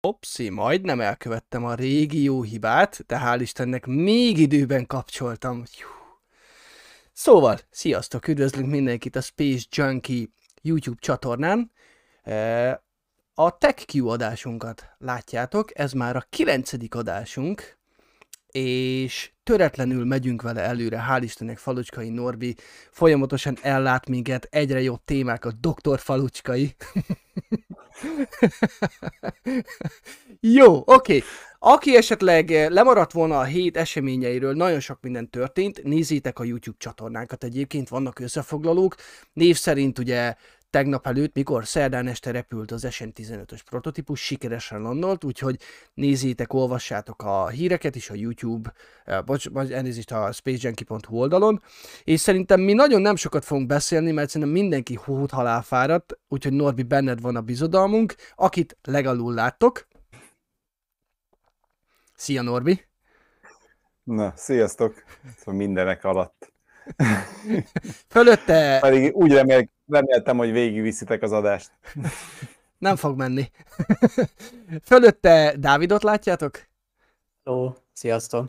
Opszi, majdnem elkövettem a régi hibát, de hál' Istennek még időben kapcsoltam. Hú. Szóval, sziasztok, üdvözlünk mindenkit a Space Junkie YouTube csatornán. E, a TechQ adásunkat látjátok, ez már a kilencedik adásunk, és töretlenül megyünk vele előre, hál' Istennek Falucskai Norbi folyamatosan ellát minket egyre jobb témákat, Dr. Falucskai. Jó, oké. Aki esetleg lemaradt volna a hét eseményeiről, nagyon sok minden történt, nézzétek a YouTube csatornánkat egyébként, vannak összefoglalók. Név szerint ugye tegnap előtt, mikor szerdán este repült az SN15-ös prototípus, sikeresen landolt, úgyhogy nézzétek, olvassátok a híreket is a YouTube, eh, bocs, bocs elnézést a spacejanky.hu oldalon, és szerintem mi nagyon nem sokat fogunk beszélni, mert szerintem mindenki hót halál fáradt, úgyhogy Norbi, benned van a bizodalmunk, akit legalul láttok. Szia Norbi! Na, sziasztok! Szóval mindenek alatt. Fölötte... Pedig úgy remél, reméltem, hogy végigviszitek az adást. Nem fog menni. Fölötte Dávidot látjátok? Hello, sziasztok!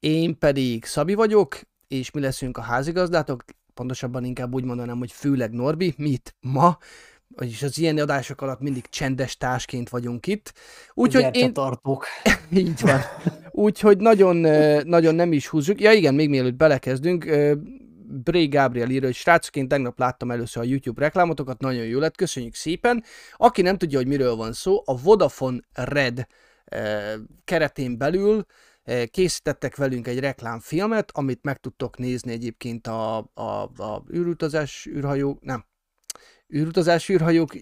Én pedig Szabi vagyok, és mi leszünk a házigazdátok, pontosabban inkább úgy mondanám, hogy főleg Norbi, mit ma, vagyis az ilyen adások alatt mindig csendes társként vagyunk itt. Úgyhogy én... tartók. Így van. Úgyhogy nagyon, nagyon nem is húzzuk. Ja igen, még mielőtt belekezdünk, Bray Gabriel írja, hogy srácként tegnap láttam először a YouTube reklámotokat, nagyon jó lett, köszönjük szépen. Aki nem tudja, hogy miről van szó, a Vodafone Red keretén belül készítettek velünk egy reklámfilmet, amit meg tudtok nézni egyébként a, a, a űrutazás űrhajó, nem, űrutazás űrhajók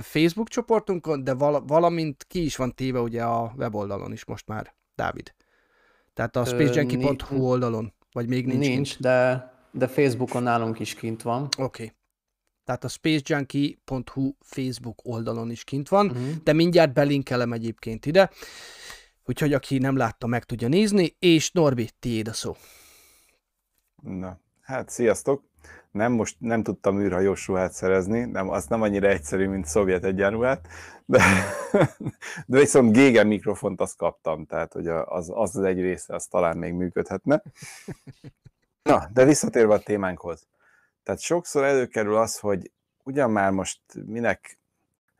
Facebook csoportunkon, de val- valamint ki is van téve ugye a weboldalon is most már, Dávid. Tehát a spacejanky.hu oldalon, vagy még nincs? Nincs, de, de Facebookon nálunk is kint van. Oké. Okay. Tehát a spacejunkie.hu Facebook oldalon is kint van, uh-huh. de mindjárt belinkelem egyébként ide, úgyhogy aki nem látta, meg tudja nézni, és Norbi, tiéd a szó. Na, hát sziasztok! nem, most nem tudtam űrhajós ruhát szerezni, nem, az nem annyira egyszerű, mint szovjet egyenruhát, de, de viszont gégen mikrofont azt kaptam, tehát hogy az, az az egy része, az talán még működhetne. Na, de visszatérve a témánkhoz. Tehát sokszor előkerül az, hogy ugyan már most minek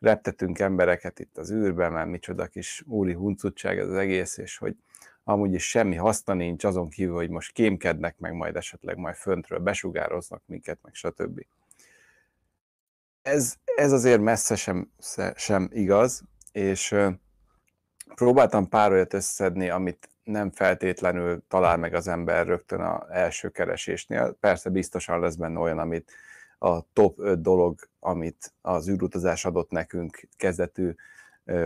reptetünk embereket itt az űrben, mert micsoda kis úri huncutság ez az egész, és hogy amúgy is semmi haszna nincs, azon kívül, hogy most kémkednek, meg majd esetleg majd föntről besugároznak minket, meg stb. Ez, ez azért messze sem, sem igaz, és próbáltam pár olyat összedni, amit nem feltétlenül talál meg az ember rögtön az első keresésnél. Persze biztosan lesz benne olyan, amit a top 5 dolog, amit az űrutazás adott nekünk kezdetű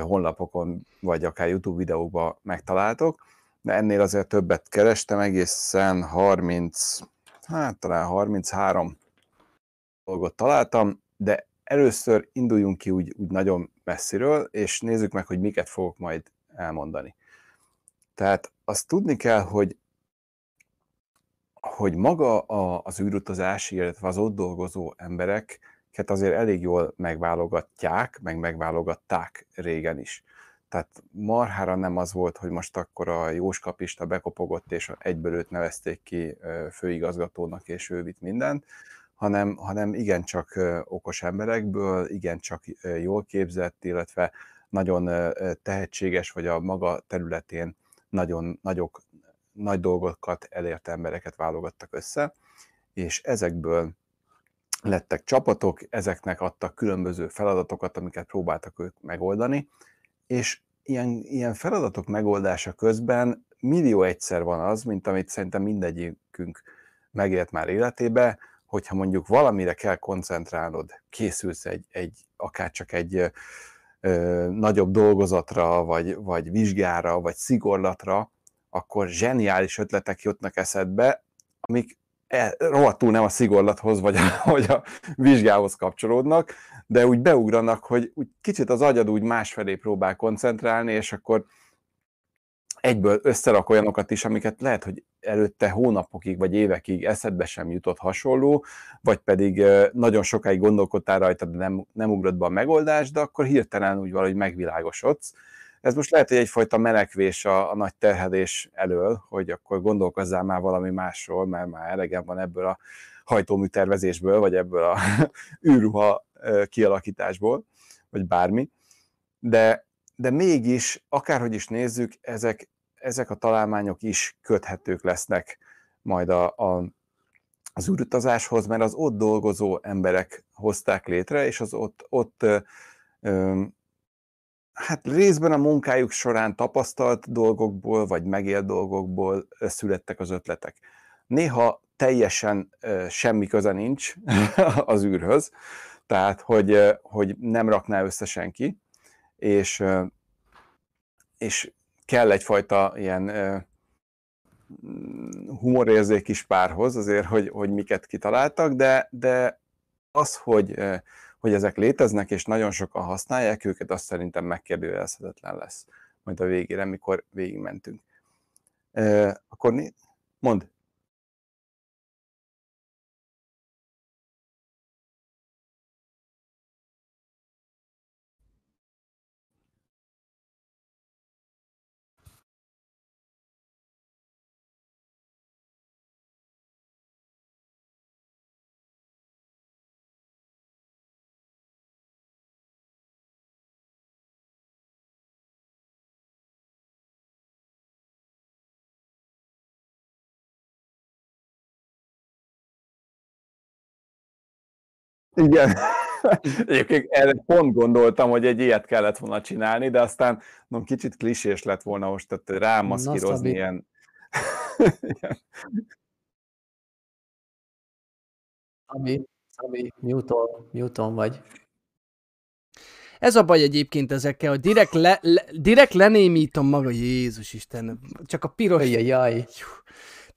honlapokon, vagy akár YouTube videókban megtaláltok, de ennél azért többet kerestem, egészen 30, hát talán 33 dolgot találtam, de először induljunk ki úgy, úgy nagyon messziről, és nézzük meg, hogy miket fogok majd elmondani. Tehát azt tudni kell, hogy hogy maga a, az űrutazás, illetve az ott dolgozó embereket azért elég jól megválogatják, meg megválogatták régen is. Tehát marhára nem az volt, hogy most akkor a Jóskapista bekopogott, és egyből őt nevezték ki főigazgatónak, és ő vitt mindent, hanem, hanem igencsak okos emberekből, igencsak jól képzett, illetve nagyon tehetséges, vagy a maga területén nagyon nagyok, nagy dolgokat elért embereket válogattak össze, és ezekből lettek csapatok, ezeknek adtak különböző feladatokat, amiket próbáltak ők megoldani, és ilyen, ilyen feladatok megoldása közben millió egyszer van az, mint amit szerintem mindegyikünk megélt már életébe, hogyha mondjuk valamire kell koncentrálnod, készülsz egy, egy akár csak egy ö, nagyobb dolgozatra, vagy, vagy vizsgára, vagy szigorlatra, akkor zseniális ötletek jutnak eszedbe, amik e, rohadtul nem a szigorlathoz vagy a, vagy a vizsgához kapcsolódnak, de úgy beugranak, hogy úgy kicsit az agyad úgy másfelé próbál koncentrálni, és akkor egyből összerak olyanokat is, amiket lehet, hogy előtte hónapokig vagy évekig eszedbe sem jutott hasonló, vagy pedig nagyon sokáig gondolkodtál rajta, de nem, nem ugrott be a megoldás, de akkor hirtelen úgy valahogy megvilágosodsz. Ez most lehet, hogy egyfajta menekvés a, a nagy terhelés elől, hogy akkor gondolkozzál már valami másról, mert már elegem van ebből a hajtóműtervezésből, vagy ebből a űrruha kialakításból, vagy bármi. De de mégis, akárhogy is nézzük, ezek, ezek a találmányok is köthetők lesznek majd a, a, az űrutazáshoz, mert az ott dolgozó emberek hozták létre, és az ott, ott ö, ö, hát részben a munkájuk során tapasztalt dolgokból, vagy megélt dolgokból születtek az ötletek. Néha teljesen ö, semmi köze nincs az űrhöz, tehát hogy, hogy nem rakná össze senki, és, és kell egyfajta ilyen humorérzék is párhoz, azért, hogy, hogy miket kitaláltak, de, de az, hogy, hogy ezek léteznek, és nagyon sokan használják őket, azt szerintem megkérdőjelezhetetlen lesz majd a végére, mikor végigmentünk. Akkor mondd. Igen. Egyébként erre pont gondoltam, hogy egy ilyet kellett volna csinálni, de aztán no, kicsit klisés lett volna most tehát rámaszkírozni ilyen... Ami, ami Newton, Newton vagy. Ez a baj egyébként ezekkel, hogy direkt, le, le, direkt lenémítom maga, Jézus Isten, csak a piros... Jaj,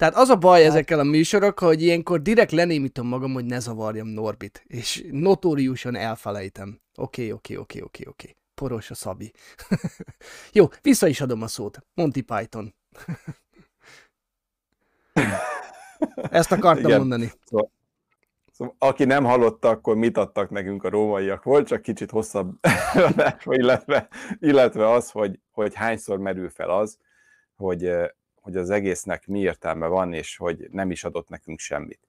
tehát az a baj hát... ezekkel a műsorokkal, hogy ilyenkor direkt lenémítom magam, hogy ne zavarjam Norbit, és notóriusan elfelejtem. Oké, oké, oké, oké, oké. Poros a Szabi. Jó, vissza is adom a szót. Monty Python. Ezt akartam Igen. mondani. Szóval, szóval, aki nem hallotta, akkor mit adtak nekünk a rómaiak? Volt csak kicsit hosszabb, illetve, illetve az, hogy, hogy hányszor merül fel az, hogy hogy az egésznek mi értelme van, és hogy nem is adott nekünk semmit.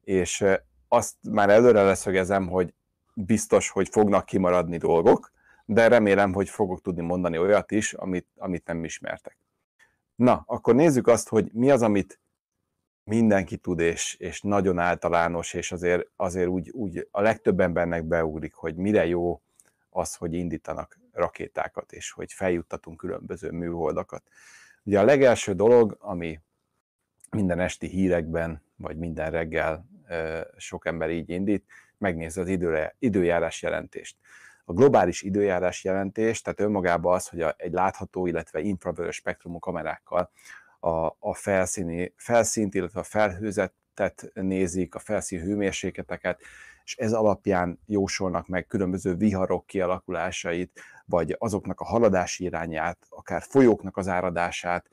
És azt már előre leszögezem, hogy biztos, hogy fognak kimaradni dolgok, de remélem, hogy fogok tudni mondani olyat is, amit, amit nem ismertek. Na, akkor nézzük azt, hogy mi az, amit mindenki tud, és, és nagyon általános, és azért, azért úgy, úgy a legtöbb embernek beugrik, hogy mire jó az, hogy indítanak rakétákat, és hogy feljuttatunk különböző műholdakat. Ugye a legelső dolog, ami minden esti hírekben, vagy minden reggel sok ember így indít, megnézi az időre, időjárás jelentést. A globális időjárás jelentés, tehát önmagában az, hogy egy látható, illetve infravörös spektrumú kamerákkal a, a felszíni, felszínt, illetve a felhőzetet nézik, a felszín hőmérsékleteket, és ez alapján jósolnak meg különböző viharok kialakulásait, vagy azoknak a haladási irányát, akár folyóknak az áradását,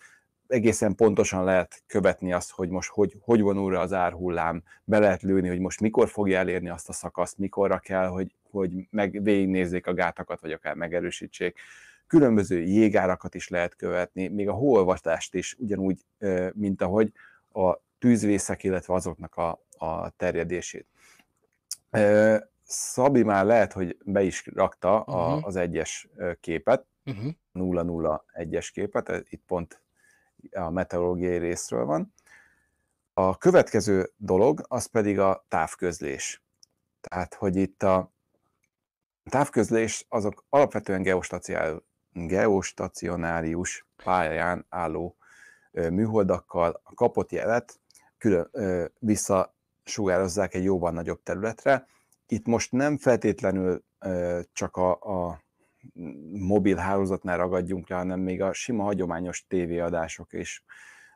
egészen pontosan lehet követni azt, hogy most hogy, hogy vonul rá az árhullám, be lehet lőni, hogy most mikor fogja elérni azt a szakaszt, mikorra kell, hogy, hogy meg végignézzék a gátakat, vagy akár megerősítsék. Különböző jégárakat is lehet követni, még a hóolvatást is ugyanúgy, mint ahogy a tűzvészek, illetve azoknak a, a terjedését. Szabi már lehet, hogy be is rakta a, uh-huh. az egyes képet, uh-huh. 001-es képet, itt pont a meteorológiai részről van. A következő dolog, az pedig a távközlés. Tehát, hogy itt a távközlés azok alapvetően geostacionárius pályán álló műholdakkal a kapott jelet külön, visszasugározzák egy jóval nagyobb területre, itt most nem feltétlenül csak a, a mobil hálózatnál ragadjunk rá, hanem még a sima hagyományos tévéadások is,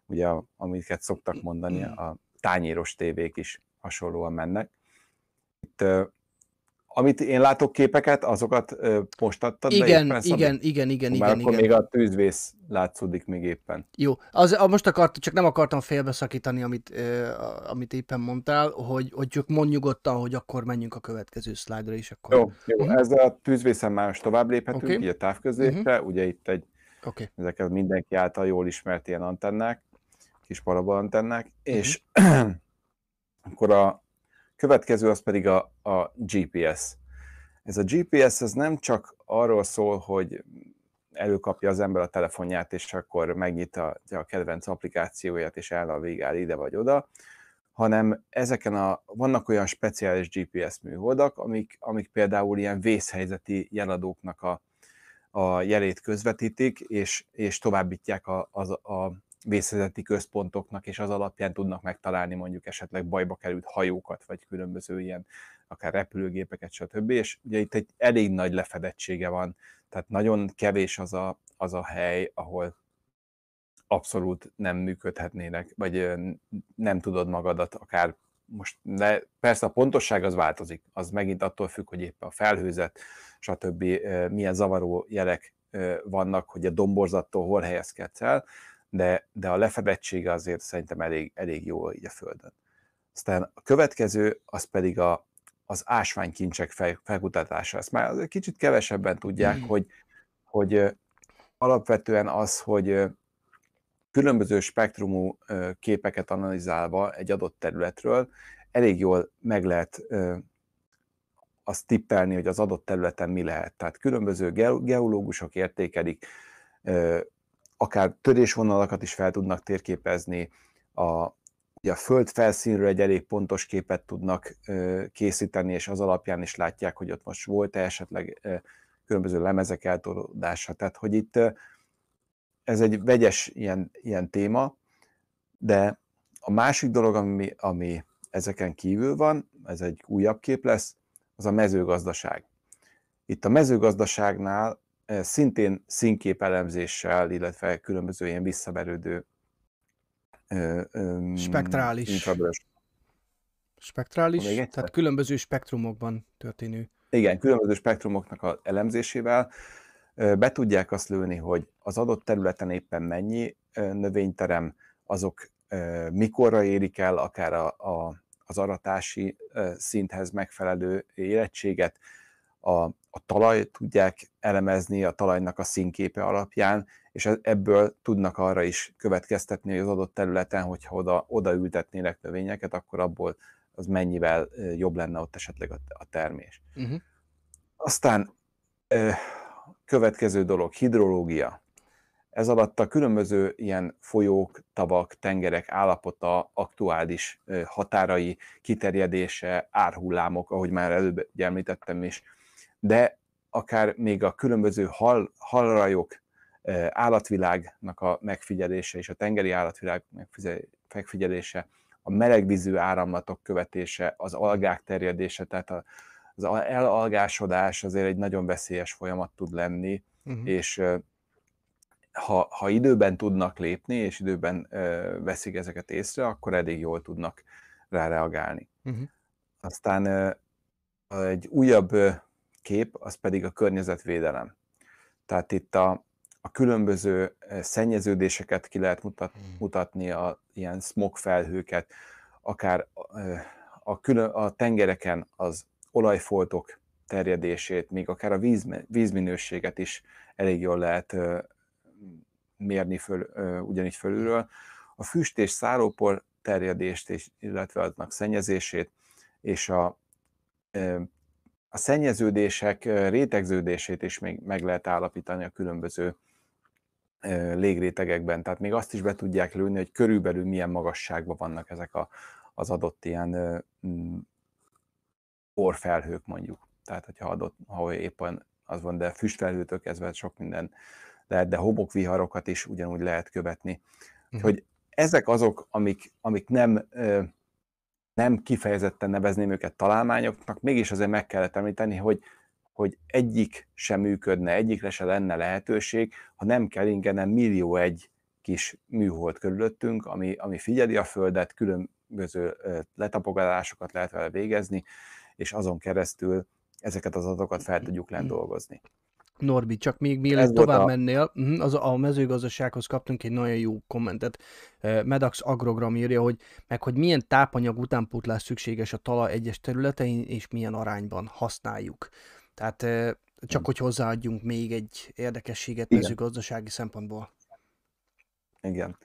ugye amiket szoktak mondani a tányéros tévék is hasonlóan mennek. Itt amit én látok képeket, azokat most adtad igen, be éppen, igen, igen, igen, igen, Már igen, akkor még a tűzvész látszódik még éppen. Jó, az, a, most akart, csak nem akartam félbeszakítani, amit, uh, amit éppen mondtál, hogy, hogy csak mondj nyugodtan, hogy akkor menjünk a következő szlájdra is. Akkor... Jó, jó. Uh-huh. ez a tűzvészen már most tovább léphetünk, okay. így a távközlésre, uh-huh. ugye itt egy okay. ezeket mindenki által jól ismert ilyen antennák, kis parabolantennák, uh-huh. és akkor a Következő az pedig a, a GPS. Ez a GPS ez nem csak arról szól, hogy előkapja az ember a telefonját, és akkor megnyitja a kedvenc applikációját, és a végál ide vagy oda, hanem ezeken a, vannak olyan speciális GPS műholdak, amik, amik például ilyen vészhelyzeti jeladóknak a, a jelét közvetítik, és, és továbbítják a, a, a vészhelyzeti központoknak, és az alapján tudnak megtalálni mondjuk esetleg bajba került hajókat, vagy különböző ilyen akár repülőgépeket, stb. És ugye itt egy elég nagy lefedettsége van, tehát nagyon kevés az a, az a hely, ahol abszolút nem működhetnének, vagy nem tudod magadat akár most, de persze a pontosság az változik, az megint attól függ, hogy éppen a felhőzet, stb. milyen zavaró jelek vannak, hogy a domborzattól hol helyezkedsz el, de, de a lefedettsége azért szerintem elég, elég jó így a Földön. Aztán a következő, az pedig a, az ásványkincsek fel, felkutatása. Ezt már kicsit kevesebben tudják, mm. hogy, hogy alapvetően az, hogy különböző spektrumú képeket analizálva egy adott területről elég jól meg lehet azt tippelni, hogy az adott területen mi lehet. Tehát különböző geológusok értékelik akár törésvonalakat is fel tudnak térképezni, a, ugye a föld felszínről egy elég pontos képet tudnak készíteni, és az alapján is látják, hogy ott most volt-e esetleg különböző lemezek eltolódása. Tehát, hogy itt ez egy vegyes ilyen, ilyen téma, de a másik dolog, ami, ami ezeken kívül van, ez egy újabb kép lesz, az a mezőgazdaság. Itt a mezőgazdaságnál szintén színképelemzéssel, illetve különböző ilyen visszaverődő spektrális. Infravörös. Spektrális, tehát különböző spektrumokban történő. Igen, különböző spektrumoknak az elemzésével be tudják azt lőni, hogy az adott területen éppen mennyi növényterem, azok mikorra érik el akár a, a, az aratási szinthez megfelelő érettséget, a, a talajt tudják elemezni a talajnak a színképe alapján, és ebből tudnak arra is következtetni, hogy az adott területen, hogyha oda, oda ültetnének növényeket, akkor abból az mennyivel jobb lenne ott esetleg a, a termés. Uh-huh. Aztán következő dolog, hidrológia. Ez alatt a különböző ilyen folyók, tavak, tengerek állapota, aktuális határai, kiterjedése, árhullámok, ahogy már előbb említettem is, de akár még a különböző hal, halrajok, állatvilágnak a megfigyelése és a tengeri állatvilág megfigyelése, a melegvízű áramlatok követése, az algák terjedése, tehát az elalgásodás azért egy nagyon veszélyes folyamat tud lenni, uh-huh. és ha, ha időben tudnak lépni, és időben veszik ezeket észre, akkor elég jól tudnak rá reagálni. Uh-huh. Aztán egy újabb kép, az pedig a környezetvédelem. Tehát itt a, a különböző eh, szennyeződéseket ki lehet mutat, hmm. mutatni, a ilyen smog felhőket, akár eh, a, külön, a tengereken az olajfoltok terjedését, még akár a víz, vízminőséget is elég jól lehet eh, mérni föl, ugyanígy fölülről. A füst és szárópor terjedést, és, illetve aznak szennyezését, és a a szennyeződések rétegződését is még meg lehet állapítani a különböző légrétegekben. Tehát még azt is be tudják lőni, hogy körülbelül milyen magasságban vannak ezek a, az adott ilyen mm, orfelhők mondjuk. Tehát, hogyha adott, ha éppen az van, de füstfelhőtől kezdve sok minden lehet, de homokviharokat is ugyanúgy lehet követni. Uh-huh. Hogy ezek azok, amik, amik nem nem kifejezetten nevezném őket találmányoknak, mégis azért meg kellett említeni, hogy, hogy egyik sem működne, egyikre se lenne lehetőség, ha nem ingyenem millió egy kis műhold körülöttünk, ami, ami figyeli a Földet, külön, különböző letapogatásokat lehet vele végezni, és azon keresztül ezeket az adatokat fel tudjuk lendolgozni. Norbi, csak még mielőtt tovább a... mennél, mhm, az a mezőgazdasághoz kaptunk egy nagyon jó kommentet. Medax Agrogram írja, hogy meg hogy milyen tápanyag utánpótlás szükséges a talaj egyes területein, és milyen arányban használjuk. Tehát csak hogy hozzáadjunk még egy érdekességet Igen. mezőgazdasági szempontból. Igen.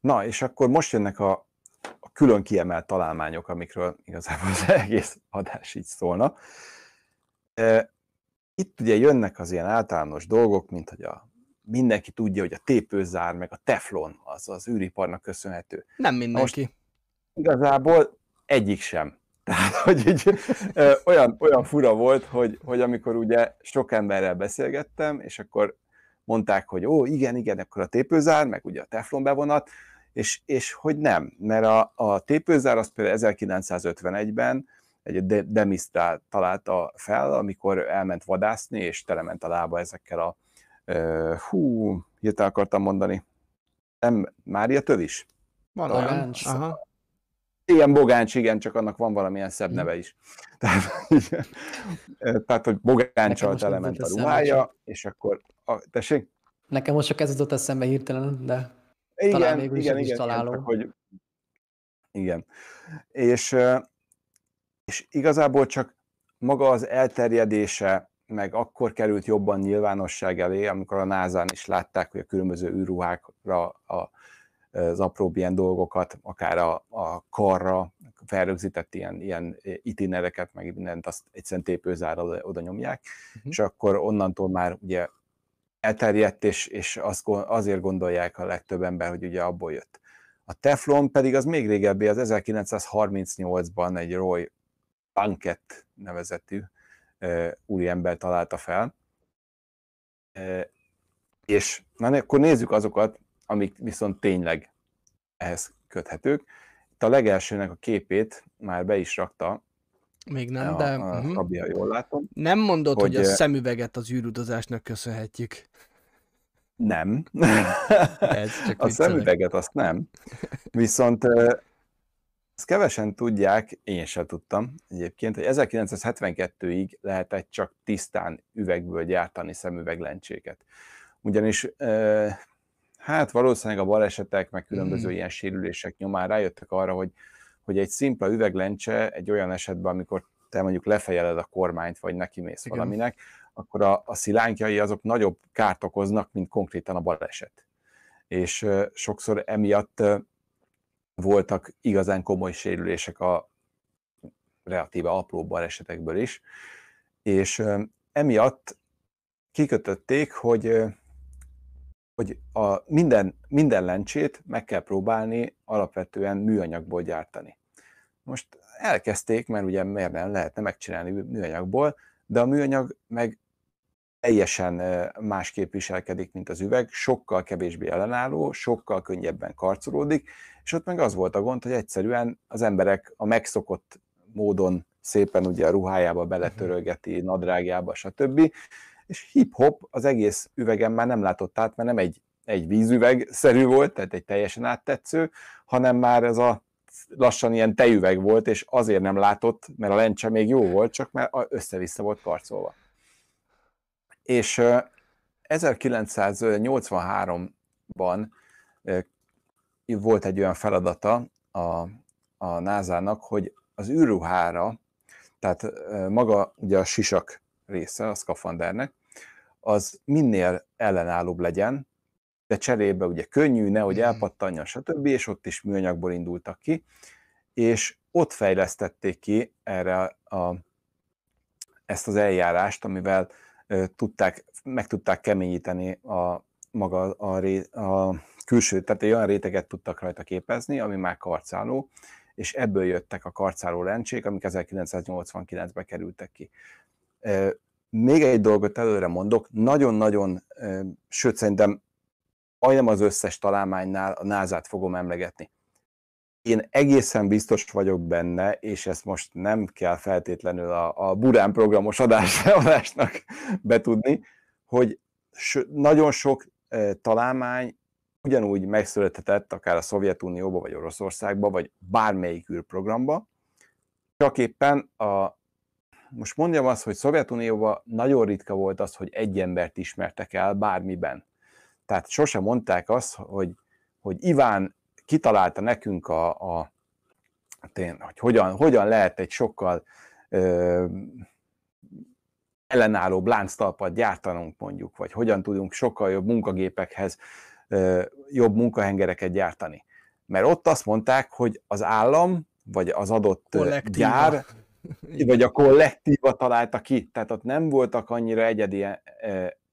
Na, és akkor most jönnek a, a külön kiemelt találmányok, amikről igazából az egész adás így szólna. Itt ugye jönnek az ilyen általános dolgok, mint hogy a mindenki tudja, hogy a tépőzár, meg a teflon az az űriparnak köszönhető. Nem mindenki. Most igazából egyik sem. Tehát, hogy így ö, olyan, olyan fura volt, hogy, hogy amikor ugye sok emberrel beszélgettem, és akkor mondták, hogy ó, igen, igen, akkor a tépőzár, meg ugye a teflon bevonat, és, és hogy nem, mert a, a tépőzár az például 1951-ben egy Demis találta fel, amikor elment vadászni, és telement a lába ezekkel a, uh, hú, hirtelen akartam mondani, nem, Mária Tövis? Van olyan. Aha. Igen, Bogáncs, igen, csak annak van valamilyen szebb hm. neve is. Tehát, tehát hogy Bogáncsal element a ruhája, csak... és akkor, a, tessék? Nekem most csak ez jutott eszembe hirtelen, de igen, talán végül igen, is, igen, is találom. Igen, csak, hogy, igen. És és igazából csak maga az elterjedése meg akkor került jobban nyilvánosság elé, amikor a nasa is látták, hogy a különböző űrruhákra a, az apróbb ilyen dolgokat, akár a, a karra felrögzített ilyen, ilyen itinereket, meg mindent azt egyszerűen tépőzárra oda, oda nyomják, uh-huh. és akkor onnantól már ugye elterjedt, és, és azt, azért gondolják a legtöbb ember, hogy ugye abból jött. A teflon pedig az még régebbi, az 1938-ban egy Roy Bankett nevezetű úriember találta fel. És na, akkor nézzük azokat, amik viszont tényleg ehhez köthetők. Itt a legelsőnek a képét már be is rakta. Még nem, a, de... A uh-huh. Szabi, jól látom. Nem mondod, hogy, hogy a szemüveget az űrutazásnak köszönhetjük. Nem. Ez csak a szemüveget azt nem. Viszont ezt kevesen tudják, én sem tudtam egyébként, hogy 1972-ig lehetett csak tisztán üvegből gyártani szemüveglencséket. Ugyanis hát valószínűleg a balesetek, meg különböző mm. ilyen sérülések nyomán rájöttek arra, hogy, hogy egy szimpla üveglencse egy olyan esetben, amikor te mondjuk lefejeled a kormányt, vagy neki mész Igen. valaminek, akkor a, a szilánkjai azok nagyobb kárt okoznak, mint konkrétan a baleset. És sokszor emiatt voltak igazán komoly sérülések a relatíve apró balesetekből is, és emiatt kikötötték, hogy, hogy a minden, minden lencsét meg kell próbálni alapvetően műanyagból gyártani. Most elkezdték, mert ugye miért nem lehetne megcsinálni műanyagból, de a műanyag meg teljesen másképp viselkedik, mint az üveg, sokkal kevésbé ellenálló, sokkal könnyebben karcolódik, és ott meg az volt a gond, hogy egyszerűen az emberek a megszokott módon szépen ugye a ruhájába beletörölgeti, nadrágjába, stb. És hip-hop az egész üvegen már nem látott át, mert nem egy, egy vízüveg-szerű volt, tehát egy teljesen áttetsző, hanem már ez a lassan ilyen tejüveg volt, és azért nem látott, mert a lencse még jó volt, csak mert össze-vissza volt karcolva. És 1983-ban volt egy olyan feladata a, a NASA-nak, hogy az űrruhára, tehát maga ugye a sisak része a szkafandernek, az minél ellenállóbb legyen, de cserébe ugye könnyű, nehogy mhm. elpattanjon, stb., és ott is műanyagból indultak ki, és ott fejlesztették ki erre a, ezt az eljárást, amivel tudták, meg tudták keményíteni a, maga a, a külső, tehát egy olyan réteget tudtak rajta képezni, ami már karcáló, és ebből jöttek a karcáló lencsék, amik 1989-ben kerültek ki. Még egy dolgot előre mondok, nagyon-nagyon, sőt szerintem majdnem az összes találmánynál a názát fogom emlegetni. Én egészen biztos vagyok benne, és ezt most nem kell feltétlenül a, a Burán programos adás, adásnak betudni, hogy nagyon sok találmány ugyanúgy megszülethetett akár a Szovjetunióba, vagy Oroszországba, vagy bármelyik űrprogramba, csak éppen a, most mondjam azt, hogy Szovjetunióban nagyon ritka volt az, hogy egy embert ismertek el bármiben. Tehát sose mondták azt, hogy, hogy Iván kitalálta nekünk a, a hogy hogyan, hogyan lehet egy sokkal ö, ellenálló lánctalpat gyártanunk mondjuk, vagy hogyan tudunk sokkal jobb munkagépekhez jobb munkahengereket gyártani. Mert ott azt mondták, hogy az állam, vagy az adott kollektíva. gyár, vagy a kollektíva találta ki, tehát ott nem voltak annyira egyedi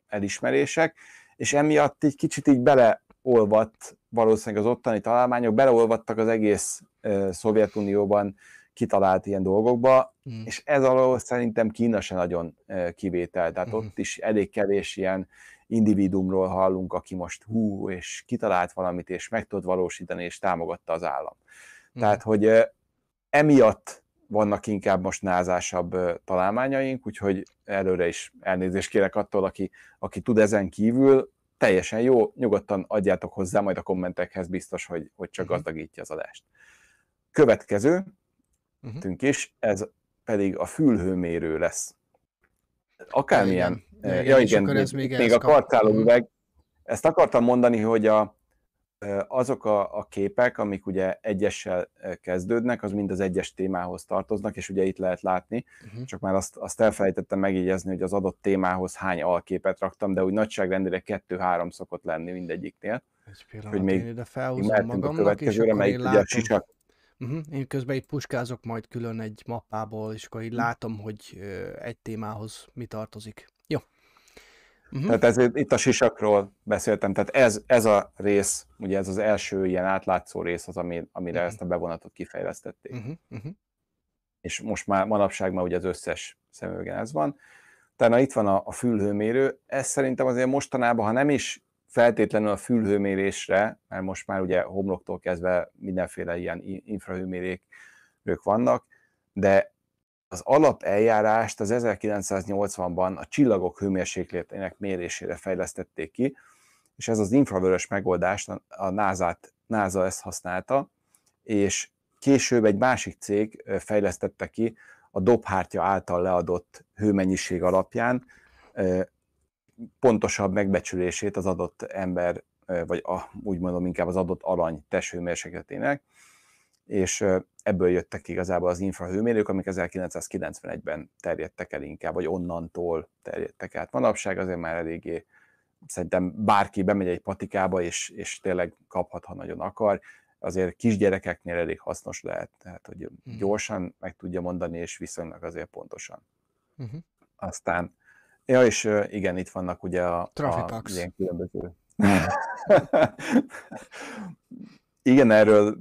elismerések, és emiatt egy kicsit így beleolvadt valószínűleg az ottani találmányok, beleolvadtak az egész Szovjetunióban kitalált ilyen dolgokba, mm. és ez alól szerintem Kína se nagyon kivétel, tehát mm. ott is elég kevés ilyen individumról hallunk, aki most hú, és kitalált valamit, és meg tud valósítani, és támogatta az állam. Mm. Tehát, hogy emiatt vannak inkább most názásabb találmányaink, úgyhogy előre is elnézést kérek attól, aki, aki tud ezen kívül, teljesen jó, nyugodtan adjátok hozzá majd a kommentekhez, biztos, hogy, hogy csak uh-huh. gazdagítja az adást. Következő, uh-huh. is, ez pedig a fülhőmérő lesz. Akármilyen, ja, igen, ja, igen, igen még, még, még a kartáló üveg, ezt akartam mondani, hogy a, azok a, a képek, amik ugye egyessel kezdődnek, az mind az egyes témához tartoznak, és ugye itt lehet látni, uh-huh. csak már azt, azt elfelejtettem megjegyezni, hogy az adott témához hány alképet raktam, de úgy nagyságrendileg kettő-három szokott lenni mindegyiknél. Egy pillanat, hogy még, én ide felhúzom magamnak, és akkor én látom. Sisak... Uh-huh. Én közben itt puskázok majd külön egy mappából, és akkor így látom, hogy egy témához mi tartozik. Uh-huh. Tehát ez, itt a sisakról beszéltem, tehát ez, ez a rész, ugye ez az első ilyen átlátszó rész az, ami, amire uh-huh. ezt a bevonatot kifejlesztették. Uh-huh. Uh-huh. És most már manapság már ugye az összes szemüvegen ez van. Tehát itt van a, a fülhőmérő, ez szerintem azért mostanában, ha nem is feltétlenül a fülhőmérésre, mert most már ugye homloktól kezdve mindenféle ilyen infrahőmérék ők vannak, de az alapeljárást az 1980-ban a csillagok hőmérsékletének mérésére fejlesztették ki, és ez az infravörös megoldást a NASA, NASA ezt használta, és később egy másik cég fejlesztette ki a dobhártya által leadott hőmennyiség alapján pontosabb megbecsülését az adott ember, vagy a, úgy mondom inkább az adott alany testhőmérsékletének, és ebből jöttek igazából az infrahőmérők, amik 1991-ben terjedtek el inkább, vagy onnantól terjedtek át. Manapság azért már eléggé, szerintem bárki bemegy egy patikába, és, és tényleg kaphat, ha nagyon akar, azért kisgyerekeknél elég hasznos lehet, tehát hogy uh-huh. gyorsan meg tudja mondani, és viszonylag azért pontosan. Uh-huh. Aztán, ja, és igen, itt vannak ugye a, a ilyen különböző... igen, erről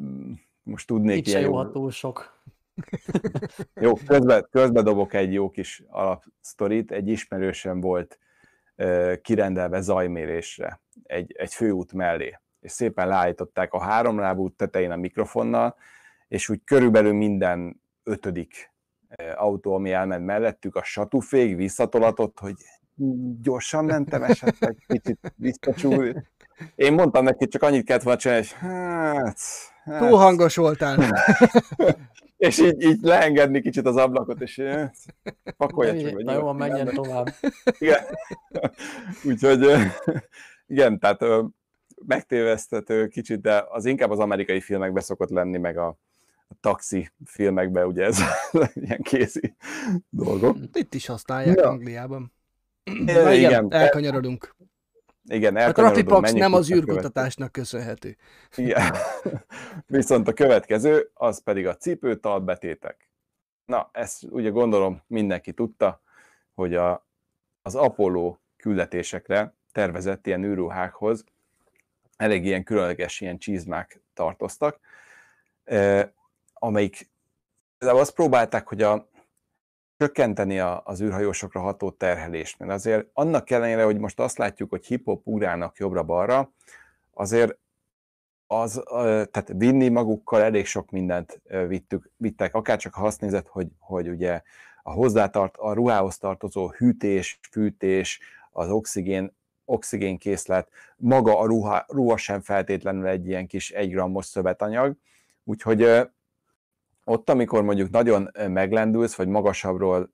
most tudnék Itt ilyen jó túl sok. jó, közbe, közbe dobok egy jó kis alapsztorit. Egy ismerősem volt uh, kirendelve zajmérésre egy, egy főút mellé, és szépen leállították a háromlábú tetején a mikrofonnal, és úgy körülbelül minden ötödik autó, ami elment mellettük, a satufég visszatolatott, hogy gyorsan mentem esetleg, kicsit visszacsúlt. Én mondtam neki, csak annyit kellett volna csinálni, hogy hát, Hát... Túl hangos voltál. és így, így leengedni kicsit az ablakot, és pakolja csak. Na jó, menjen tovább. Igen. Úgyhogy igen, tehát megtévesztető kicsit, de az inkább az amerikai filmekbe szokott lenni, meg a, a taxi filmekben, ugye ez ilyen kézi dolgok. Itt is használják ja. Angliában. Na, igen, igen, elkanyarodunk. Igen, A Trafipax nem az űrkutatásnak köszönhető. Igen. Viszont a következő, az pedig a cipőtal betétek. Na, ezt ugye gondolom mindenki tudta, hogy a, az Apollo küldetésekre tervezett ilyen űrruhákhoz elég ilyen különleges ilyen csizmák tartoztak, eh, amelyik azt próbálták, hogy a, csökkenteni a, az űrhajósokra ható terhelést. Mert azért annak ellenére, hogy most azt látjuk, hogy hip-hop ugrálnak jobbra-balra, azért az, tehát vinni magukkal elég sok mindent vittük, vittek, akár csak ha azt nézed, hogy, hogy ugye a hozzátart, a ruhához tartozó hűtés, fűtés, az oxigén oxigénkészlet, maga a ruha, ruha sem feltétlenül egy ilyen kis egy grammos szövetanyag, úgyhogy ott, amikor mondjuk nagyon meglendülsz, vagy magasabbról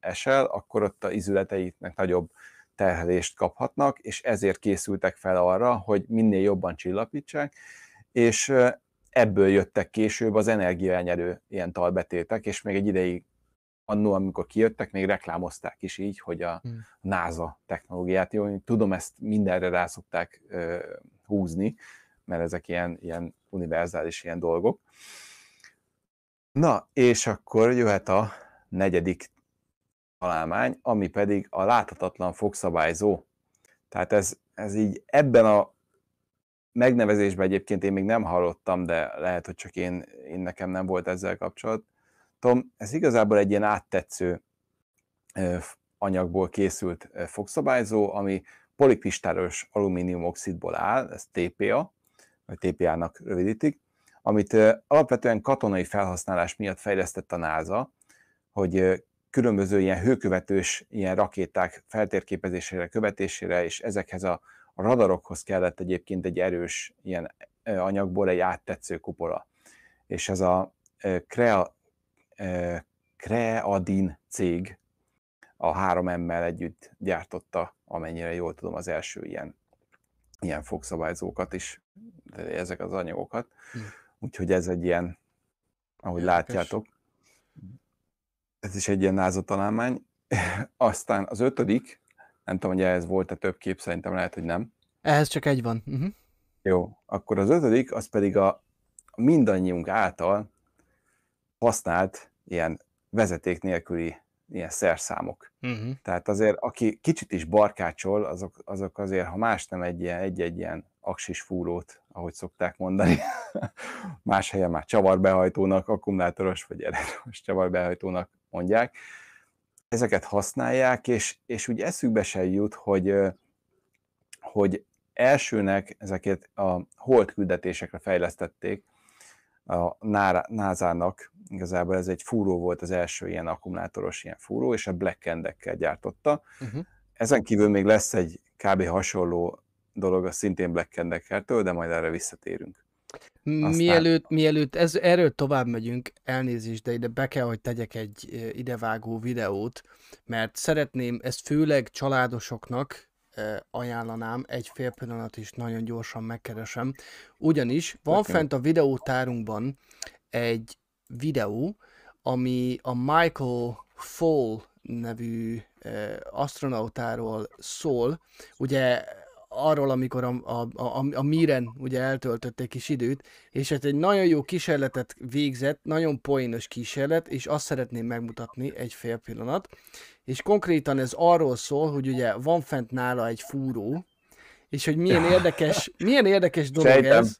esel, akkor ott a izületeiknek nagyobb terhelést kaphatnak, és ezért készültek fel arra, hogy minél jobban csillapítsák, és ebből jöttek később az energiaelnyerő ilyen talbetétek, és még egy ideig annó, amikor kijöttek, még reklámozták is így, hogy a hmm. NASA technológiát, jó, tudom, ezt mindenre rá szokták húzni, mert ezek ilyen, ilyen univerzális ilyen dolgok. Na, és akkor jöhet a negyedik találmány, ami pedig a láthatatlan fogszabályzó. Tehát ez, ez így ebben a megnevezésben egyébként én még nem hallottam, de lehet, hogy csak én, én nekem nem volt ezzel kapcsolatom. Ez igazából egy ilyen áttetsző anyagból készült fogszabályzó, ami polikristálos alumíniumoxidból áll, ez TPA, vagy TPA-nak rövidítik, amit alapvetően katonai felhasználás miatt fejlesztett a NASA, hogy különböző ilyen hőkövetős ilyen rakéták feltérképezésére, követésére, és ezekhez a radarokhoz kellett egyébként egy erős ilyen anyagból egy áttetsző kupola. És ez a Crea, Creadin cég a 3M-mel együtt gyártotta, amennyire jól tudom, az első ilyen, ilyen fogszabályzókat is, ezek az anyagokat. Hm. Úgyhogy ez egy ilyen, ahogy Érdekes. látjátok, ez is egy ilyen NASA találmány. Aztán az ötödik, nem tudom, hogy ehhez volt-e több kép, szerintem lehet, hogy nem. Ehhez csak egy van. Uh-huh. Jó, akkor az ötödik, az pedig a mindannyiunk által használt ilyen vezeték nélküli ilyen szerszámok. Uh-huh. Tehát azért, aki kicsit is barkácsol, azok, azok azért, ha más nem egy ilyen, egy-egy ilyen aksis fúrót, ahogy szokták mondani, más helyen már csavarbehajtónak, akkumulátoros vagy elektromos csavarbehajtónak mondják, ezeket használják, és, és úgy eszükbe se jut, hogy, hogy elsőnek ezeket a hold küldetésekre fejlesztették a NASA-nak, igazából ez egy fúró volt az első ilyen akkumulátoros ilyen fúró, és a Black Endekkel gyártotta. Uh-huh. Ezen kívül még lesz egy kb. hasonló dolog a szintén Black Endekkeltől, de majd erre visszatérünk. Aztán... Mielőtt, mielőtt ez, erről tovább megyünk, elnézést, de ide be kell, hogy tegyek egy idevágó videót, mert szeretném, ezt főleg családosoknak ajánlanám, egy fél pillanat is nagyon gyorsan megkeresem, ugyanis van okay. fent a videótárunkban egy videó, ami a Michael Fall nevű astronautáról szól. Ugye arról, amikor a, a, a, a Miren ugye eltöltött egy kis időt, és hát egy nagyon jó kísérletet végzett, nagyon poénos kísérlet, és azt szeretném megmutatni egy fél pillanat. És konkrétan ez arról szól, hogy ugye van fent nála egy fúró, és hogy milyen érdekes, milyen érdekes dolog Sejtem. ez.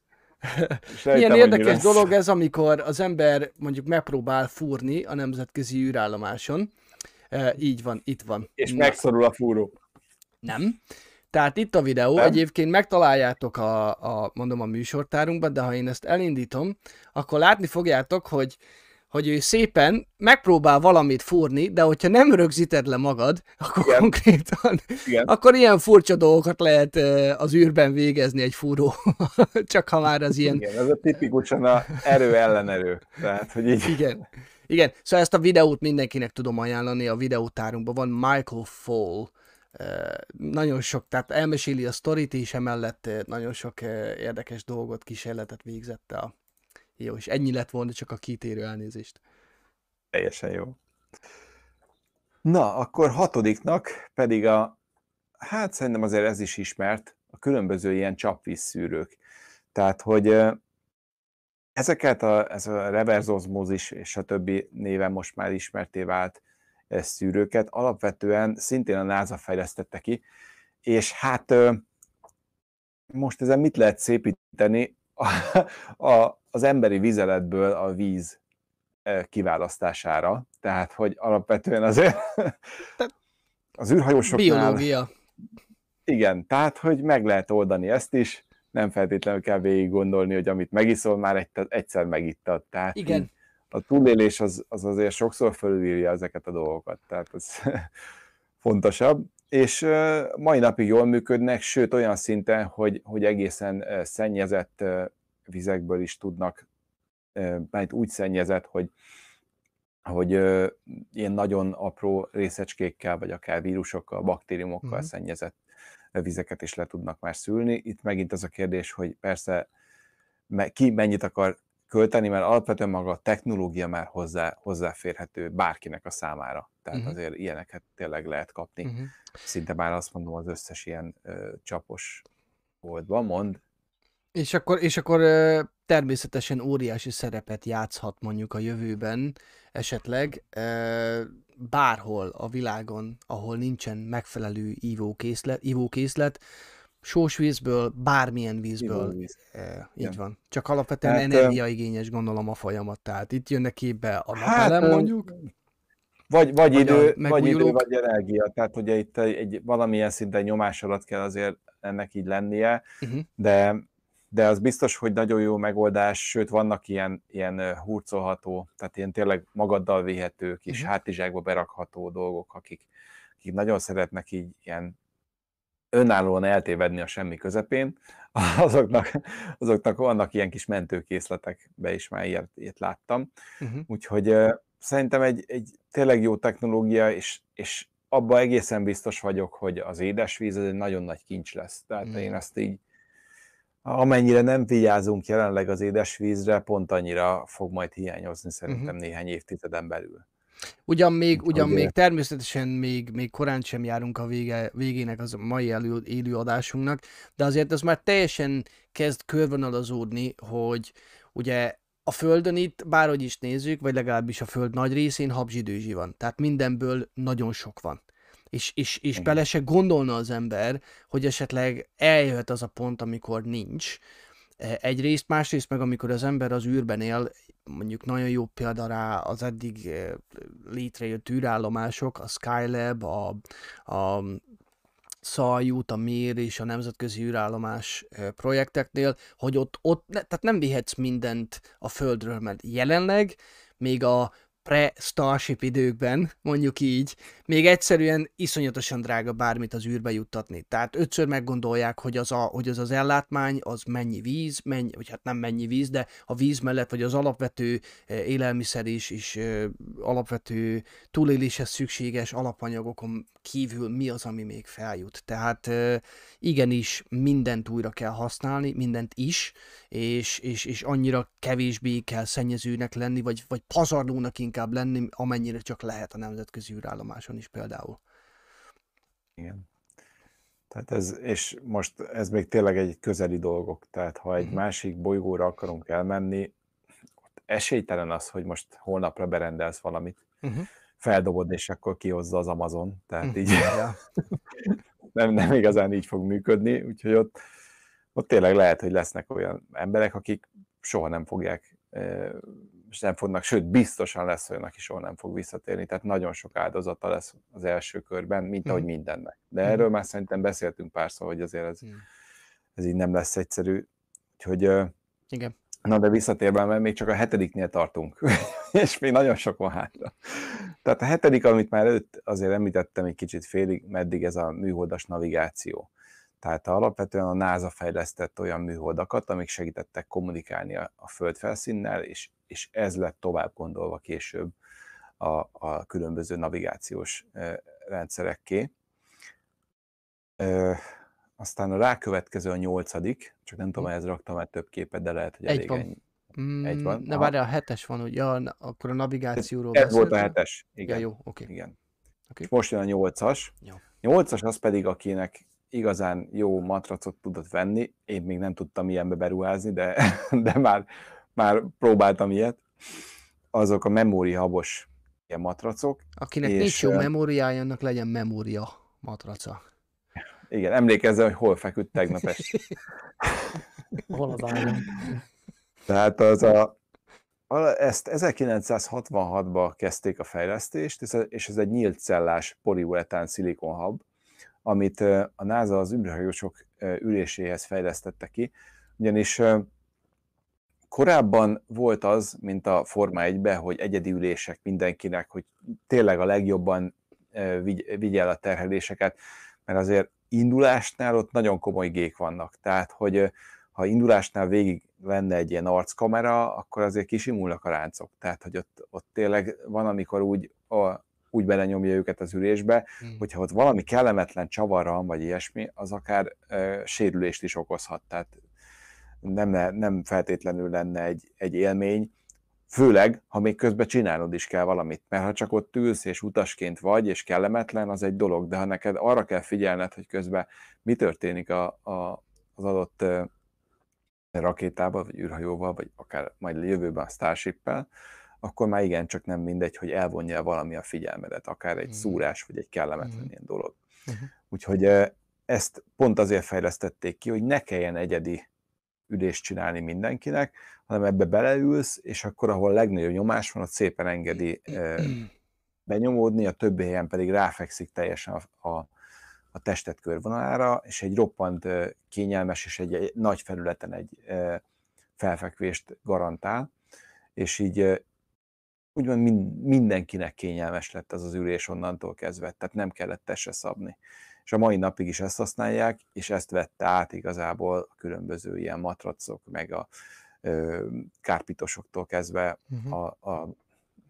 Sejtem, milyen érdekes dolog ez, amikor az ember mondjuk megpróbál fúrni a nemzetközi űrállomáson. E, így van, itt van. És Na. megszorul a fúró. Nem. Tehát itt a videó, Nem? egyébként megtaláljátok a, a, mondom a műsortárunkban, de ha én ezt elindítom, akkor látni fogjátok, hogy hogy ő szépen megpróbál valamit fúrni, de hogyha nem rögzíted le magad, akkor Igen. konkrétan, Igen. akkor ilyen furcsa dolgokat lehet az űrben végezni egy fúró, csak ha már az ilyen... Igen, ez a tipikusan a erő ellenerő. Tehát, hogy így... Igen. Igen, szóval ezt a videót mindenkinek tudom ajánlani, a videótárunkban van Michael Fall, nagyon sok, tehát elmeséli a sztorit, és emellett nagyon sok érdekes dolgot, kísérletet végzett a jó, és ennyi lett volna csak a kitérő elnézést. Teljesen jó. Na, akkor hatodiknak pedig a, hát szerintem azért ez is ismert, a különböző ilyen csapvízszűrők. Tehát, hogy ezeket a, ez a reverse osmosis és a többi néven most már ismerté vált szűrőket alapvetően szintén a NASA fejlesztette ki, és hát most ezen mit lehet szépíteni? A, a, az emberi vizeletből a víz kiválasztására, tehát hogy alapvetően azért az űrhajósoknál... Biológia. Igen, tehát hogy meg lehet oldani ezt is, nem feltétlenül kell végig gondolni, hogy amit megiszol, már egy, egyszer megittad. Tehát Igen. A túlélés az, az azért sokszor fölülírja ezeket a dolgokat, tehát ez fontosabb. és mai napig jól működnek, sőt olyan szinten, hogy, hogy egészen szennyezett vizekből is tudnak, mert úgy szennyezett, hogy, hogy ilyen nagyon apró részecskékkel, vagy akár vírusokkal, baktériumokkal uh-huh. szennyezett vizeket is le tudnak már szülni. Itt megint az a kérdés, hogy persze ki mennyit akar költeni, mert alapvetően maga a technológia már hozzá, hozzáférhető bárkinek a számára. Tehát uh-huh. azért ilyeneket tényleg lehet kapni. Uh-huh. Szinte már azt mondom az összes ilyen ö, csapos boltban, mond. És akkor, és akkor természetesen óriási szerepet játszhat mondjuk a jövőben esetleg bárhol a világon, ahol nincsen megfelelő ivókészlet, ivókészlet sós vízből, bármilyen vízből. Víz. E, így ja. van. Csak alapvetően hát, energiaigényes gondolom a folyamat. Tehát itt jönnek képbe a hát, napelem hát, mondjuk. Vagy, vagy, vagy, idő, vagy idő, vagy energia. Tehát ugye itt egy, egy valamilyen szinten nyomás alatt kell azért ennek így lennie, uh-huh. de de az biztos, hogy nagyon jó megoldás, sőt vannak ilyen, ilyen hurcolható, tehát ilyen tényleg magaddal vihető kis uh-huh. hátizsákba berakható dolgok, akik, akik nagyon szeretnek így ilyen önállóan eltévedni a semmi közepén, azoknak, azoknak vannak ilyen kis mentőkészletek, be is már ilyet, ilyet láttam. Uh-huh. Úgyhogy uh, szerintem egy, egy tényleg jó technológia, és, és abban egészen biztos vagyok, hogy az édesvíz ez egy nagyon nagy kincs lesz. Tehát uh-huh. én azt így, amennyire nem vigyázunk jelenleg az édesvízre, pont annyira fog majd hiányozni szerintem uh-huh. néhány évtizeden belül. Ugyan még, ugyan még természetesen még, még korán sem járunk a vége, végének az mai elő, élő adásunknak, de azért az már teljesen kezd körvonalazódni, hogy ugye a Földön itt, bárhogy is nézzük, vagy legalábbis a Föld nagy részén habzsidőzsi van. Tehát mindenből nagyon sok van. És, és, és bele se gondolna az ember, hogy esetleg eljöhet az a pont, amikor nincs. E, egyrészt, másrészt meg amikor az ember az űrben él, mondjuk nagyon jó példa rá az eddig eh, létrejött űrállomások, a Skylab, a, a Szajút, a Mir és a nemzetközi űrállomás eh, projekteknél, hogy ott, ott tehát nem vihetsz mindent a Földről, mert jelenleg még a pre-Starship időkben, mondjuk így, még egyszerűen iszonyatosan drága bármit az űrbe juttatni. Tehát ötször meggondolják, hogy az, a, hogy az az ellátmány, az mennyi víz, mennyi, vagy hát nem mennyi víz, de a víz mellett, vagy az alapvető eh, élelmiszer is, és eh, alapvető túléléshez szükséges alapanyagokon kívül mi az, ami még feljut. Tehát eh, igenis mindent újra kell használni, mindent is, és, és, és annyira kevésbé kell szennyezőnek lenni, vagy, vagy pazarlónak inkább lenni, amennyire csak lehet a nemzetközi űrállomáson is például. Igen. Tehát ez, és most ez még tényleg egy közeli dolgok, tehát ha egy uh-huh. másik bolygóra akarunk elmenni, ott esélytelen az, hogy most holnapra berendelsz valamit, uh-huh. feldobod, és akkor kihozza az Amazon, tehát uh-huh. így nem, nem igazán így fog működni, úgyhogy ott, ott tényleg lehet, hogy lesznek olyan emberek, akik soha nem fogják és nem fognak, sőt, biztosan lesz olyan, aki soha nem fog visszatérni, tehát nagyon sok áldozata lesz az első körben, mint ahogy mhm. mindennek. De mm. erről már szerintem beszéltünk párszor, hogy azért ez, ez így nem lesz egyszerű. Úgyhogy, Igen. Na de visszatérve, mert még csak a hetediknél tartunk, és még nagyon sok van hátra. Tehát a hetedik, amit már előtt azért említettem egy kicsit félig, meddig ez a műholdas navigáció. Tehát alapvetően a NASA fejlesztett olyan műholdakat, amik segítettek kommunikálni a, a Föld felszínnel, és, és ez lett tovább gondolva később a, a különböző navigációs rendszerekké. E, aztán a rákövetkező a nyolcadik, csak nem tudom, hm. ez raktam már több képet, de lehet, hogy egy elég van. ennyi. Mm, egy van. Ne várj, a hetes van, ugye? Ja, akkor a navigációról Ez volt a hetes, igen. Ja, jó, oké. Okay. Igen. Okay. most jön a nyolcas. Jó. Nyolcas az pedig, akinek igazán jó matracot tudott venni, én még nem tudtam ilyenbe beruházni, de, de már, már próbáltam ilyet, azok a memóriahabos ilyen matracok. Akinek és, nincs jó memóriája, annak legyen memória matraca. Igen, emlékezzel, hogy hol feküdt tegnap este. hol az ágyon. Tehát az a, ezt 1966-ban kezdték a fejlesztést, és ez egy nyílt cellás poliuretán szilikonhab, amit a NASA az űrhajósok üléséhez fejlesztette ki, ugyanis korábban volt az, mint a Forma 1 hogy egyedi ülések mindenkinek, hogy tényleg a legjobban vigye el a terheléseket, mert azért indulásnál ott nagyon komoly gék vannak. Tehát, hogy ha indulásnál végig lenne egy ilyen arckamera, akkor azért kisimulnak a ráncok. Tehát, hogy ott, ott tényleg van, amikor úgy, a, úgy belenyomja őket az ülésbe, hmm. hogyha ott valami kellemetlen csavarra vagy ilyesmi, az akár e, sérülést is okozhat. Tehát nem, nem feltétlenül lenne egy, egy élmény, Főleg, ha még közben csinálnod is kell valamit, mert ha csak ott ülsz és utasként vagy, és kellemetlen, az egy dolog, de ha neked arra kell figyelned, hogy közben mi történik a, a, az adott rakétával, vagy űrhajóval, vagy akár majd jövőben a Starship-pel, akkor már igen, csak nem mindegy, hogy elvonja valami a figyelmedet, akár egy mm. szúrás, vagy egy kellemetlen mm. ilyen dolog. Mm-hmm. Úgyhogy ezt pont azért fejlesztették ki, hogy ne kelljen egyedi ülést csinálni mindenkinek, hanem ebbe beleülsz, és akkor, ahol a legnagyobb nyomás van, ott szépen engedi benyomódni, a többi helyen pedig ráfekszik teljesen a, a, a testet körvonalára, és egy roppant kényelmes és egy, egy nagy felületen egy felfekvést garantál, és így úgymond mindenkinek kényelmes lett az az ülés onnantól kezdve, tehát nem kellett testre szabni és a mai napig is ezt használják, és ezt vette át igazából a különböző ilyen matracok, meg a ö, kárpitosoktól kezdve uh-huh. a, a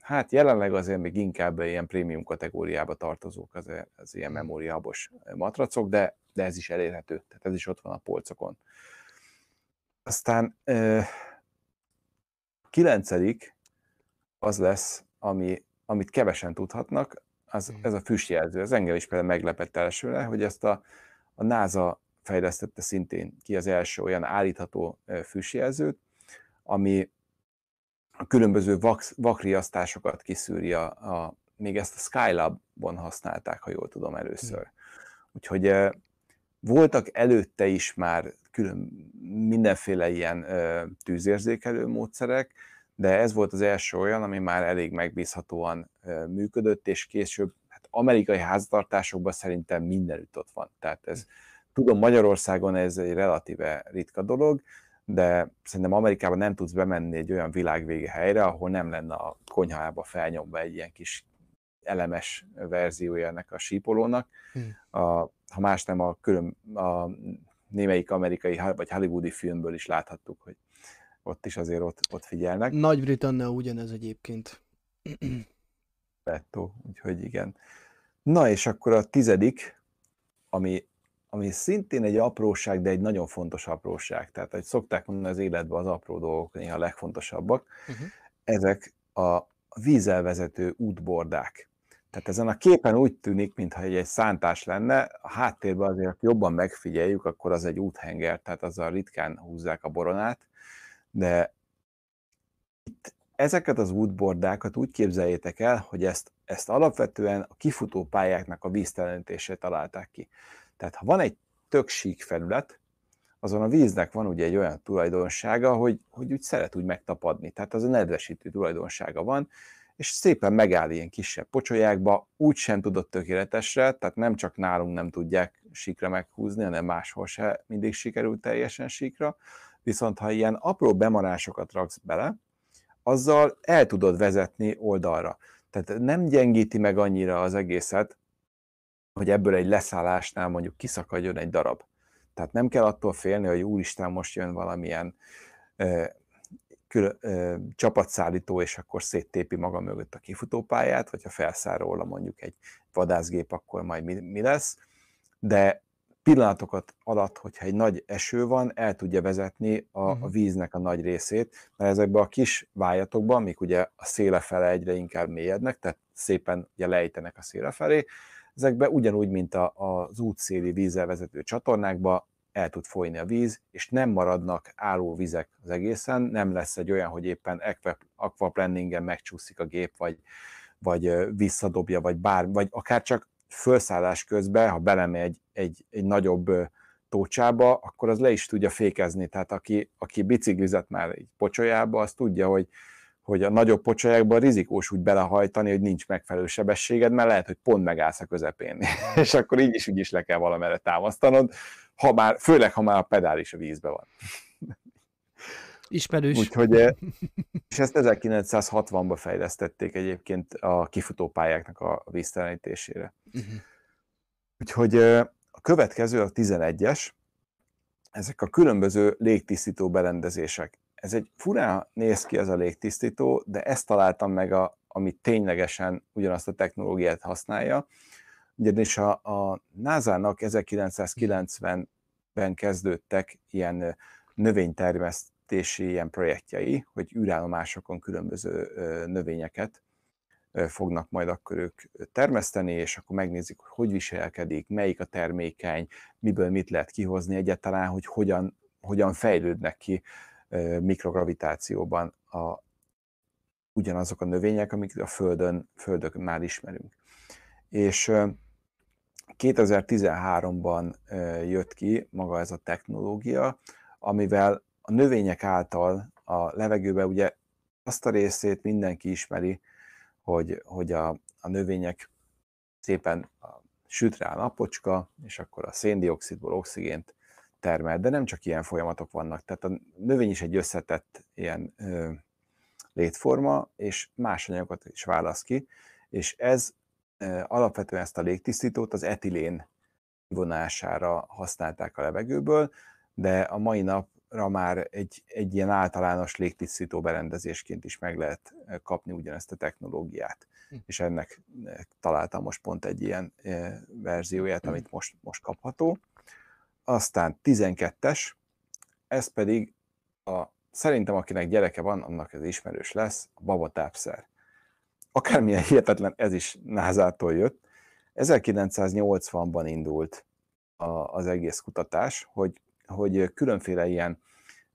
hát jelenleg azért még inkább ilyen prémium kategóriába tartozók az, az ilyen mhm. memóriabos matracok, de, de ez is elérhető, tehát ez is ott van a polcokon. Aztán ö, kilencedik az lesz, ami, amit kevesen tudhatnak, az, ez a füstjelző. Ez engem is például meglepett elsőre, hogy ezt a, a NASA fejlesztette szintén ki az első olyan állítható füstjelzőt, ami a különböző vak, vakriasztásokat kiszűri, a, a, még ezt a Skylab-on használták, ha jól tudom először. Úgyhogy voltak előtte is már külön mindenféle ilyen tűzérzékelő módszerek, de ez volt az első olyan, ami már elég megbízhatóan működött, és később hát amerikai háztartásokban szerintem mindenütt ott van. Tehát ez, tudom, Magyarországon ez egy relatíve ritka dolog, de szerintem Amerikában nem tudsz bemenni egy olyan világvége helyre, ahol nem lenne a konyhába felnyomva egy ilyen kis elemes verziója ennek a sípolónak. Hmm. A, ha más nem, a, külön, a némelyik amerikai vagy hollywoodi filmből is láthattuk, hogy ott is azért ott, ott figyelnek. Nagy-Britannia ugyanez egyébként. Petto, úgyhogy igen. Na és akkor a tizedik, ami, ami szintén egy apróság, de egy nagyon fontos apróság. Tehát, hogy szokták mondani az életben az apró dolgok néha a legfontosabbak. Uh-huh. Ezek a vízelvezető útbordák. Tehát ezen a képen úgy tűnik, mintha egy, egy szántás lenne, a háttérben azért jobban megfigyeljük, akkor az egy úthenger, tehát azzal ritkán húzzák a boronát, de itt ezeket az útbordákat úgy képzeljétek el, hogy ezt, ezt alapvetően a kifutó pályáknak a víztelenítését találták ki. Tehát ha van egy tök sík felület, azon a víznek van ugye egy olyan tulajdonsága, hogy, hogy úgy szeret úgy megtapadni. Tehát az a nedvesítő tulajdonsága van, és szépen megáll ilyen kisebb pocsolyákba, úgy sem tudott tökéletesre, tehát nem csak nálunk nem tudják síkra meghúzni, hanem máshol se mindig sikerült teljesen síkra, viszont ha ilyen apró bemarásokat raksz bele, azzal el tudod vezetni oldalra. Tehát nem gyengíti meg annyira az egészet, hogy ebből egy leszállásnál mondjuk kiszakadjon egy darab. Tehát nem kell attól félni, hogy úristen, most jön valamilyen ö, kül, ö, csapatszállító, és akkor széttépi maga mögött a kifutópályát, vagy ha felszáll róla mondjuk egy vadászgép, akkor majd mi, mi lesz. De pillanatokat alatt, hogyha egy nagy eső van, el tudja vezetni a, uh-huh. a víznek a nagy részét, mert ezekben a kis vájatokban, amik ugye a széle fele egyre inkább mélyednek, tehát szépen ugye lejtenek a széle felé, ezekben ugyanúgy, mint a, az útszéli vízzel vezető csatornákba el tud folyni a víz, és nem maradnak álló vizek az egészen, nem lesz egy olyan, hogy éppen aquaplaningen megcsúszik a gép, vagy, vagy visszadobja, vagy bár, vagy akár csak felszállás közben, ha belemegy egy, egy, nagyobb tócsába, akkor az le is tudja fékezni. Tehát aki, aki biciklizett már egy pocsolyába, az tudja, hogy, hogy a nagyobb pocsolyákban rizikós úgy belehajtani, hogy nincs megfelelő sebességed, mert lehet, hogy pont megállsz a közepén. és akkor így is, úgy is le kell valamire támasztanod, ha már, főleg, ha már a pedál is a vízbe van. Ismerős. Úgyhogy, és ezt 1960-ban fejlesztették egyébként a kifutópályáknak a víztelenítésére. Uh-huh. Úgyhogy a következő, a 11-es, ezek a különböző légtisztító berendezések. Ez egy furán néz ki ez a légtisztító, de ezt találtam meg, a, ami ténylegesen ugyanazt a technológiát használja. Ugyanis a, a NASA-nak 1990-ben kezdődtek ilyen növénytermesztési ilyen projektjei, hogy űrállomásokon különböző növényeket fognak majd akkor ők termeszteni, és akkor megnézik, hogy hogy viselkedik, melyik a termékeny, miből mit lehet kihozni egyáltalán, hogy hogyan, hogyan fejlődnek ki mikrogravitációban a, ugyanazok a növények, amik a Földön, Földön már ismerünk. És 2013-ban jött ki maga ez a technológia, amivel a növények által a levegőbe ugye azt a részét mindenki ismeri, hogy, hogy a, a növények szépen süt rá a napocska, és akkor a széndiokszidból oxigént termel, de nem csak ilyen folyamatok vannak. Tehát a növény is egy összetett ilyen ö, létforma, és más anyagokat is választ ki, és ez ö, alapvetően ezt a légtisztítót az etilén vonására használták a levegőből, de a mai nap már egy, egy ilyen általános légtisztító berendezésként is meg lehet eh, kapni ugyanezt a technológiát. Hm. És ennek eh, találtam most pont egy ilyen eh, verzióját, amit most, most kapható. Aztán 12-es, ez pedig a, szerintem akinek gyereke van, annak ez ismerős lesz, a babatápszer. Akármilyen hihetetlen, ez is názától jött. 1980-ban indult a, az egész kutatás, hogy hogy különféle ilyen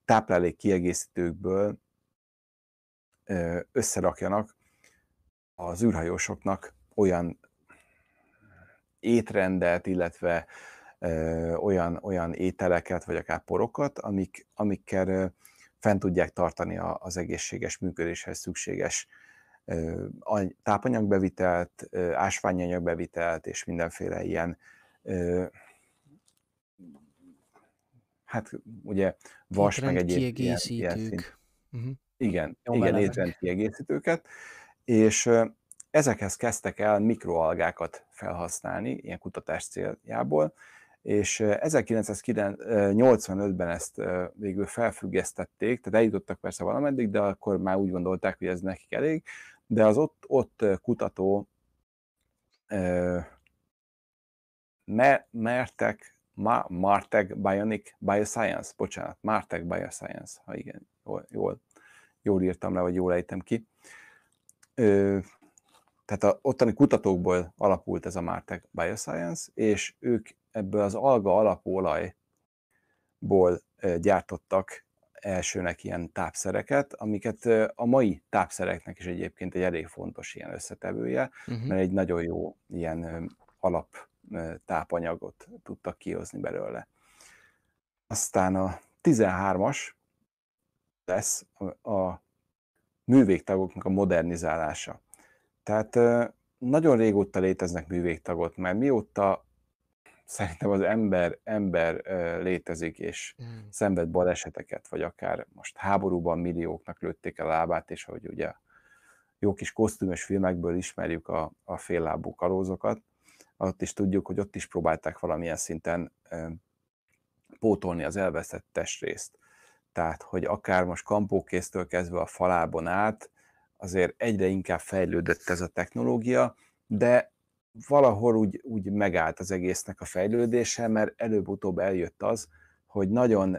táplálék kiegészítőkből összerakjanak az űrhajósoknak olyan étrendet, illetve olyan, olyan ételeket, vagy akár porokat, amik, amikkel fent tudják tartani az egészséges működéshez szükséges tápanyagbevitelt, ásványanyagbevitelt, és mindenféle ilyen hát ugye vas, meg egyéb ilyen, ilyen szint. Uh-huh. Igen, Jó igen, étrend kiegészítőket, és ezekhez kezdtek el mikroalgákat felhasználni, ilyen kutatás céljából, és 1985-ben ezt végül felfüggesztették, tehát eljutottak persze valameddig, de akkor már úgy gondolták, hogy ez nekik elég, de az ott, ott kutató mertek Ma, Martech Bionic Bioscience, bocsánat, Martech Bioscience, ha igen, jól, jól, jól írtam le, vagy jól ejtem ki. Ö, tehát a ottani kutatókból alapult ez a Martech Bioscience, és ők ebből az alga alapú olajból gyártottak elsőnek ilyen tápszereket, amiket a mai tápszereknek is egyébként egy elég fontos ilyen összetevője, uh-huh. mert egy nagyon jó ilyen alap tápanyagot tudtak kihozni belőle. Aztán a 13-as lesz a, a művégtagoknak a modernizálása. Tehát nagyon régóta léteznek művégtagok, mert mióta szerintem az ember, ember létezik, és mm. szenved baleseteket, vagy akár most háborúban millióknak lőtték a lábát, és ahogy ugye jó kis kosztümös filmekből ismerjük a, a féllábú kalózokat, ott is tudjuk, hogy ott is próbálták valamilyen szinten pótolni az elveszett testrészt. Tehát, hogy akár most kampókésztől kezdve a falábon át, azért egyre inkább fejlődött ez a technológia, de valahol úgy, úgy megállt az egésznek a fejlődése, mert előbb-utóbb eljött az, hogy nagyon,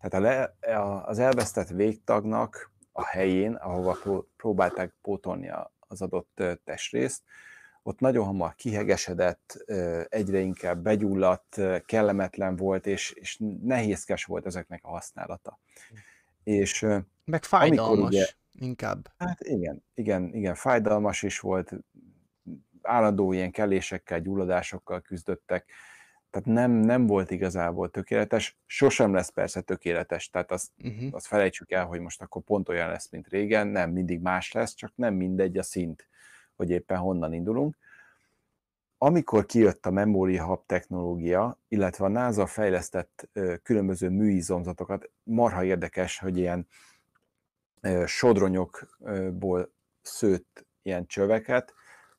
tehát a le, az elvesztett végtagnak a helyén, ahova próbálták pótolni az adott testrészt, ott nagyon hamar kihegesedett, egyre inkább begyulladt, kellemetlen volt, és, és nehézkes volt ezeknek a használata. És, Meg fájdalmas ugye, inkább. Hát igen, igen, igen, fájdalmas is volt, állandó ilyen kellésekkel, gyulladásokkal küzdöttek, tehát nem, nem volt igazából tökéletes, sosem lesz persze tökéletes, tehát azt, uh-huh. azt felejtsük el, hogy most akkor pont olyan lesz, mint régen, nem mindig más lesz, csak nem mindegy a szint hogy éppen honnan indulunk. amikor kijött a Memory Hub technológia, illetve a NASA fejlesztett különböző műizomzatokat, marha érdekes, hogy ilyen sodronyokból szőtt ilyen csöveket,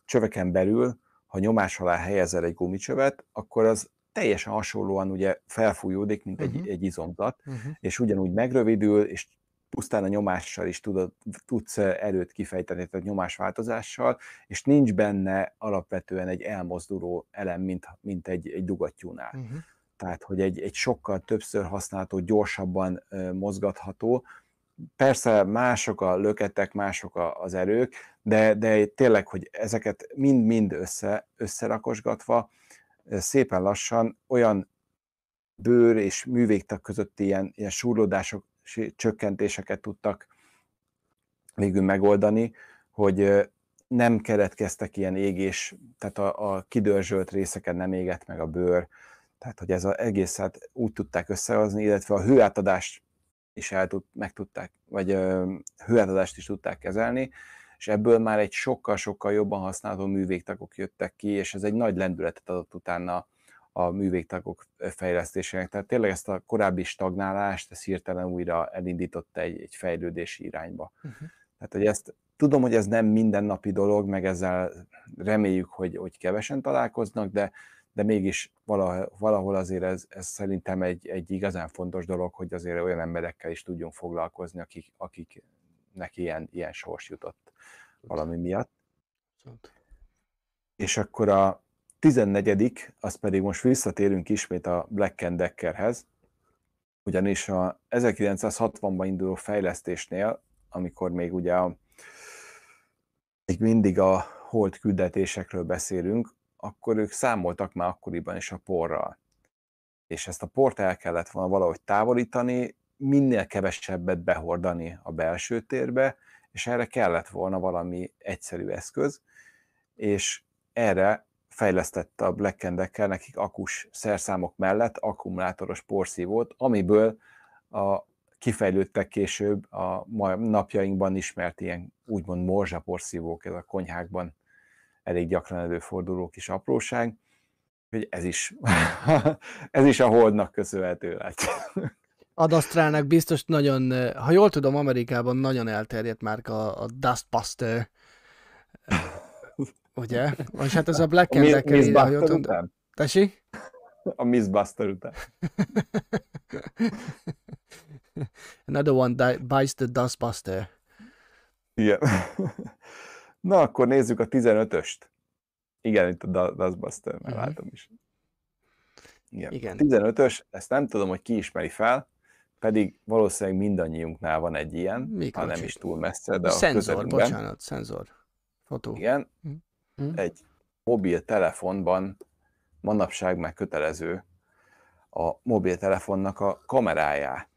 csöveken belül, ha nyomás alá helyezel egy gumicsövet, akkor az teljesen hasonlóan ugye felfújódik, mint egy, uh-huh. egy izomzat, uh-huh. és ugyanúgy megrövidül, és pusztán a nyomással is tudod, tudsz erőt kifejteni, tehát nyomásváltozással, és nincs benne alapvetően egy elmozduló elem, mint, mint egy, egy dugattyúnál. Uh-huh. Tehát, hogy egy, egy sokkal többször használható, gyorsabban mozgatható, persze mások a löketek, mások az erők, de, de tényleg, hogy ezeket mind-mind össze, összerakosgatva, szépen lassan olyan bőr és művégtak közötti ilyen, ilyen súrlódások, csökkentéseket tudtak végül megoldani, hogy nem keletkeztek ilyen égés, tehát a, a kidörzsölt részeken nem égett meg a bőr, tehát hogy ez az egészet úgy tudták összehozni, illetve a hőátadást is el tud, meg tudták, vagy ö, hőátadást is tudták kezelni, és ebből már egy sokkal-sokkal jobban használható művégtagok jöttek ki, és ez egy nagy lendületet adott utána a művégtagok fejlesztésének. Tehát tényleg ezt a korábbi stagnálást, ez hirtelen újra elindította egy, egy fejlődési irányba. Uh-huh. Tehát, hogy ezt tudom, hogy ez nem mindennapi dolog, meg ezzel reméljük, hogy, hogy kevesen találkoznak, de, de mégis valahol, valahol azért ez, ez szerintem egy, egy igazán fontos dolog, hogy azért olyan emberekkel is tudjunk foglalkozni, akik, akiknek ilyen, ilyen sors jutott valami miatt. És akkor a 14 az pedig most visszatérünk ismét a Black Deckerhez, ugyanis a 1960-ban induló fejlesztésnél, amikor még ugye a, még mindig a hold küldetésekről beszélünk, akkor ők számoltak már akkoriban is a porral. És ezt a port el kellett volna valahogy távolítani, minél kevesebbet behordani a belső térbe, és erre kellett volna valami egyszerű eszköz, és erre fejlesztette a Black Decker nekik akus szerszámok mellett akkumulátoros porszívót, amiből a kifejlődtek később a napjainkban ismert ilyen úgymond morzsa porszívók, ez a konyhákban elég gyakran előforduló kis apróság, hogy ez is, ez is a holdnak köszönhető lett. Adasztrálnak biztos nagyon, ha jól tudom, Amerikában nagyon elterjedt már a, a Dustbuster, ugye? Vagy hát ez a Black and ha jól tudom. Tesi? A Miss Buster után. Another one buys the Dustbuster. Igen. Na, akkor nézzük a 15-öst. Igen, itt a Dustbuster, mert uh-huh. látom is. Igen. Igen. A 15-ös, ezt nem tudom, hogy ki ismeri fel, pedig valószínűleg mindannyiunknál van egy ilyen, Mikor ha nem is túl messze, de a Szenzor, bocsánat, szenzor. Fotó. Igen. Hm? Egy mobiltelefonban manapság meg kötelező a mobiltelefonnak a kamerájá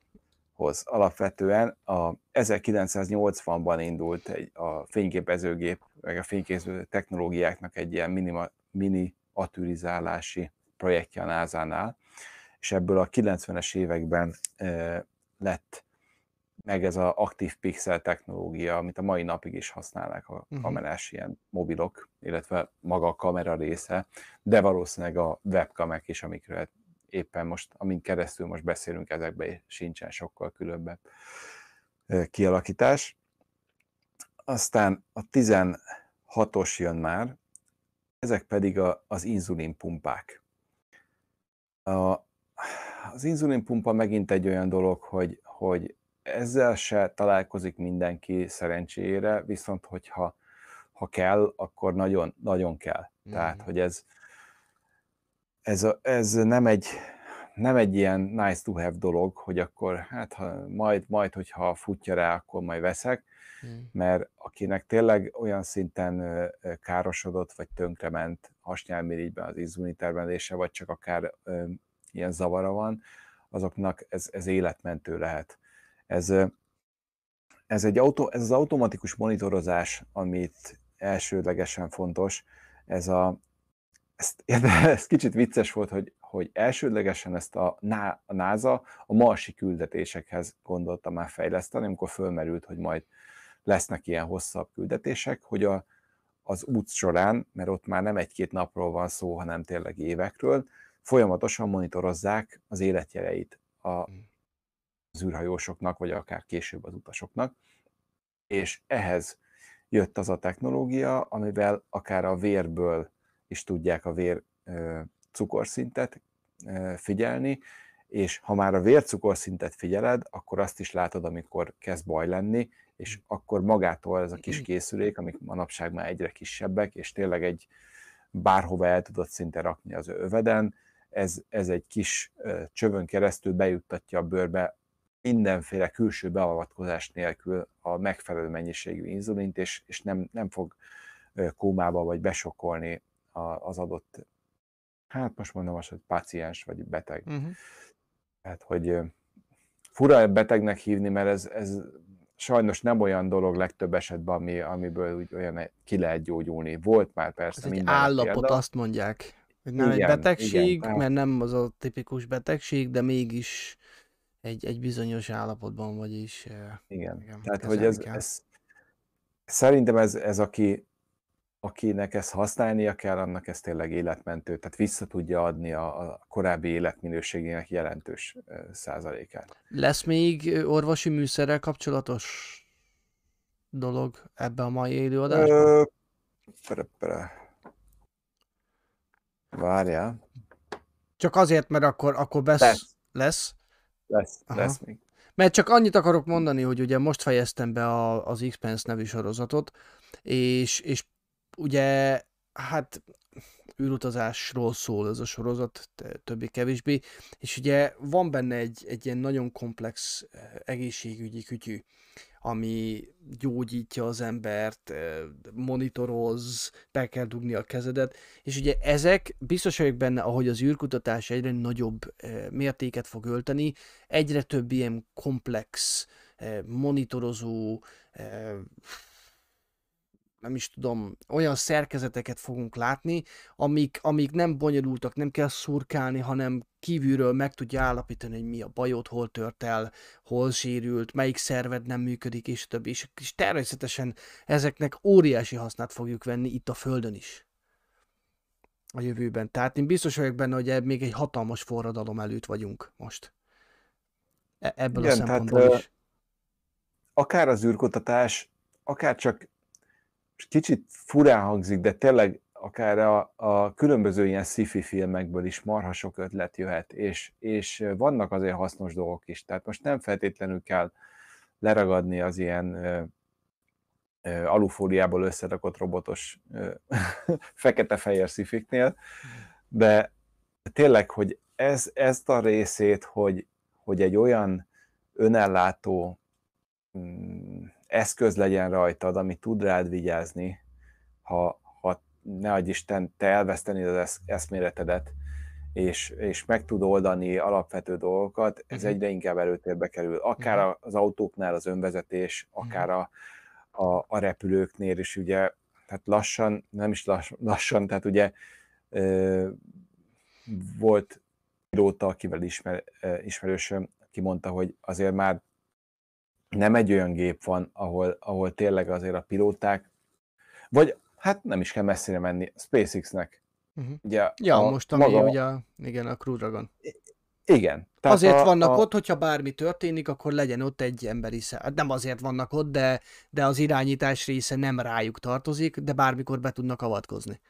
hoz. Alapvetően a 1980-ban indult egy, a fényképezőgép, meg a fényképező technológiáknak egy ilyen minima, mini atűrizálási projektje a NASA-nál, és ebből a 90-es években e, lett meg ez az aktív pixel technológia, amit a mai napig is használnak a uh-huh. kamerás ilyen mobilok, illetve maga a kamera része, de valószínűleg a webkamek is, amikről éppen most, amin keresztül most beszélünk, ezekben sincsen sokkal különbebb kialakítás. Aztán a 16-os jön már, ezek pedig a, az inzulinpumpák. A, az inzulinpumpa megint egy olyan dolog, hogy, hogy ezzel se találkozik mindenki szerencsére, viszont hogyha ha kell, akkor nagyon, nagyon kell. Mm. Tehát, hogy ez, ez, ez nem, egy, nem egy ilyen nice to have dolog, hogy akkor hát ha majd, majd, hogyha futja rá, akkor majd veszek, mm. mert akinek tényleg olyan szinten károsodott, vagy tönkrement hasnyálmirigyben az inzulintermelése, vagy csak akár ö, ilyen zavara van, azoknak ez, ez életmentő lehet. Ez, ez, egy autó, ez az automatikus monitorozás, amit elsődlegesen fontos, ez a, ez, ez kicsit vicces volt, hogy, hogy elsődlegesen ezt a, a NASA a marsi küldetésekhez gondolta már fejleszteni, amikor fölmerült, hogy majd lesznek ilyen hosszabb küldetések, hogy a, az út során, mert ott már nem egy-két napról van szó, hanem tényleg évekről, folyamatosan monitorozzák az életjeleit a, az űrhajósoknak, vagy akár később az utasoknak, és ehhez jött az a technológia, amivel akár a vérből is tudják a vér cukorszintet figyelni, és ha már a vércukorszintet figyeled, akkor azt is látod, amikor kezd baj lenni, és akkor magától ez a kis készülék, amik manapság már egyre kisebbek, és tényleg egy bárhova el tudod szinte rakni az öveden, ez, ez egy kis csövön keresztül bejuttatja a bőrbe mindenféle külső beavatkozás nélkül a megfelelő mennyiségű inzulint, és, és nem, nem fog kómába vagy besokolni az adott, hát most mondom azt, hogy paciens vagy beteg. Uh-huh. Hát, hogy fura betegnek hívni, mert ez, ez sajnos nem olyan dolog legtöbb esetben, ami, amiből úgy olyan ki lehet gyógyulni. Volt már persze ez minden. Egy állapot, példa. azt mondják. Hogy nem igen, egy betegség, igen, mert nem az a tipikus betegség, de mégis egy, egy bizonyos állapotban vagyis. Igen, igen tehát hogy ez, ez, szerintem ez, ez aki, akinek ezt használnia kell, annak ez tényleg életmentő, tehát vissza tudja adni a, a korábbi életminőségének jelentős százalékát. Lesz még orvosi műszerrel kapcsolatos dolog ebbe a mai élőadásban? Várjál. Csak azért, mert akkor, akkor besz... lesz. Lesz? Lesz, Aha. lesz még. Mert csak annyit akarok mondani, hogy ugye most fejeztem be a, az Expense nevű sorozatot, és, és ugye hát űrutazásról szól ez a sorozat, többé-kevésbé, és ugye van benne egy, egy ilyen nagyon komplex eh, egészségügyi kütyű, ami gyógyítja az embert, monitoroz, be kell dugni a kezedet, és ugye ezek, biztos vagyok benne, ahogy az űrkutatás egyre nagyobb mértéket fog ölteni, egyre több ilyen komplex, monitorozó, nem is tudom, olyan szerkezeteket fogunk látni, amik, amik nem bonyolultak, nem kell szurkálni, hanem kívülről meg tudja állapítani, hogy mi a bajod, hol tört el, hol sérült, melyik szerved nem működik, és többi. És, és természetesen ezeknek óriási hasznát fogjuk venni itt a Földön is a jövőben. Tehát én biztos vagyok benne, hogy még egy hatalmas forradalom előtt vagyunk most. E- ebből Igen, a szempontból tehát, is. Akár az űrkutatás, akár csak kicsit furán hangzik, de tényleg akár a, a különböző ilyen sci-fi filmekből is marha sok ötlet jöhet, és, és vannak azért hasznos dolgok is. Tehát most nem feltétlenül kell leragadni az ilyen ö, ö, alufóliából összerakott robotos fekete-fehér szifiknél, de tényleg, hogy ez, ezt a részét, hogy, hogy egy olyan önellátó mm, eszköz legyen rajtad, ami tud rád vigyázni, ha, ha ne adj Isten, te elveszteni az eszméletedet, és, és meg tud oldani alapvető dolgokat, ez uh-huh. egyre inkább előtérbe kerül. Akár uh-huh. az autóknál az önvezetés, akár a, a, a repülőknél is, ugye, tehát lassan, nem is lass, lassan, tehát ugye ö, volt pilóta, akivel ismer, ismerősöm, ki mondta, hogy azért már nem egy olyan gép van, ahol, ahol tényleg azért a pilóták, vagy hát nem is kell messzire menni, SpaceX-nek. Uh-huh. Ugye ja, a, most ami maga... ugye, igen, a Crew Dragon. Igen. Tehát azért a, vannak a... ott, hogyha bármi történik, akkor legyen ott egy emberi szem. Hát nem azért vannak ott, de, de az irányítás része nem rájuk tartozik, de bármikor be tudnak avatkozni.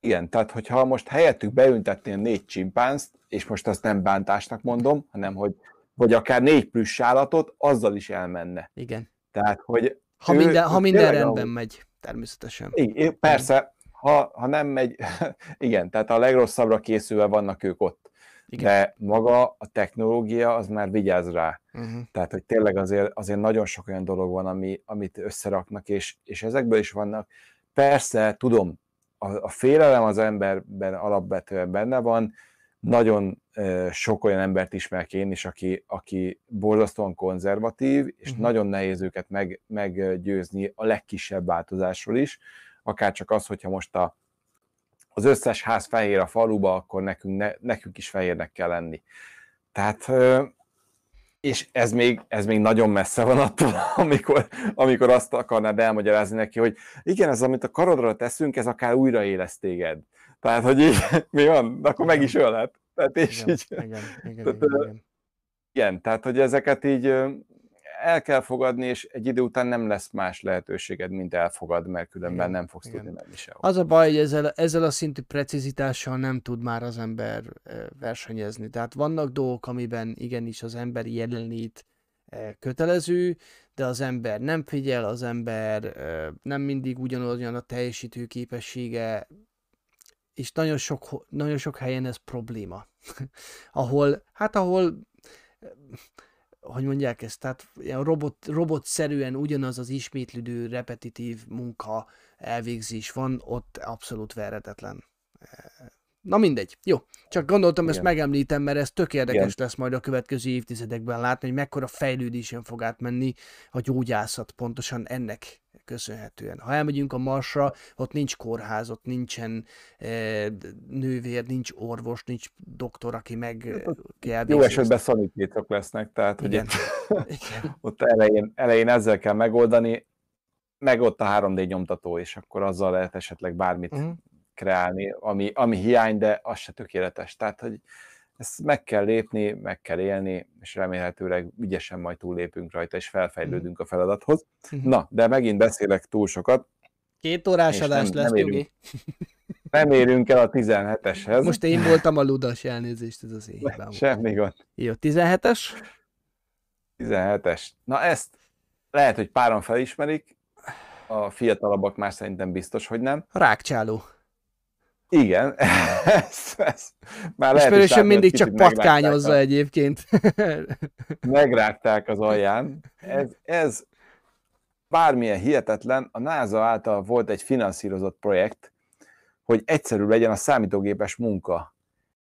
Igen, tehát hogyha most helyettük beüntetnél négy csimpánzt, és most azt nem bántásnak mondom, hanem hogy vagy akár négy plusz állatot, azzal is elmenne. Igen. Tehát, hogy ha ő, minden, ha minden rendben ahol... megy, természetesen. Igen, persze, ha, ha nem megy, igen, tehát a legrosszabbra készülve vannak ők ott. Igen. De maga a technológia az már vigyáz rá. Uh-huh. Tehát, hogy tényleg azért, azért nagyon sok olyan dolog van, ami, amit összeraknak, és, és ezekből is vannak. Persze, tudom, a, a félelem az emberben alapvetően benne van, nagyon sok olyan embert ismerek én is, aki, aki borzasztóan konzervatív, és uh-huh. nagyon nehéz őket meg, meggyőzni a legkisebb változásról is, akár csak az, hogyha most a, az összes ház fehér a faluba, akkor nekünk, ne, nekünk is fehérnek kell lenni. Tehát és ez még, ez még nagyon messze van attól, amikor, amikor azt akarnád elmagyarázni neki, hogy igen, ez amit a karodra teszünk, ez akár újraélesz téged. Tehát, hogy így, mi van? Akkor meg is ölhet. Tehát, és igen, így, igen, igen, tehát, igen, igen. igen, tehát, hogy ezeket így el kell fogadni, és egy idő után nem lesz más lehetőséged, mint elfogad, mert különben igen, nem fogsz igen. tudni menni sehol. Az a baj, hogy ezzel, ezzel a szintű precizitással nem tud már az ember versenyezni. Tehát vannak dolgok, amiben igenis az ember jelenlít kötelező, de az ember nem figyel, az ember nem mindig ugyanolyan a teljesítő képessége, és nagyon sok, nagyon sok helyen ez probléma. ahol, hát ahol hogy mondják ezt, tehát ilyen robot, robotszerűen ugyanaz az ismétlődő, repetitív munka elvégzés van, ott abszolút verhetetlen. Na mindegy. Jó, csak gondoltam, Igen. ezt megemlítem, mert ez tök érdekes Igen. lesz majd a következő évtizedekben látni, hogy mekkora fejlődésen fog átmenni a gyógyászat pontosan ennek köszönhetően. Ha elmegyünk a Marsra, ott nincs kórház, ott nincsen e, nővér, nincs orvos, nincs doktor, aki meg hát kell Jó esetben szanitétok lesznek, tehát Igen. hogy Igen. ott elején, elején ezzel kell megoldani, meg ott a 3D nyomtató, és akkor azzal lehet esetleg bármit uh-huh. Kreálni, ami, ami hiány, de az se tökéletes. Tehát, hogy ezt meg kell lépni, meg kell élni, és remélhetőleg ügyesen majd túllépünk rajta, és felfejlődünk a feladathoz. Uh-huh. Na, de megint beszélek túl sokat. Két órás adás nem, lesz, nem érünk, nem érünk el a 17-eshez. Most én voltam a ludas, elnézést, ez az én Semmi gond. Jó, 17-es? 17-es. Na ezt lehet, hogy páran felismerik, a fiatalabbak már szerintem biztos, hogy nem. Rákcsáló. Igen, ez, ez már lehet Ismerősen mindig csak patkányozza a... egyébként. megrágták az alján. Ez, ez bármilyen hihetetlen, a NASA által volt egy finanszírozott projekt, hogy egyszerű legyen a számítógépes munka.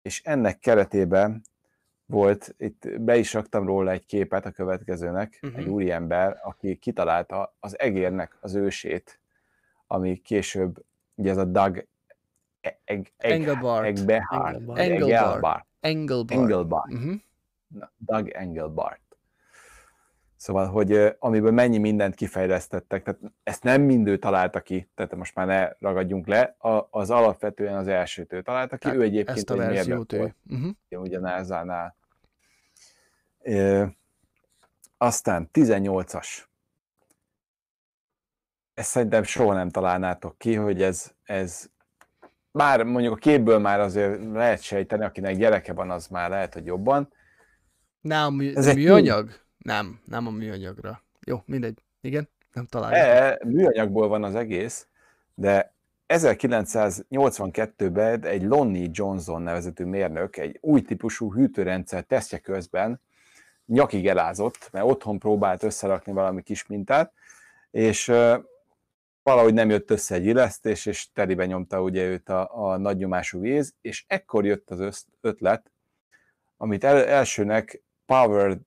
És ennek keretében volt, itt be is raktam róla egy képet a következőnek, uh-huh. egy úriember, aki kitalálta az egérnek az ősét, ami később, ugye ez a Doug Engelbart. Engelbart. Engelbart. Engelbart. Uh-huh. Doug Engelbart. Szóval, hogy amiből mennyi mindent kifejlesztettek, tehát ezt nem mindő találta ki, tehát most már ne ragadjunk le, az alapvetően az elsőtől találta ki, tehát ő egyébként ezt a egy mérnök volt, uh-huh. ugye NASA-nál. E, aztán 18-as. Ezt szerintem soha nem találnátok ki, hogy ez, ez bár mondjuk a képből már azért lehet sejteni, akinek gyereke van, az már lehet, hogy jobban. Nem, a mű, Ez műanyag? Egy... Nem, nem a műanyagra. Jó, mindegy. Igen, nem találom. E, műanyagból van az egész, de 1982-ben egy Lonnie Johnson nevezetű mérnök egy új típusú hűtőrendszer tesztje közben nyakig elázott, mert otthon próbált összerakni valami kis mintát, és valahogy nem jött össze egy illesztés, és telibe nyomta ugye őt a, a nagynyomású víz, és ekkor jött az ötlet, amit el, elsőnek Power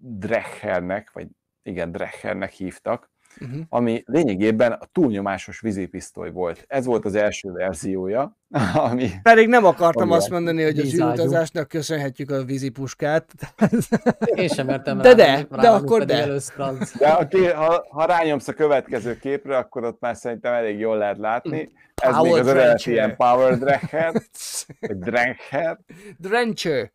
Drechernek, vagy igen, Drechernek hívtak, uh-huh. ami lényegében a túlnyomásos vízipisztoly volt. Ez volt az első verziója. Ami, Pedig nem akartam azt mondani, hogy az űrutazásnak köszönhetjük a vízipuskát. Én sem mertem De de, de akkor de. de aki, ha, ha rányomsz a következő képre, akkor ott már szerintem elég jól lehet látni. Ez Power még az eredeti ilyen Power Drecher, vagy Drencher. Drencher.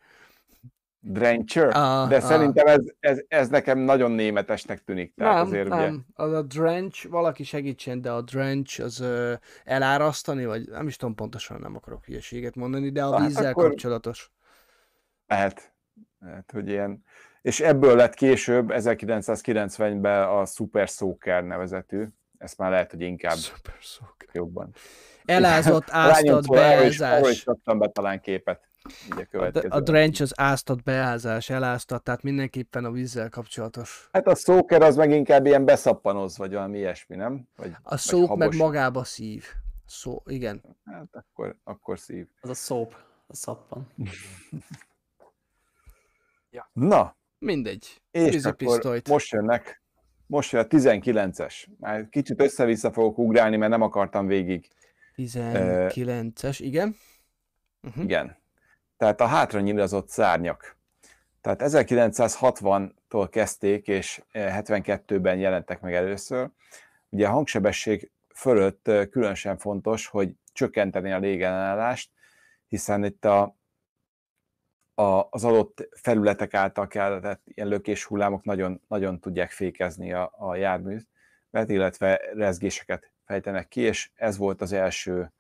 Drencher, ah, de ah. szerintem ez, ez, ez nekem nagyon németesnek tűnik. Tehát nem, azért, nem. Ugye... Az a drench, valaki segítsen, de a drench az ö, elárasztani, vagy nem is tudom pontosan, nem akarok hülyeséget mondani, de a hát vízzel akkor... kapcsolatos. Lehet, lehet, hogy ilyen. És ebből lett később 1990-ben a Super Soaker nevezetű, ezt már lehet, hogy inkább Super Soaker. jobban. Elázott, áztat, beázás. Arról is be talán képet. A, a drench az áztat beázás, eláztat, tehát mindenképpen a vízzel kapcsolatos. Hát a szóker az meg inkább ilyen beszappanoz, vagy valami ilyesmi, nem? Vagy, a szók meg magába szív. Szó, igen. Hát akkor, akkor szív. Az a szóp, a szappan. ja. Na. Mindegy. És akkor most jönnek, most jön a 19-es. Már kicsit össze-vissza fogok ugrálni, mert nem akartam végig. 19-es, igen. Uh-huh. Igen tehát a hátra nyilazott szárnyak. Tehát 1960-tól kezdték, és 72-ben jelentek meg először. Ugye a hangsebesség fölött különösen fontos, hogy csökkenteni a légellenállást, hiszen itt a, a, az adott felületek által keltett ilyen lökés hullámok nagyon, nagyon tudják fékezni a, a járműt, illetve rezgéseket fejtenek ki, és ez volt az első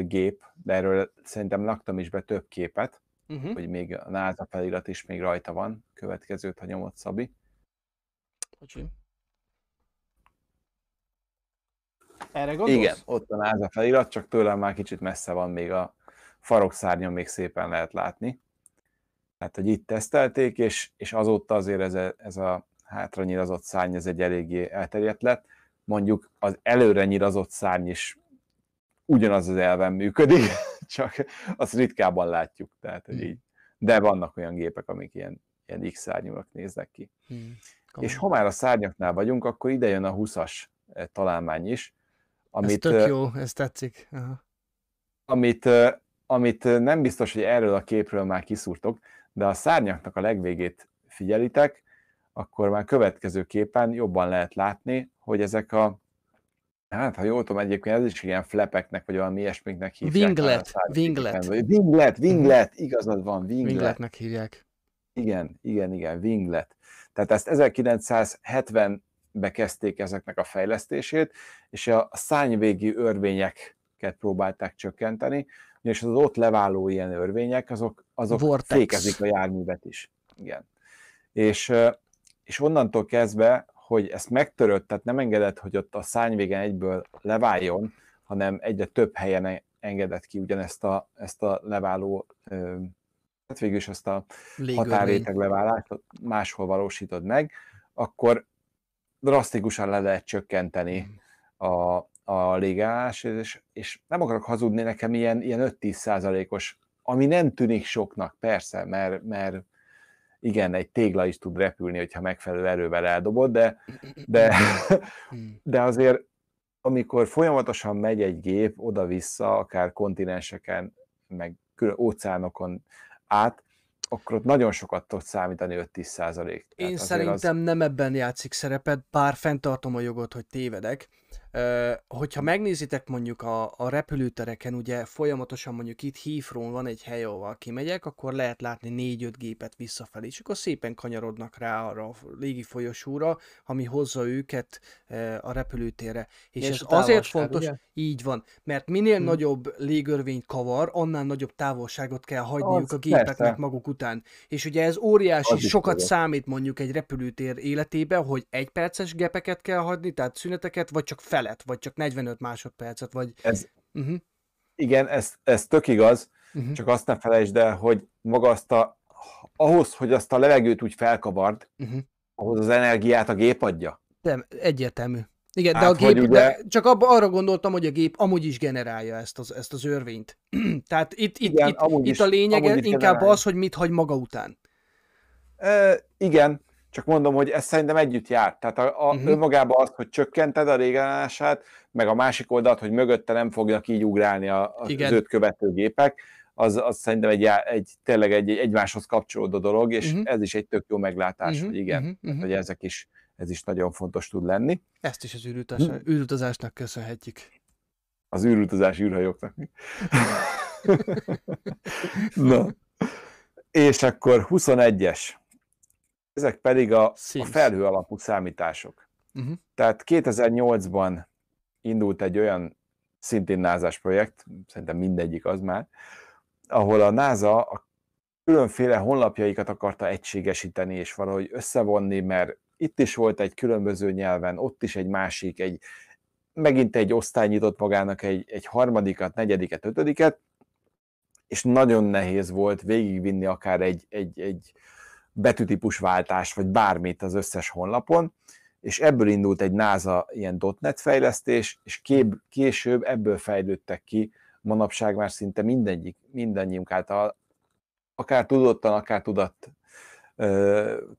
gép, de erről szerintem laktam is be több képet, uh-huh. hogy még a NASA felirat is még rajta van, következőt, ha nyomott Szabi. Bocsi. Erre gondolsz? Igen, ott a NASA felirat, csak tőlem már kicsit messze van, még a farokszárnyon még szépen lehet látni. Tehát, hogy itt tesztelték, és, és azóta azért ez a, ez a hátra nyilazott szárny, ez egy eléggé elterjedt lett. Mondjuk az előre nyilazott szárny is ugyanaz az elven működik, csak azt ritkában látjuk. Tehát, hogy hmm. így. De vannak olyan gépek, amik ilyen, ilyen X-szárnyúak néznek ki. Hmm. És ha már a szárnyaknál vagyunk, akkor ide jön a 20-as eh, találmány is. Amit, ez tök jó, ez tetszik. Aha. Amit, amit nem biztos, hogy erről a képről már kiszúrtok, de a szárnyaknak a legvégét figyelitek, akkor már következő képen jobban lehet látni, hogy ezek a Hát, ha jól tudom, egyébként ez is ilyen flepeknek, vagy valami ilyesmiknek hívják. Winglet, winglet. Winglet, winglet, igazad van, winglet. Wingletnek hívják. Igen, igen, igen, winglet. Tehát ezt 1970-be kezdték ezeknek a fejlesztését, és a szányvégi örvényeket próbálták csökkenteni, és az ott leváló ilyen örvények, azok, azok fékezik a járművet is. Igen. És, és onnantól kezdve, hogy ezt megtörött, tehát nem engedett, hogy ott a szányvégen egyből leváljon, hanem egyre több helyen engedett ki ugyanezt a, ezt a leváló, hát végül is ezt a határréteg leválást máshol valósítod meg, akkor drasztikusan le lehet csökkenteni hmm. a, a légállás, és, és nem akarok hazudni, nekem ilyen, ilyen 5-10 százalékos, ami nem tűnik soknak, persze, mert, mert igen, egy tégla is tud repülni, hogyha megfelelő erővel eldobod, de, de, de azért amikor folyamatosan megy egy gép oda-vissza, akár kontinenseken, meg óceánokon át, akkor ott nagyon sokat tud számítani 5-10 százalék. Én szerintem az... nem ebben játszik szerepet, bár fenntartom a jogot, hogy tévedek, hogyha megnézitek mondjuk a, a repülőtereken, ugye folyamatosan mondjuk itt heathrow van egy hely, ahol kimegyek, akkor lehet látni 4-5 gépet visszafelé, és akkor szépen kanyarodnak rá arra a légi folyosóra, ami hozza őket a repülőtérre. És, és ez azért fontos, ugye? így van, mert minél hmm. nagyobb légörvényt kavar, annál nagyobb távolságot kell hagyniuk az, a gépeknek persze. maguk után. És ugye ez óriási, az sokat számít mondjuk egy repülőtér életében, hogy egy perces gepeket kell hagyni, tehát szüneteket, vagy csak fel felet, vagy csak 45 másodpercet, vagy... Ez, uh-huh. Igen, ez, ez tök igaz, uh-huh. csak azt ne felejtsd el, hogy maga azt a, ahhoz, hogy azt a levegőt úgy felkavard, uh-huh. ahhoz az energiát a gép adja. Nem, egyértelmű. Igen, hát, de a gép, ugye... de csak abba, arra gondoltam, hogy a gép amúgy is generálja ezt az, ezt az örvényt. Tehát itt, itt, igen, itt, itt is, a lényeg inkább generálja. az, hogy mit hagy maga után. E, igen, csak mondom, hogy ez szerintem együtt jár. Tehát a, a uh-huh. önmagában az, hogy csökkented a régenállását, meg a másik oldalt, hogy mögötte nem fognak így ugrálni a, a, az őt követő gépek, az, az szerintem egy, egy tényleg egy, egy egymáshoz kapcsolódó dolog, és uh-huh. ez is egy tök jó meglátás, uh-huh. hogy igen, uh-huh. Tehát, hogy ezek is, ez is nagyon fontos tud lenni. Ezt is az űrutazás, uh-huh. űrutazásnak köszönhetjük. Az űrutazás űrhajóknak. Na. És akkor 21-es ezek pedig a, a felhő alapú számítások. Uh-huh. Tehát 2008-ban indult egy olyan szintén nasa projekt, szerintem mindegyik az már, ahol a NASA a különféle honlapjaikat akarta egységesíteni és valahogy összevonni, mert itt is volt egy különböző nyelven, ott is egy másik, egy, megint egy osztály nyitott magának egy, egy harmadikat, negyediket, ötödiket, és nagyon nehéz volt végigvinni akár egy, egy, egy betűtípus váltás, vagy bármit az összes honlapon, és ebből indult egy NASA ilyen .NET fejlesztés, és kép, később ebből fejlődtek ki manapság már szinte mindegyik, mindannyiunk által, akár tudottan, akár tudat,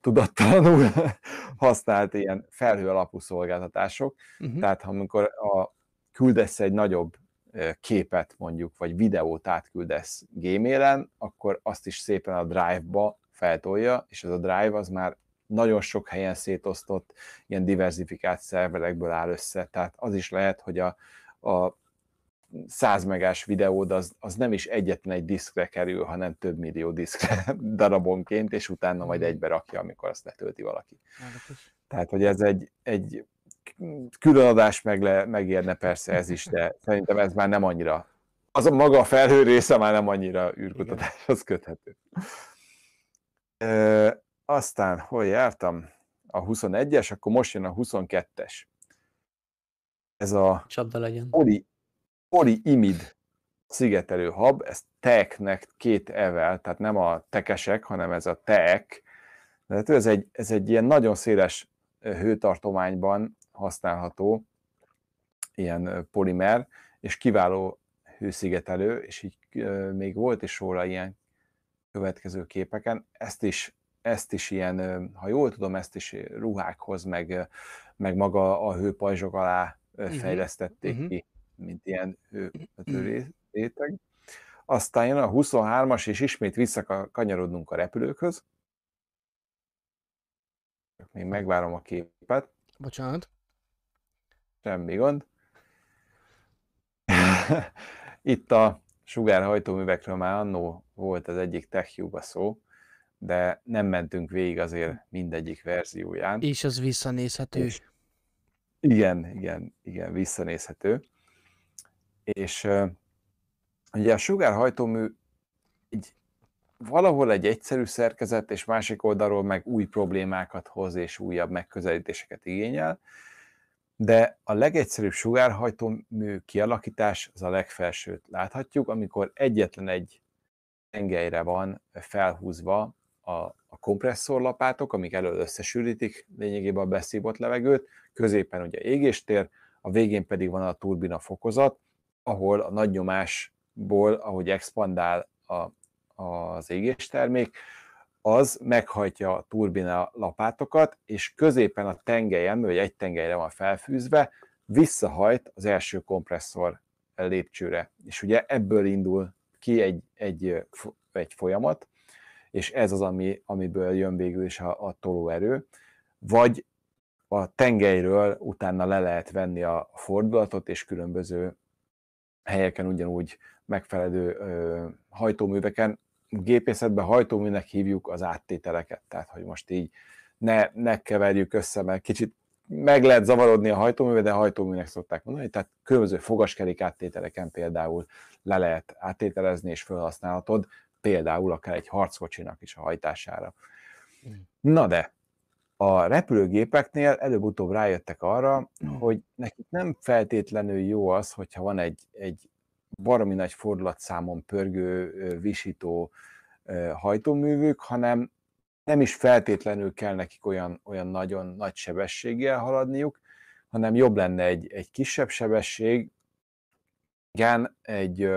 tudattalanul használt ilyen felhő alapú szolgáltatások. Uh-huh. Tehát amikor a, küldesz egy nagyobb képet mondjuk, vagy videót átküldesz gmail akkor azt is szépen a Drive-ba feltolja, és ez a drive az már nagyon sok helyen szétosztott, ilyen diversifikált szerverekből áll össze, tehát az is lehet, hogy a, a 100 megás videód az, az nem is egyetlen egy diszkre kerül, hanem több millió diszkre darabonként, és utána majd hmm. egybe rakja, amikor azt letölti valaki. Tehát, hogy ez egy, egy különadás meg le, megérne persze ez is, de szerintem ez már nem annyira, az a maga a felhő része már nem annyira űrkutatáshoz köthető. E, aztán, hol jártam? A 21-es, akkor most jön a 22-es. Ez a Csapda legyen. Oli, Oli Imid szigetelő hab, ez teknek két evel, tehát nem a tekesek, hanem ez a tek. Tehát ez egy, ez egy ilyen nagyon széles hőtartományban használható ilyen polimer, és kiváló hőszigetelő, és így még volt is róla ilyen következő képeken. Ezt is, ezt is ilyen, ha jól tudom, ezt is ruhákhoz, meg, meg maga a hőpajzsok alá mhm. fejlesztették uh-huh. ki, mint ilyen hővető réteg. Aztán jön a 23-as, és ismét visszakanyarodnunk a repülőkhöz. Még megvárom a képet. Bocsánat. Semmi gond. Itt a sugárhajtóművekről már annó volt az egyik techjúba szó, de nem mentünk végig azért mindegyik verzióján. És az visszanézhető. És igen, igen, igen, visszanézhető. És ugye a sugárhajtómű egy, valahol egy egyszerű szerkezet, és másik oldalról meg új problémákat hoz, és újabb megközelítéseket igényel de a legegyszerűbb sugárhajtómű kialakítás az a legfelsőt láthatjuk, amikor egyetlen egy tengelyre van felhúzva a, a kompresszorlapátok, amik elől összesűrítik lényegében a beszívott levegőt, középen ugye égéstér, a végén pedig van a turbina fokozat, ahol a nagy nyomásból, ahogy expandál a, az égéstermék, az meghajtja a turbina lapátokat, és középen a tengelyen, vagy egy tengelyre van felfűzve, visszahajt az első kompresszor lépcsőre. És ugye ebből indul ki egy, egy, egy folyamat, és ez az, ami, amiből jön végül is a, a tolóerő, vagy a tengelyről utána le lehet venni a fordulatot, és különböző helyeken ugyanúgy megfelelő ö, hajtóműveken gépészetben hajtóműnek hívjuk az áttételeket, tehát hogy most így ne, ne keverjük össze, mert kicsit meg lehet zavarodni a hajtóműve, de a hajtóműnek szokták mondani, tehát különböző fogaskerék áttételeken például le lehet áttételezni és felhasználhatod, például akár egy harckocsinak is a hajtására. Na de, a repülőgépeknél előbb-utóbb rájöttek arra, hogy nekik nem feltétlenül jó az, hogyha van egy, egy baromi nagy fordulatszámon pörgő, visító hajtóművük, hanem nem is feltétlenül kell nekik olyan, olyan nagyon nagy sebességgel haladniuk, hanem jobb lenne egy, egy kisebb sebesség, igen, egy,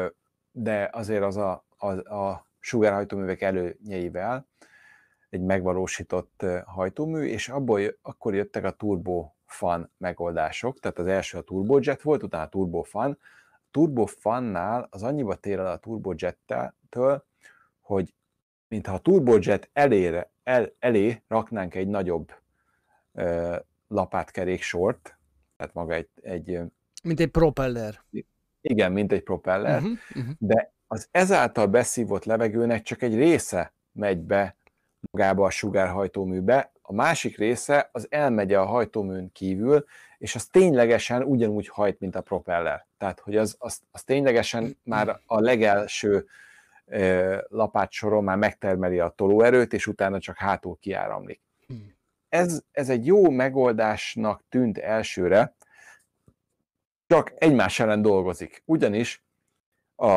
de azért az a, a, a sugárhajtóművek előnyeivel egy megvalósított hajtómű, és abból akkor jöttek a turbofan megoldások, tehát az első a turbojet volt, utána a turbofan, turbofannál az annyiba tér el a turbojet-től, hogy mintha a turbojet elére, el, elé raknánk egy nagyobb ö, lapátkerék sort, tehát maga egy, egy... Mint egy propeller. Igen, mint egy propeller, uh-huh, uh-huh. de az ezáltal beszívott levegőnek csak egy része megy be magába a sugárhajtóműbe, a másik része az elmegy a hajtóműn kívül, és az ténylegesen ugyanúgy hajt, mint a propeller. Tehát, hogy az, az, az ténylegesen már a legelső lapát soron már megtermeli a tolóerőt, és utána csak hátul kiáramlik. Hmm. Ez, ez egy jó megoldásnak tűnt elsőre, csak egymás ellen dolgozik. Ugyanis, a,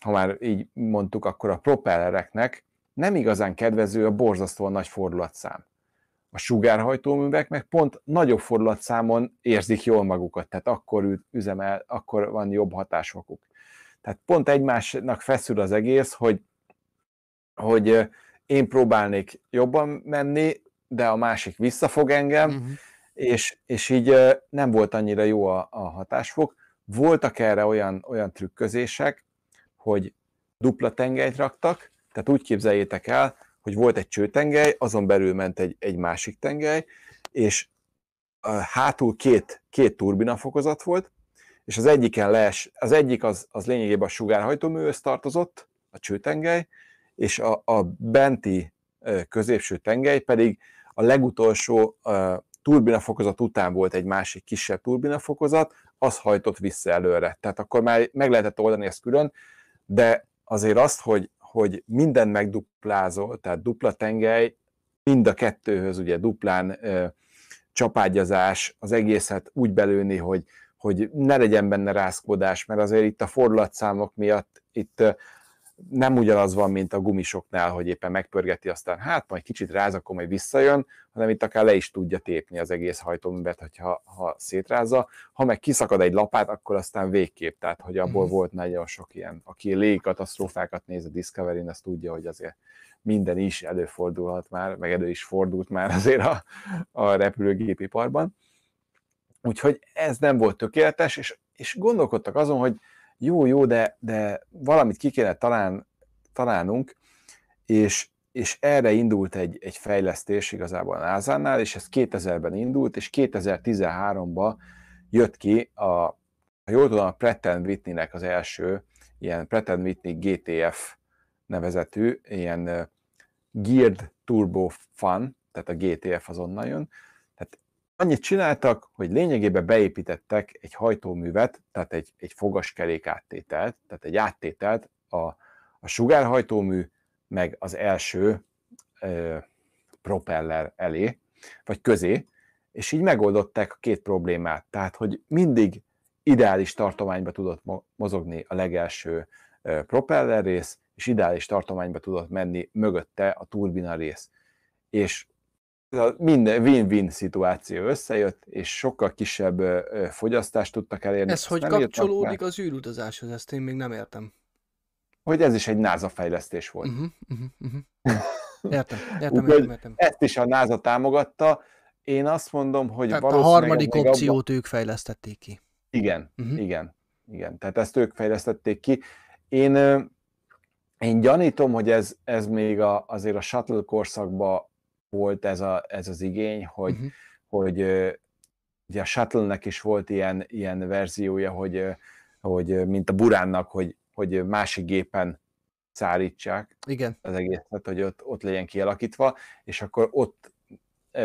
ha már így mondtuk, akkor a propellereknek nem igazán kedvező a borzasztóan nagy fordulatszám. A sugárhajtóművek meg pont nagyobb fordulatszámon érzik jól magukat, tehát akkor üzemel, akkor van jobb hatásokuk. Tehát pont egymásnak feszül az egész, hogy, hogy én próbálnék jobban menni, de a másik visszafog engem, uh-huh. és, és így nem volt annyira jó a, a hatásfok. Voltak erre olyan, olyan trükközések, hogy dupla tengelyt raktak, tehát úgy képzeljétek el, hogy volt egy csőtengely, azon belül ment egy, egy másik tengely, és hátul két, két turbinafokozat volt, és az egyiken lees, az egyik az, az lényegében a sugárhajtóműhöz tartozott, a csőtengely, és a, a benti középső tengely pedig a legutolsó turbinafokozat után volt egy másik kisebb turbinafokozat, az hajtott vissza előre. Tehát akkor már meg lehetett oldani ezt külön, de azért azt, hogy, hogy minden megduplázol, tehát dupla tengely, mind a kettőhöz ugye duplán ö, csapágyazás, az egészet úgy belőni, hogy, hogy ne legyen benne rázkodás, mert azért itt a fordulatszámok miatt itt nem ugyanaz van, mint a gumisoknál, hogy éppen megpörgeti, aztán hát majd kicsit ráz, akkor majd visszajön, hanem itt akár le is tudja tépni az egész hajtóművet, hogyha, ha szétrázza. Ha meg kiszakad egy lapát, akkor aztán végképp, tehát hogy abból mm. volt nagyon sok ilyen. Aki légi katasztrófákat néz a Discovery-n, azt tudja, hogy azért minden is előfordulhat már, meg elő is fordult már azért a, a repülőgépiparban. Úgyhogy ez nem volt tökéletes, és, és gondolkodtak azon, hogy jó, jó, de, de valamit ki kéne talán, találnunk, és, és erre indult egy, egy fejlesztés igazából a NASA-nál, és ez 2000-ben indult, és 2013-ban jött ki a, ha jól tudom, a Pratt Whitney-nek az első ilyen Pratt Whitney GTF nevezetű, ilyen Geared Turbo Fan, tehát a GTF az onnan jön, annyit csináltak, hogy lényegében beépítettek egy hajtóművet, tehát egy, egy fogaskerék áttételt, tehát egy áttételt a, a sugárhajtómű, meg az első ö, propeller elé, vagy közé, és így megoldották a két problémát. Tehát, hogy mindig ideális tartományba tudott mozogni a legelső propeller rész, és ideális tartományba tudott menni mögötte a turbina rész. És minden win-win szituáció összejött, és sokkal kisebb fogyasztást tudtak elérni. Ez hogy kapcsolódik az űrutazáshoz, ezt én még nem értem. Hogy ez is egy NASA fejlesztés volt. Uh-huh, uh-huh, uh-huh. Értem, értem, értem, értem. Ezt is a NASA támogatta. Én azt mondom, hogy Tehát a harmadik opciót abba... ők fejlesztették ki. Igen, uh-huh. igen, igen. Tehát ezt ők fejlesztették ki. Én, én gyanítom, hogy ez, ez még a, azért a shuttle korszakban volt ez, a, ez az igény, hogy, uh-huh. hogy ugye a Shuttle-nek is volt ilyen, ilyen verziója, hogy, hogy mint a Buránnak, hogy, hogy másik gépen szállítsák Igen. az egészet, hogy ott, ott legyen kialakítva, és akkor ott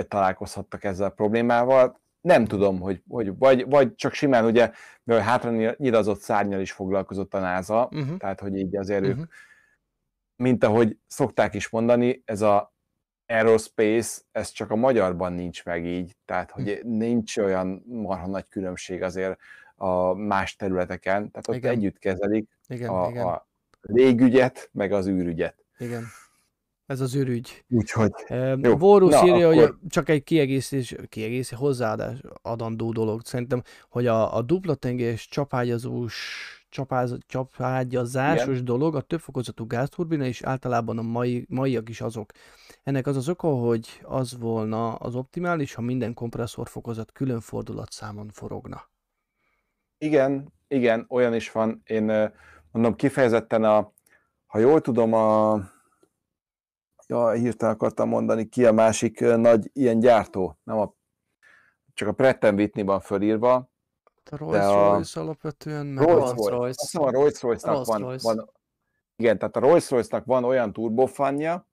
találkozhattak ezzel a problémával. Nem tudom, hogy, hogy vagy, vagy csak simán ugye, mert hátra nyilazott szárnyal is foglalkozott a NASA, uh-huh. tehát hogy így azért uh-huh. ők, mint ahogy szokták is mondani, ez a aerospace, ez csak a magyarban nincs meg így, tehát hogy hm. nincs olyan marha nagy különbség azért a más területeken, tehát ott igen. együtt kezelik igen, a, igen. a légügyet, meg az űrügyet. Igen. Ez az űrügy. Úgyhogy. jó. Vorus Na, írja, akkor... hogy csak egy kiegészítés, kiegészítés, hozzáadás adandó dolog. Szerintem, hogy a, a dupla tengés csapágyazós csapáz, csapágyazásos Igen. dolog, a többfokozatú gázturbina, és általában a mai, maiak is azok. Ennek az az oka, hogy az volna az optimális, ha minden kompresszorfokozat külön fordulatszámon forogna. Igen, igen, olyan is van. Én mondom kifejezetten a, ha jól tudom, a ja, hirtelen akartam mondani, ki a másik nagy ilyen gyártó, nem a, csak a Pratt Whitney van fölírva, a Rolls-Royce alapvetően, meg Rolls-Royce. Rolls Azt a Rolls-Royce-nak van, van, igen, tehát a Rolls-Royce-nak van olyan turbofanja,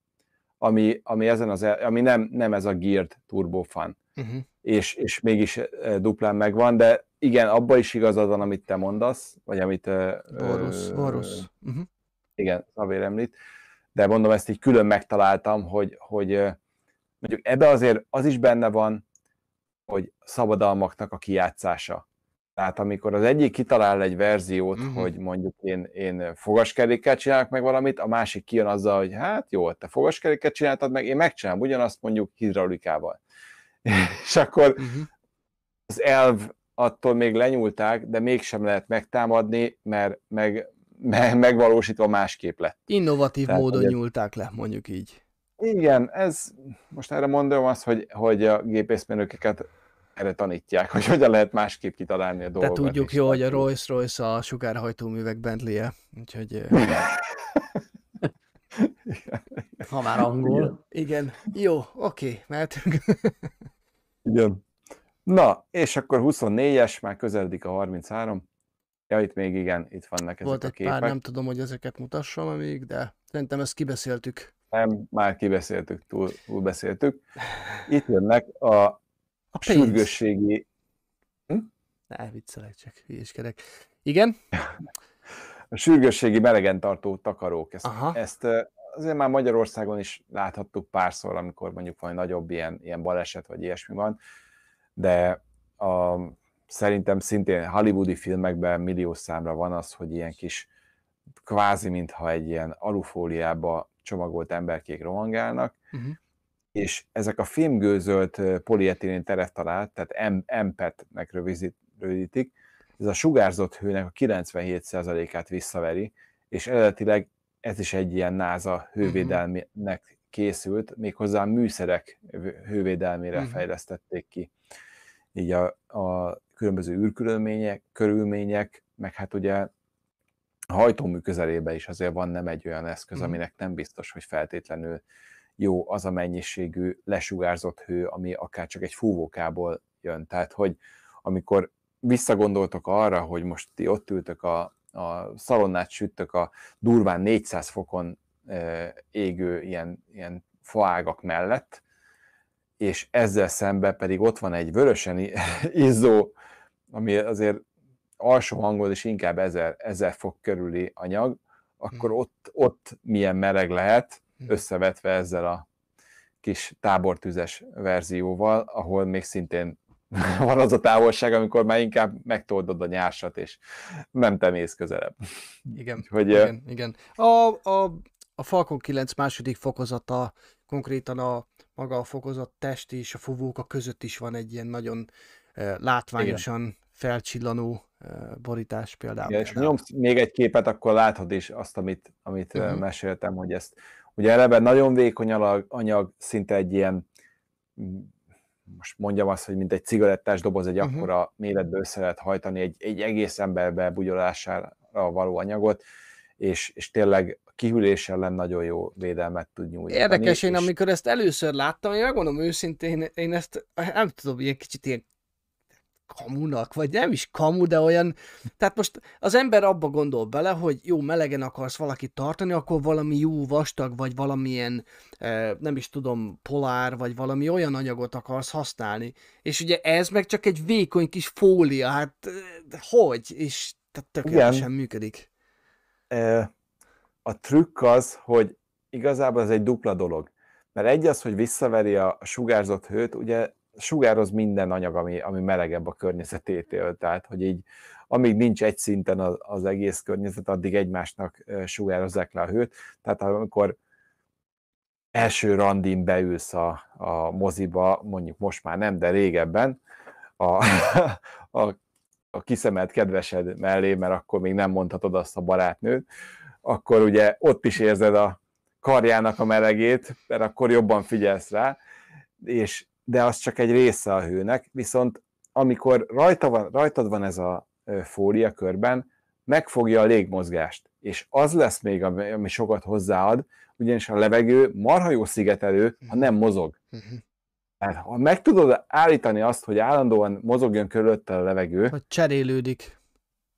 ami, ami, ezen az, ami nem, nem ez a geared turbofan, uh-huh. és, és mégis duplán megvan, de igen, abba is igazad van, amit te mondasz, vagy amit... Horus, Horus. Uh-huh. Igen, Szavér említ, de mondom, ezt így külön megtaláltam, hogy, hogy mondjuk ebbe azért az is benne van, hogy szabadalmaknak a kijátszása. Tehát amikor az egyik kitalál egy verziót, uh-huh. hogy mondjuk én, én fogaskerékkel csinálok meg valamit, a másik kijön azzal, hogy hát jó, te fogaskerékkel csináltad meg, én megcsinálom ugyanazt mondjuk hidraulikával. És akkor uh-huh. az elv attól még lenyúlták, de mégsem lehet megtámadni, mert meg, me, megvalósítva másképp lett. Innovatív Tehát, módon nyúlták le, mondjuk így. Igen, ez most erre mondom azt, hogy, hogy a gépészmérnökeket erre tanítják, hogy hogyan lehet másképp kitalálni a dolgokat. De tudjuk jó, hogy a Rolls-Royce a sugárhajtóművek Bentley-e, úgyhogy... Ha már angol. Igen. Jó, oké, mehetünk. Igen. Na, és akkor 24-es, már közeledik a 33. Ja, itt még igen, itt vannak ezek Volt a képek. pár, nem tudom, hogy ezeket mutassam még, de szerintem ezt kibeszéltük. Nem, már kibeszéltük, túl, túl beszéltük. Itt jönnek a, A pénz. sürgősségi, Ne, viccelek csak, hülyéskedek. Igen? a sürgősségi melegen tartó takarók. Ezt, Aha. ezt azért már Magyarországon is láthattuk párszor, amikor mondjuk valami nagyobb ilyen, ilyen baleset vagy ilyesmi van, de a, szerintem szintén hollywoodi filmekben millió számra van az, hogy ilyen kis kvázi, mintha egy ilyen alufóliába csomagolt emberkék rohangálnak, Uh-huh. És ezek a filmgőzölt ö, polietilén tereftalált, tehát MPET-nek rövidít- rövidítik, ez a sugárzott hőnek a 97%-át visszaveri, és eredetileg ez is egy ilyen NASA hővédelmének készült, méghozzá műszerek hővédelmére Mhm. fejlesztették ki. Így a, a különböző űrkörülmények, körülmények, meg hát ugye a hajtómű közelében is azért van nem egy olyan eszköz, Mhm. aminek nem biztos, hogy feltétlenül jó az a mennyiségű lesugárzott hő, ami akár csak egy fúvókából jön. Tehát, hogy amikor visszagondoltok arra, hogy most ti ott ültök a, a szalonnát süttök a durván 400 fokon e, égő ilyen, ilyen faágak mellett, és ezzel szemben pedig ott van egy vörösen izzó, ami azért alsó hangon is inkább 1000, 1000 fok körüli anyag, akkor ott, ott milyen meleg lehet. Összevetve ezzel a kis tábortüzes verzióval, ahol még szintén van az a távolság, amikor már inkább megtoldod a nyársat, és nem te mész közelebb. Igen, Úgyhogy, igen, igen. A, a, a Falcon 9 második fokozata, konkrétan a maga a fokozat test és a fuvóka között is van egy ilyen nagyon uh, látványosan igen. felcsillanó uh, borítás például. Igen, és nyomsz még egy képet, akkor látod is azt, amit, amit uh-huh. meséltem, hogy ezt ugye eleve nagyon vékony alag- anyag, szinte egy ilyen most mondjam azt, hogy mint egy cigarettás doboz, egy uh-huh. akkora méretbe össze lehet hajtani egy, egy egész emberbe bugyolására való anyagot, és, és tényleg kihűlés ellen nagyon jó védelmet tud nyújtani. Érdekes, én és amikor ezt először láttam, én megmondom őszintén, én ezt nem tudom, ilyen kicsit ilyen kamunak, vagy nem is kamu, de olyan, tehát most az ember abba gondol bele, hogy jó, melegen akarsz valakit tartani, akkor valami jó vastag, vagy valamilyen, eh, nem is tudom, polár, vagy valami olyan anyagot akarsz használni. És ugye ez meg csak egy vékony kis fólia, hát eh, hogy? És tehát tökéletesen működik. Ö, a trükk az, hogy igazából ez egy dupla dolog. Mert egy az, hogy visszaveri a sugárzott hőt, ugye sugároz minden anyag, ami, ami melegebb a környezetétől, tehát hogy így amíg nincs egy szinten az, az egész környezet, addig egymásnak sugározzák le a hőt. Tehát amikor első randin beülsz a, a moziba, mondjuk most már nem, de régebben, a, a, a kiszemelt kedvesed mellé, mert akkor még nem mondhatod azt a barátnőt, akkor ugye ott is érzed a karjának a melegét, mert akkor jobban figyelsz rá, és, de az csak egy része a hőnek, viszont amikor rajta van, rajtad van ez a fólia körben, megfogja a légmozgást, és az lesz még, ami, sokat hozzáad, ugyanis a levegő marha jó szigetelő, ha nem mozog. Mhm. Tehát, ha meg tudod állítani azt, hogy állandóan mozogjon körülötte a levegő, Hogy cserélődik.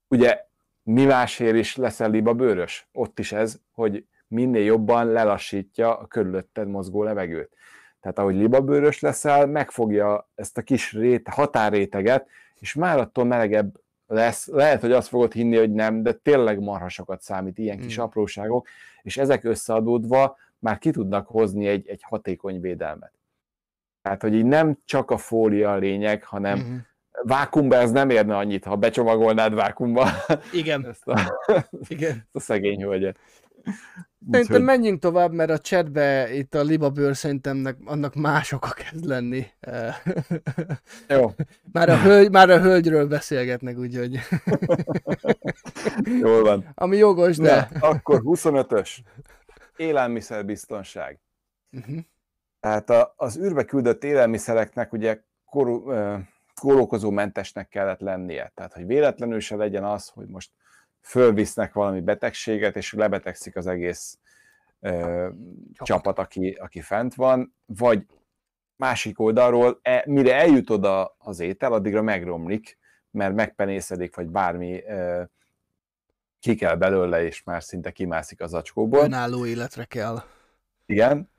ugye mi másért is leszel libabőrös? Ott is ez, hogy minél jobban lelassítja a körülötted mozgó levegőt. Tehát ahogy libabőrös leszel, megfogja ezt a kis rét, határréteget, és már attól melegebb lesz. Lehet, hogy azt fogod hinni, hogy nem, de tényleg marha sokat számít ilyen kis Mm. apróságok, és ezek összeadódva már ki tudnak hozni egy, egy hatékony védelmet. Tehát, hogy így nem csak a fólia a lényeg, hanem Mhm. vákumba ez nem érne annyit, ha becsomagolnád vákumba Igen, ezt a, igen. ezt a szegény hölgyet. Szerintem Úgyhogy- menjünk tovább, mert a chatbe itt a libabőr szerintem annak más oka kezd lenni. Eh, Jó, már, a hölgy, már a hölgyről beszélgetnek, úgyhogy jól van. ami jogos, de... Na, akkor 25-ös. Élelmiszerbiztonság. Uh-huh. Tehát a, az űrbe küldött élelmiszereknek ugye korú, ö, kórokozómentesnek kellett lennie. Tehát, hogy véletlenül se legyen az, hogy most fölvisznek valami betegséget, és lebetegszik az egész ö, csapat, aki, aki fent van, vagy másik oldalról, e, mire eljut oda az étel, addigra megromlik, mert megpenészedik, vagy bármi ö, ki kell belőle, és már szinte kimászik az acskóból. Önálló életre kell. Igen,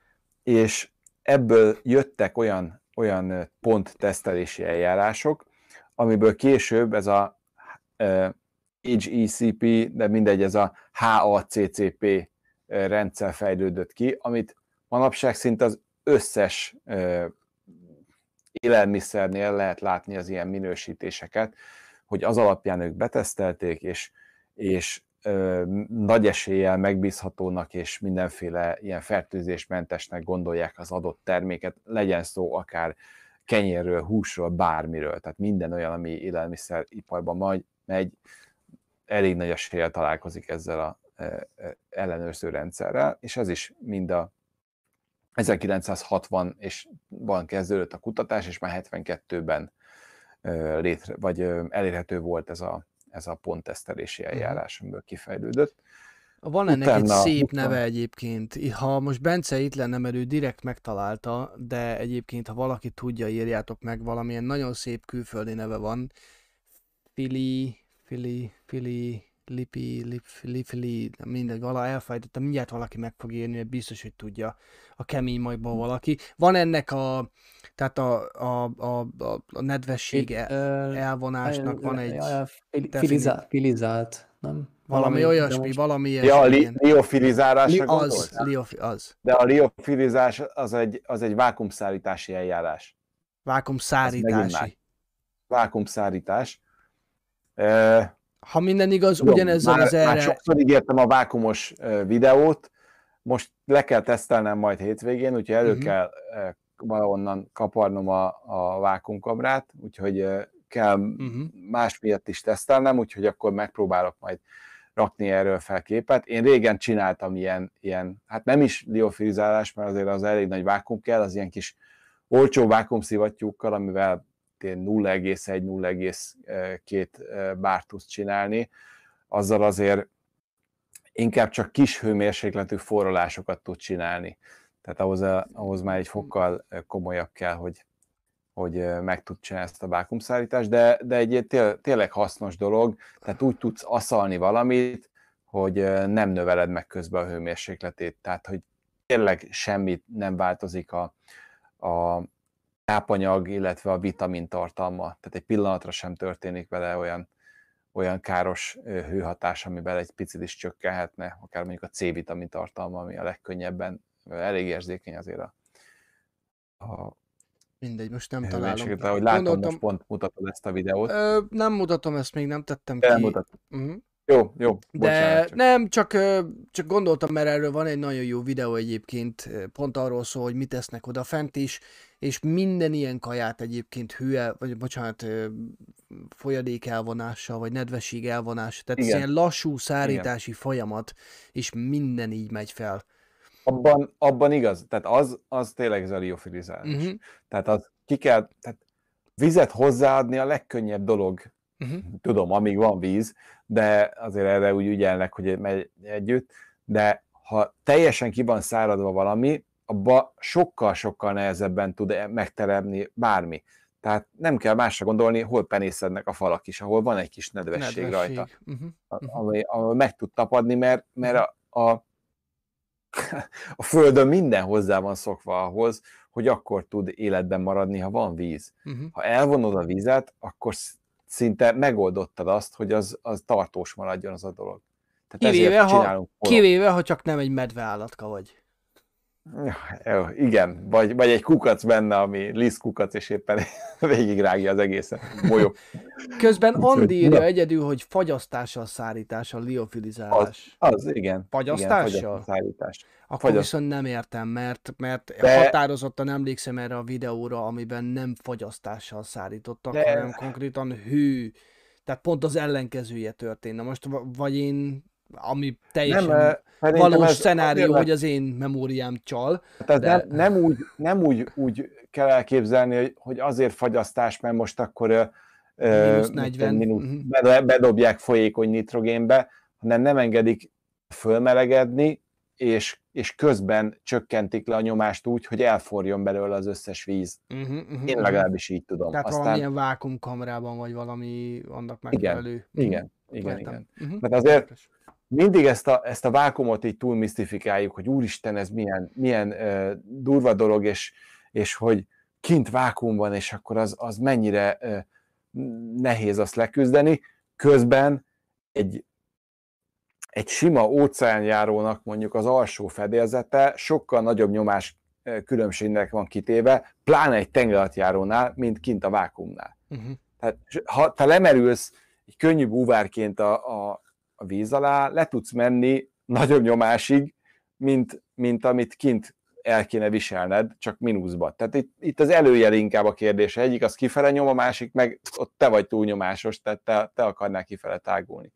és ebből jöttek olyan, olyan ponttesztelési eljárások, amiből később ez a HECP, de mindegy, ez a HACCP rendszer fejlődött ki, amit manapság szinte az összes élelmiszernél lehet látni az ilyen minősítéseket, hogy az alapján ők betesztelték, és, és ö, nagy eséllyel megbízhatónak és mindenféle ilyen fertőzésmentesnek gondolják az adott terméket, legyen szó akár kenyérről, húsról, bármiről, tehát minden olyan, ami élelmiszeriparban majd megy, elég nagy eséllyel találkozik ezzel a ellenőrző rendszerrel, és ez is mind a 1960 és van kezdődött a kutatás, és már 72-ben létre, vagy elérhető volt ez a, ez a ponttesztelési mhm. eljárás, amiből kifejlődött. Van ennek Utána, egy szép utána... neve egyébként. Ha most Bence itt lenne, mert ő direkt megtalálta, de egyébként, ha valaki tudja, írjátok meg, valamilyen nagyon szép külföldi neve van. Fili, Fili, Fili, Lipi, Lip, Lipli, mindegy, vala elfejtettem, mindjárt valaki meg fog írni, mert biztos, hogy tudja a kemény majból valaki. Van ennek a, tehát a, a, a, a, a nedvesség el, elvonásnak van egy... Filizált, filizált, nem? Valami, valami olyasmi, most... valami ilyesmi. Ja, a li, liofilizálásra li, az, liofi, az. De a liofilizás az egy, az egy vákumszállítási eljárás. Vákumszárítási. Vákumszárítás. Ha minden igaz, Tudom, ugyanezzel már, az erre... Már sokszor ígértem a vákumos videót, most le kell tesztelnem majd hétvégén, úgyhogy elő uh-huh. kell valahonnan kaparnom a, a vákumkamrát, úgyhogy kell uh-huh. más miatt is tesztelnem, úgyhogy akkor megpróbálok majd rakni erről fel képet. Én régen csináltam ilyen, ilyen hát nem is liofilizálás, mert azért az elég nagy vákum kell, az ilyen kis olcsó vákumszivattyúkkal, amivel 0,1-0,2 bár tudsz csinálni, azzal azért inkább csak kis hőmérsékletű forralásokat tud csinálni. Tehát ahhoz, ahhoz már egy fokkal komolyabb kell, hogy, hogy meg tud csinálni ezt a vákumszállítást, de, de egy tényleg hasznos dolog, tehát úgy tudsz aszalni valamit, hogy nem növeled meg közben a hőmérsékletét, tehát hogy tényleg semmit nem változik a, a tápanyag, illetve a vitamin tartalma, tehát egy pillanatra sem történik vele olyan, olyan káros hőhatás, amivel egy picit is csökkenhetne, akár mondjuk a C-vitamin tartalma, ami a legkönnyebben, elég érzékeny azért a, a Mindegy, most nem találom. De hogy látom, Gondoltam, most pont mutatod ezt a videót. Ö, nem mutatom, ezt még nem tettem ki. Elmutatom. Uh-huh. Jó, jó. De csak. nem, csak, csak gondoltam, mert erről van egy nagyon jó videó egyébként, pont arról szól, hogy mit tesznek oda fent is, és minden ilyen kaját egyébként hülye, vagy bocsánat, folyadék elvonása, vagy nedvesség elvonása, tehát Igen. ez ilyen lassú szárítási Igen. folyamat, és minden így megy fel. Abban, abban igaz, tehát az, az tényleg ez a liofilizálás. Uh-huh. Tehát az ki kell, tehát vizet hozzáadni a legkönnyebb dolog, uh-huh. tudom, amíg van víz, de azért erre úgy ügyelnek, hogy megy együtt, de ha teljesen ki van száradva valami, abba sokkal-sokkal nehezebben tud megteremni bármi. Tehát nem kell másra gondolni, hol penészednek a falak is, ahol van egy kis nedvesség, nedvesség. rajta, uh-huh. Ami, ami meg tud tapadni, mert, mert a, a, a Földön minden hozzá van szokva ahhoz, hogy akkor tud életben maradni, ha van víz. Uh-huh. Ha elvonod a vizet, akkor szinte megoldottad azt, hogy az, az tartós maradjon az a dolog. Tehát kivéve, ha, kivéve, ha csak nem egy medveállatka vagy. Ja, igen, vagy, vagy egy kukac benne, ami Liz kukac, és éppen végigrágja az egészet. Bolyog. Közben Andi írja egyedül, hogy fagyasztással szárítással, liofilizálás. Az, az igen. Fagyasztással? Igen, Akkor Fagyaszt... viszont nem értem, mert, mert De... határozottan emlékszem erre a videóra, amiben nem fagyasztással szállítottak, De... hanem konkrétan hű. Tehát pont az ellenkezője történt. Na most vagy én ami teljesen nem, valós szenárió, hogy az én memóriám csal. Tehát de... nem, nem, úgy, nem úgy, úgy kell elképzelni, hogy, hogy azért fagyasztás, mert most akkor Minusz 40. Minusz, uh-huh. bedobják folyékony nitrogénbe, hanem nem engedik fölmelegedni, és, és közben csökkentik le a nyomást úgy, hogy elforjon belőle az összes víz. Uh-huh, uh-huh, Én legalábbis így tudom. Tehát Aztán... valamilyen vákumkamerában, vagy valami annak megfelelő. Igen, igen, igen. igen. Uh-huh. Mert azért mindig ezt a, ezt a vákumot így túl misztifikáljuk, hogy úristen, ez milyen, milyen uh, durva dolog, és, és hogy kint vákum van, és akkor az, az mennyire uh, nehéz azt leküzdeni. Közben egy, egy sima óceánjárónak mondjuk az alsó fedélzete sokkal nagyobb nyomás különbségnek van kitéve, pláne egy tengeralattjárónál, mint kint a vákumnál. Uh-huh. Tehát ha te lemerülsz egy könnyű búvárként a, a, a víz alá, le tudsz menni nagyobb nyomásig, mint, mint amit kint el kéne viselned, csak mínuszba. Tehát itt, itt az előjel inkább a kérdés. Egyik az kifele nyom, a másik meg ott te vagy túlnyomásos, tehát te, te akarnál kifele tágulni.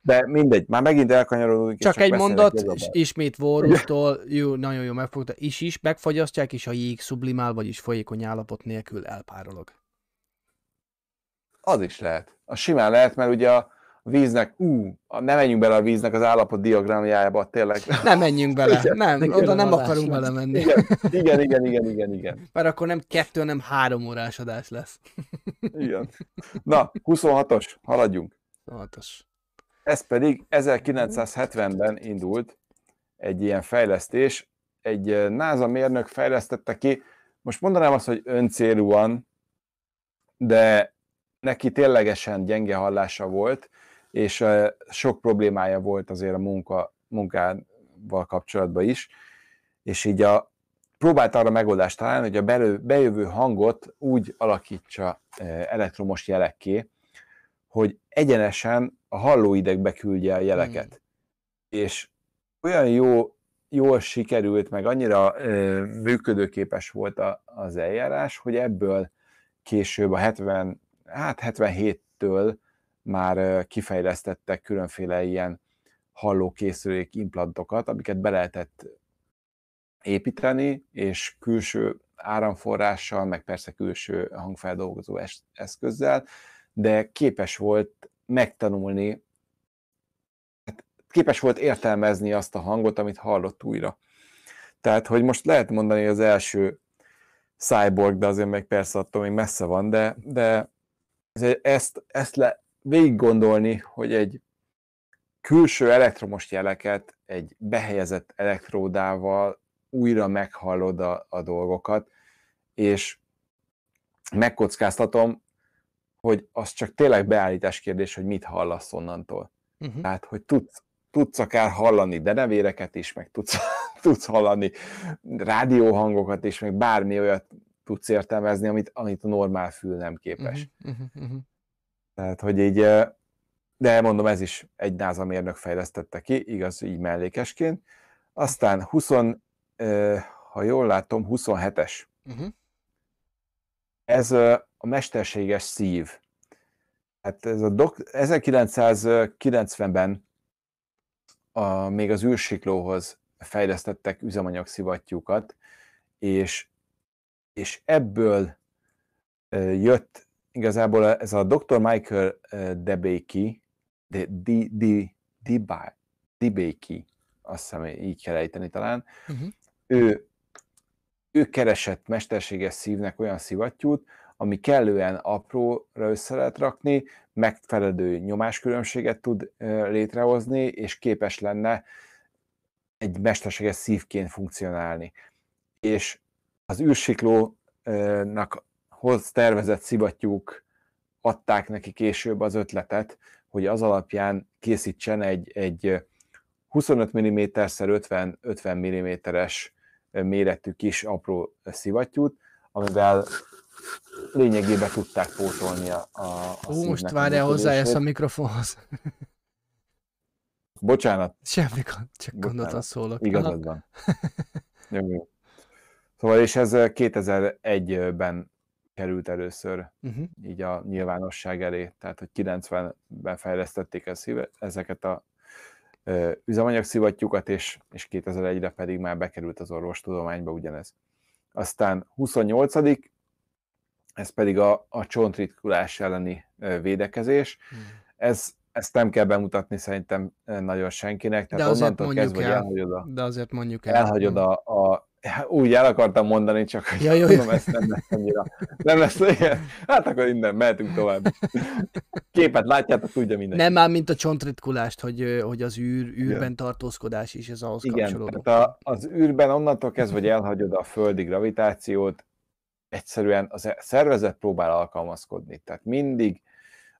De mindegy, már megint elkanyarodunk. Csak, csak egy mondat, és ismét Vorustól, jó, nagyon jó megfogta, is is, megfagyasztják, és a jég sublimál, vagyis folyékony állapot nélkül elpárolog. Az is lehet. A simán lehet, mert ugye a, víznek, ú, ne menjünk bele a víznek az állapot diagramjába, tényleg. Nem menjünk bele, igen, nem, igen, oda nem akarunk bele menni. Igen, igen, igen, igen, igen, igen. Mert akkor nem kettő, hanem három órás adás lesz. Igen. Na, 26-os, haladjunk. 26-os. Ez pedig 1970-ben indult egy ilyen fejlesztés, egy NASA mérnök fejlesztette ki, most mondanám azt, hogy öncélúan, de neki ténylegesen gyenge hallása volt, és sok problémája volt azért a munka, munkával kapcsolatban is, és így a, próbált arra megoldást találni, hogy a belő, bejövő hangot úgy alakítsa elektromos jelekké, hogy egyenesen a hallóidegbe küldje a jeleket. Hmm. És olyan jó, jól sikerült, meg annyira ö, működőképes volt a, az eljárás, hogy ebből később a 70, hát 77-től már kifejlesztettek különféle ilyen hallókészülék implantokat, amiket be lehetett építeni, és külső áramforrással, meg persze külső hangfeldolgozó eszközzel, de képes volt megtanulni, hát képes volt értelmezni azt a hangot, amit hallott újra. Tehát, hogy most lehet mondani, hogy az első cyborg, de azért meg persze attól még messze van, de, de ezt, ezt le, végig gondolni, hogy egy külső elektromos jeleket egy behelyezett elektródával újra meghallod a, a dolgokat, és megkockáztatom, hogy az csak tényleg beállítás kérdés, hogy mit hallasz onnantól. Uh-huh. Tehát, hogy tudsz, tudsz akár hallani denevéreket is, meg tudsz, tudsz hallani rádióhangokat is, meg bármi olyat tudsz értelmezni, amit, amit a normál fül nem képes. Uh-huh. Uh-huh. Tehát, hogy így, de mondom, ez is egy NASA mérnök fejlesztette ki, igaz, így mellékesként. Aztán 20, ha jól látom, 27-es. Uh-huh. Ez a mesterséges szív. Hát ez a dok- 1990-ben a, még az űrsiklóhoz fejlesztettek üzemanyagszivattyúkat, és, és ebből jött igazából ez a Dr. Michael Debakey, de Debakey, azt hiszem így kell ejteni talán, uh-huh. ő, ő keresett mesterséges szívnek olyan szivattyút, ami kellően apróra össze lehet rakni, megfelelő nyomáskülönbséget tud létrehozni, és képes lenne egy mesterséges szívként funkcionálni. És az űrsiklónak hoz tervezett szivattyúk adták neki később az ötletet, hogy az alapján készítsen egy, egy 25 mm-szer 50, 50 mm-es méretű kis apró szivattyút, amivel lényegében tudták pótolni a, a, a Ó, most várjál hozzá ezt a mikrofonhoz. Bocsánat. Semmi gond, csak gondoltam szólok. Igazad van. Jó. Szóval és ez 2001-ben került először uh-huh. így a nyilvánosság elé, tehát hogy 90-ben fejlesztették ezeket a üzemanyag és, és 2001-re pedig már bekerült az orvostudományba ugyanez. Aztán 28 ez pedig a, a csontritkulás elleni védekezés. Uh-huh. Ez ezt nem kell bemutatni szerintem nagyon senkinek, tehát de onnantól kezdve, el, hogy elhagyod a, de azért mondjuk el. elhagyod a, a úgy el akartam mondani, csak hogy ja, jó, mondom, ezt nem lesz annyira. Nem lesz, igen. Hát akkor innen mehetünk tovább. Képet látjátok, tudja minden. Nem már, mint a csontritkulást, hogy, hogy az űr, űrben igen. tartózkodás is, ez ahhoz igen, kapcsolódik. Tehát a, az űrben onnantól kezdve, hogy elhagyod a földi gravitációt, egyszerűen a szervezet próbál alkalmazkodni. Tehát mindig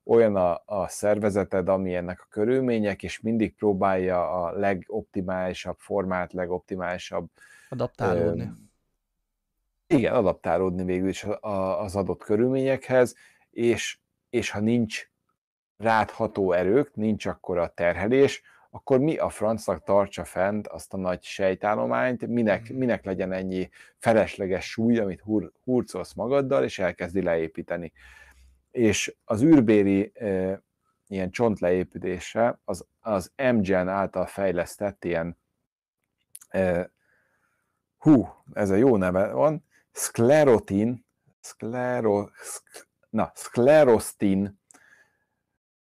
olyan a, a szervezeted, ami ennek a körülmények, és mindig próbálja a legoptimálisabb formát, legoptimálisabb Adaptálódni. Igen, adaptálódni végül is az adott körülményekhez, és, és ha nincs rátható erők, nincs akkor a terhelés, akkor mi a francnak tartsa fent azt a nagy sejtállományt, minek, mhm. minek legyen ennyi felesleges súly, amit hur, hurcolsz magaddal, és elkezdi leépíteni. És az űrbéri e, ilyen csontleépítése az, az MGen által fejlesztett ilyen e, hú, ez a jó neve van, sklerotin, sklero, sk, na, sklerostin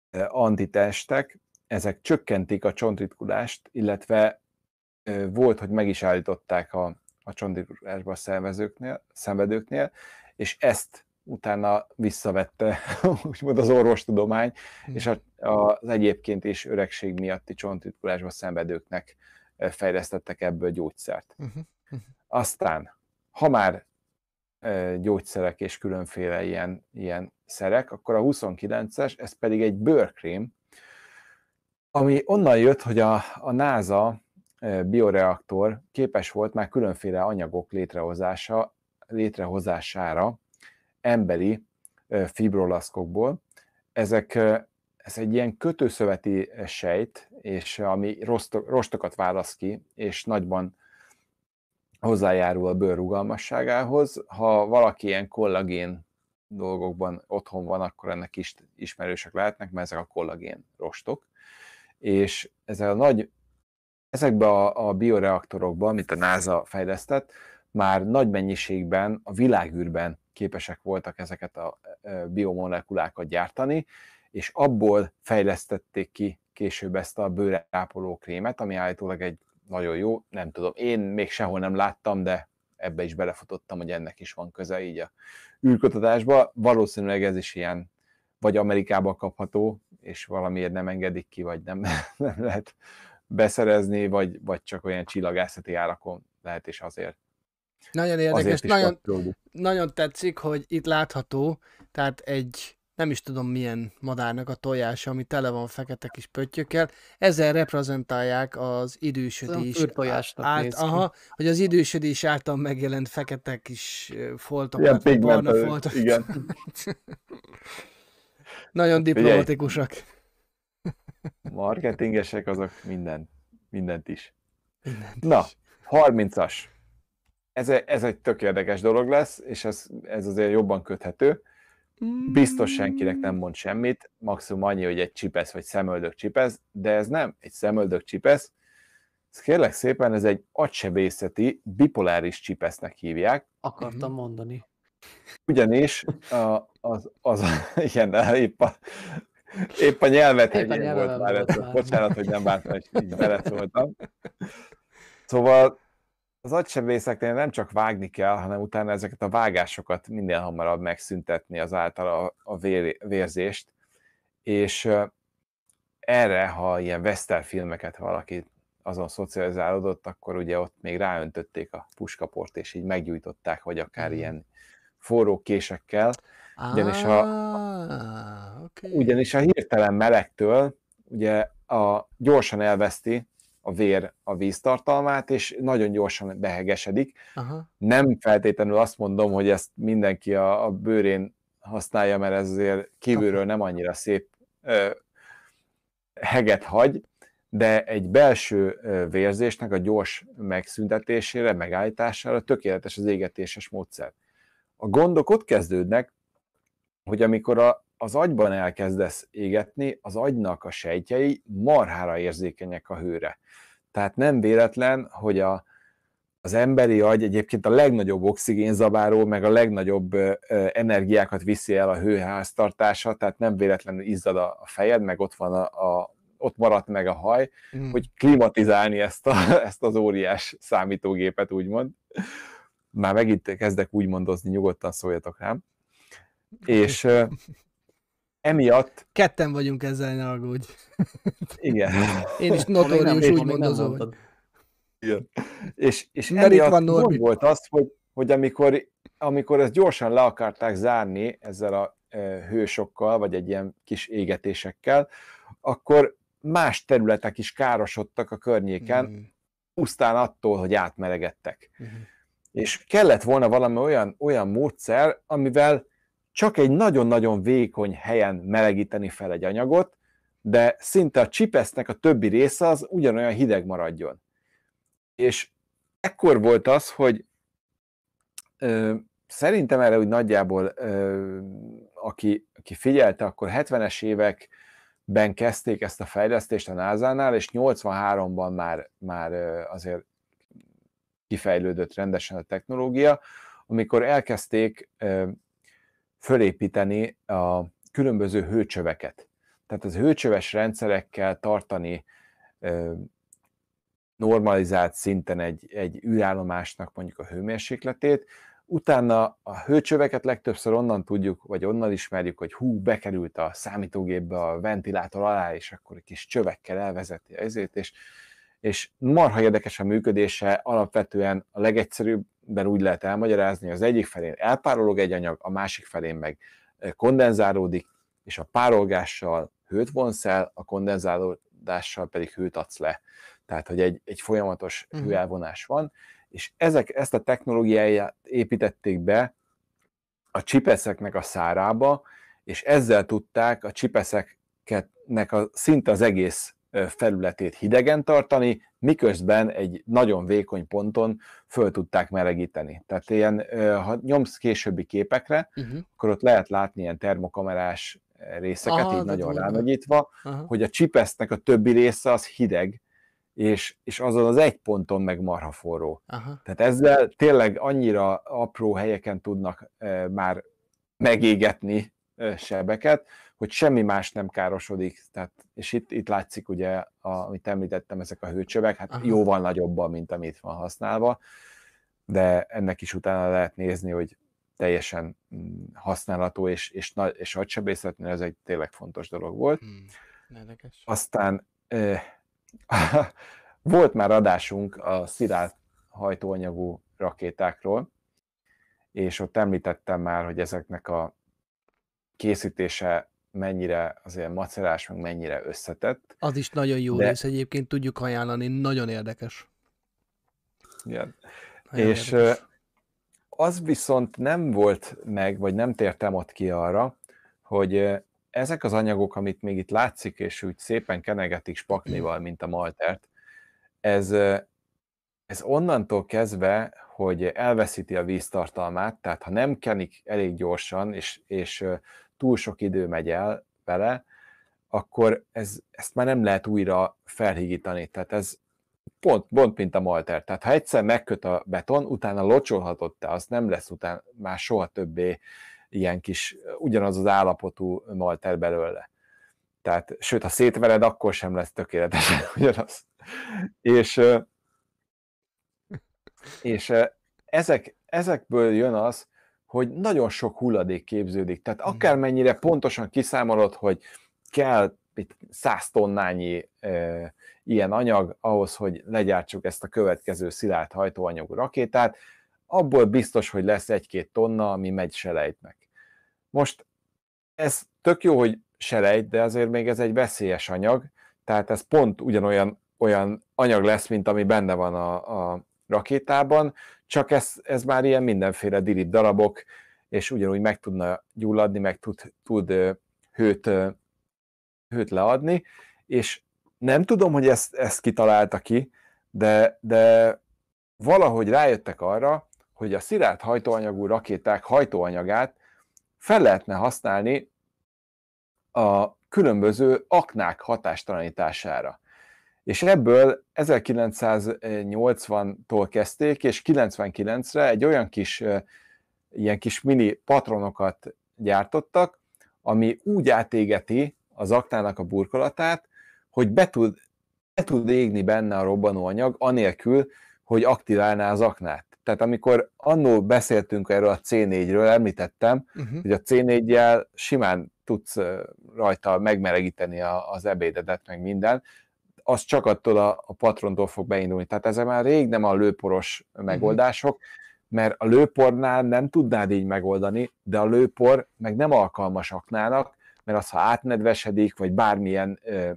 eh, antitestek, ezek csökkentik a csontritkulást, illetve eh, volt, hogy meg is állították a, a csontritkulásba szervezőknél, szenvedőknél, és ezt utána visszavette úgymond az orvostudomány, hmm. és a, a, az egyébként is öregség miatti csontritkulásba szenvedőknek eh, fejlesztettek ebből gyógyszert. Uh-huh. Aztán, ha már gyógyszerek és különféle ilyen, ilyen szerek, akkor a 29-es, ez pedig egy bőrkrém, ami onnan jött, hogy a, a NASA bioreaktor képes volt már különféle anyagok létrehozása, létrehozására emberi fibrolaszkokból. Ezek, ez egy ilyen kötőszöveti sejt, és ami rostokat választ ki, és nagyban hozzájárul a bőr rugalmasságához. Ha valaki ilyen kollagén dolgokban otthon van, akkor ennek is ismerősek lehetnek, mert ezek a kollagén rostok. És ezek a nagy, ezekben a, a bioreaktorokban, amit a NASA fejlesztett, már nagy mennyiségben a világűrben képesek voltak ezeket a biomolekulákat gyártani, és abból fejlesztették ki később ezt a bőrápoló krémet, ami állítólag egy nagyon jó, nem tudom, én még sehol nem láttam, de ebbe is belefutottam, hogy ennek is van köze így a űrkutatásba. Valószínűleg ez is ilyen, vagy Amerikában kapható, és valamiért nem engedik ki, vagy nem, nem lehet beszerezni, vagy, vagy csak olyan csillagászati árakon lehet, és azért nagyon érdekes, nagyon, nagyon tetszik, hogy itt látható, tehát egy nem is tudom milyen madárnak a tojása, ami tele van fekete kis pöttyökkel, ezzel reprezentálják az idősödés át, aha, hogy az idősödés által megjelent fekete kis foltokat, vagy barna foltokat. Igen. Nagyon diplomatikusak. Marketingesek azok minden, mindent is. Mindent Na, is. 30-as. Ez, ez egy tök érdekes dolog lesz, és ez, ez azért jobban köthető. Biztos senkinek nem mond semmit, maximum annyi, hogy egy csipesz vagy szemöldök csipesz, de ez nem egy szemöldök csipesz, ez kérlek szépen, ez egy agysebészeti bipoláris csipesznek hívják. Akartam mondani. Ugyanis a, az, az, igen, épp a, épp a nyelvet épp a volt már, ez, bocsánat, hogy nem bántam, hogy így beleszóltam. Szóval az agysebészeknél nem csak vágni kell, hanem utána ezeket a vágásokat minél hamarabb megszüntetni az által a, vér, vérzést, és erre, ha ilyen western filmeket valaki azon szocializálódott, akkor ugye ott még ráöntötték a puskaport, és így meggyújtották, vagy akár mm. ilyen forró késekkel. Ugyanis a, ah, okay. ugyanis a hirtelen melegtől ugye a, gyorsan elveszti a vér a víztartalmát, és nagyon gyorsan behegesedik. Aha. Nem feltétlenül azt mondom, hogy ezt mindenki a, a bőrén használja, mert ez azért kívülről nem annyira szép ö, heget hagy, de egy belső vérzésnek a gyors megszüntetésére, megállítására tökéletes az égetéses módszer. A gondok ott kezdődnek, hogy amikor a, az agyban elkezdesz égetni, az agynak a sejtjei marhára érzékenyek a hőre. Tehát nem véletlen, hogy a, az emberi agy egyébként a legnagyobb oxigénzabáró, meg a legnagyobb energiákat viszi el a hőháztartása, tehát nem véletlenül izzad a fejed, meg ott van a, a ott maradt meg a haj, mm. hogy klimatizálni ezt, a, ezt az óriás számítógépet, úgymond. Már megint kezdek úgy mondozni, nyugodtan szóljatok rám. És emiatt... Ketten vagyunk ezzel, ne aggódj. Igen. Én is notórius úgy mondozom. Igen. És, és Mert emiatt van gond volt az, hogy, hogy amikor, amikor ezt gyorsan le akarták zárni ezzel a hősokkal, vagy egy ilyen kis égetésekkel, akkor más területek is károsodtak a környéken, mm. pusztán attól, hogy átmelegedtek. Mm. És kellett volna valami olyan, olyan módszer, amivel csak egy nagyon-nagyon vékony helyen melegíteni fel egy anyagot, de szinte a csipesznek a többi része az ugyanolyan hideg maradjon. És ekkor volt az, hogy ö, szerintem erre úgy nagyjából, ö, aki, aki figyelte, akkor 70-es évek ben kezdték ezt a fejlesztést a NASA-nál, és 83-ban már, már azért kifejlődött rendesen a technológia, amikor elkezdték fölépíteni a különböző hőcsöveket. Tehát az hőcsöves rendszerekkel tartani normalizált szinten egy, egy űrállomásnak mondjuk a hőmérsékletét, Utána a hőcsöveket legtöbbször onnan tudjuk, vagy onnan ismerjük, hogy hú, bekerült a számítógépbe a ventilátor alá, és akkor egy kis csövekkel elvezeti ezért, és, és marha érdekes a működése, alapvetően a legegyszerűbben úgy lehet elmagyarázni, hogy az egyik felén elpárolog egy anyag, a másik felén meg kondenzálódik, és a párolgással hőt vonsz el, a kondenzálódással pedig hőt adsz le. Tehát, hogy egy, egy folyamatos uh-huh. hőelvonás van, és ezek, ezt a technológiáját építették be a csipeszeknek a szárába, és ezzel tudták a csipeszeknek a, szinte az egész felületét hidegen tartani, miközben egy nagyon vékony ponton föl tudták melegíteni. Tehát ilyen, ha nyomsz későbbi képekre, uh-huh. akkor ott lehet látni ilyen termokamerás részeket, Aha, így nagyon ránagyítva, hogy a csipesznek a többi része az hideg, és, és azon az egy ponton meg marha forró. Aha. Tehát ezzel tényleg annyira apró helyeken tudnak e, már megégetni e, sebeket, hogy semmi más nem károsodik. Tehát, és itt, itt látszik ugye, a, amit említettem, ezek a hőcsövek, hát Aha. jóval nagyobban, mint amit van használva, de ennek is utána lehet nézni, hogy teljesen mm, használható, és, és, és agysebészetnél ez egy tényleg fontos dolog volt. Hmm. Aztán Volt már adásunk a szilárd hajtóanyagú rakétákról, és ott említettem már, hogy ezeknek a készítése mennyire azért macerás, meg mennyire összetett. Az is nagyon jó de... rész egyébként, tudjuk ajánlani, nagyon érdekes. Igen. Nagyon és érdekes. az viszont nem volt meg, vagy nem tértem ott ki arra, hogy ezek az anyagok, amit még itt látszik, és úgy szépen kenegetik spaknival, mint a maltert, ez, ez onnantól kezdve, hogy elveszíti a víztartalmát, tehát ha nem kenik elég gyorsan, és, és túl sok idő megy el vele, akkor ez, ezt már nem lehet újra felhigítani. Tehát ez pont, pont mint a malter. Tehát ha egyszer megköt a beton, utána locsolhatod te, az nem lesz utána már soha többé ilyen kis, ugyanaz az állapotú malter belőle. Tehát, sőt, ha szétvered, akkor sem lesz tökéletesen ugyanaz. És, és ezek, ezekből jön az, hogy nagyon sok hulladék képződik. Tehát akármennyire pontosan kiszámolod, hogy kell itt 100 tonnányi e, ilyen anyag ahhoz, hogy legyártsuk ezt a következő szilárd hajtóanyagú rakétát, abból biztos, hogy lesz egy-két tonna, ami megy selejtnek. Most ez tök jó, hogy selejt, de azért még ez egy veszélyes anyag, tehát ez pont ugyanolyan olyan anyag lesz, mint ami benne van a, a rakétában, csak ez, ez már ilyen mindenféle dirib darabok, és ugyanúgy meg tudna gyulladni, meg tud, tud hőt, hőt leadni, és nem tudom, hogy ezt, ezt kitalálta ki, de, de valahogy rájöttek arra, hogy a szilárd hajtóanyagú rakéták hajtóanyagát fel lehetne használni a különböző aknák hatástalanítására. És ebből 1980-tól kezdték, és 99-re egy olyan kis, ilyen kis mini patronokat gyártottak, ami úgy átégeti az aknának a burkolatát, hogy be tud, be tud égni benne a robbanóanyag, anélkül, hogy aktiválná az aknát. Tehát amikor annó beszéltünk erről a C4-ről, említettem, uh-huh. hogy a C4-jel simán tudsz rajta megmelegíteni az ebédedet, meg minden, az csak attól a, a patrontól fog beindulni. Tehát ezek már rég nem a lőporos mhm. megoldások, mert a lőpornál nem tudnád így megoldani, de a lőpor meg nem alkalmas aknának, mert az, ha átnedvesedik, vagy bármilyen ö,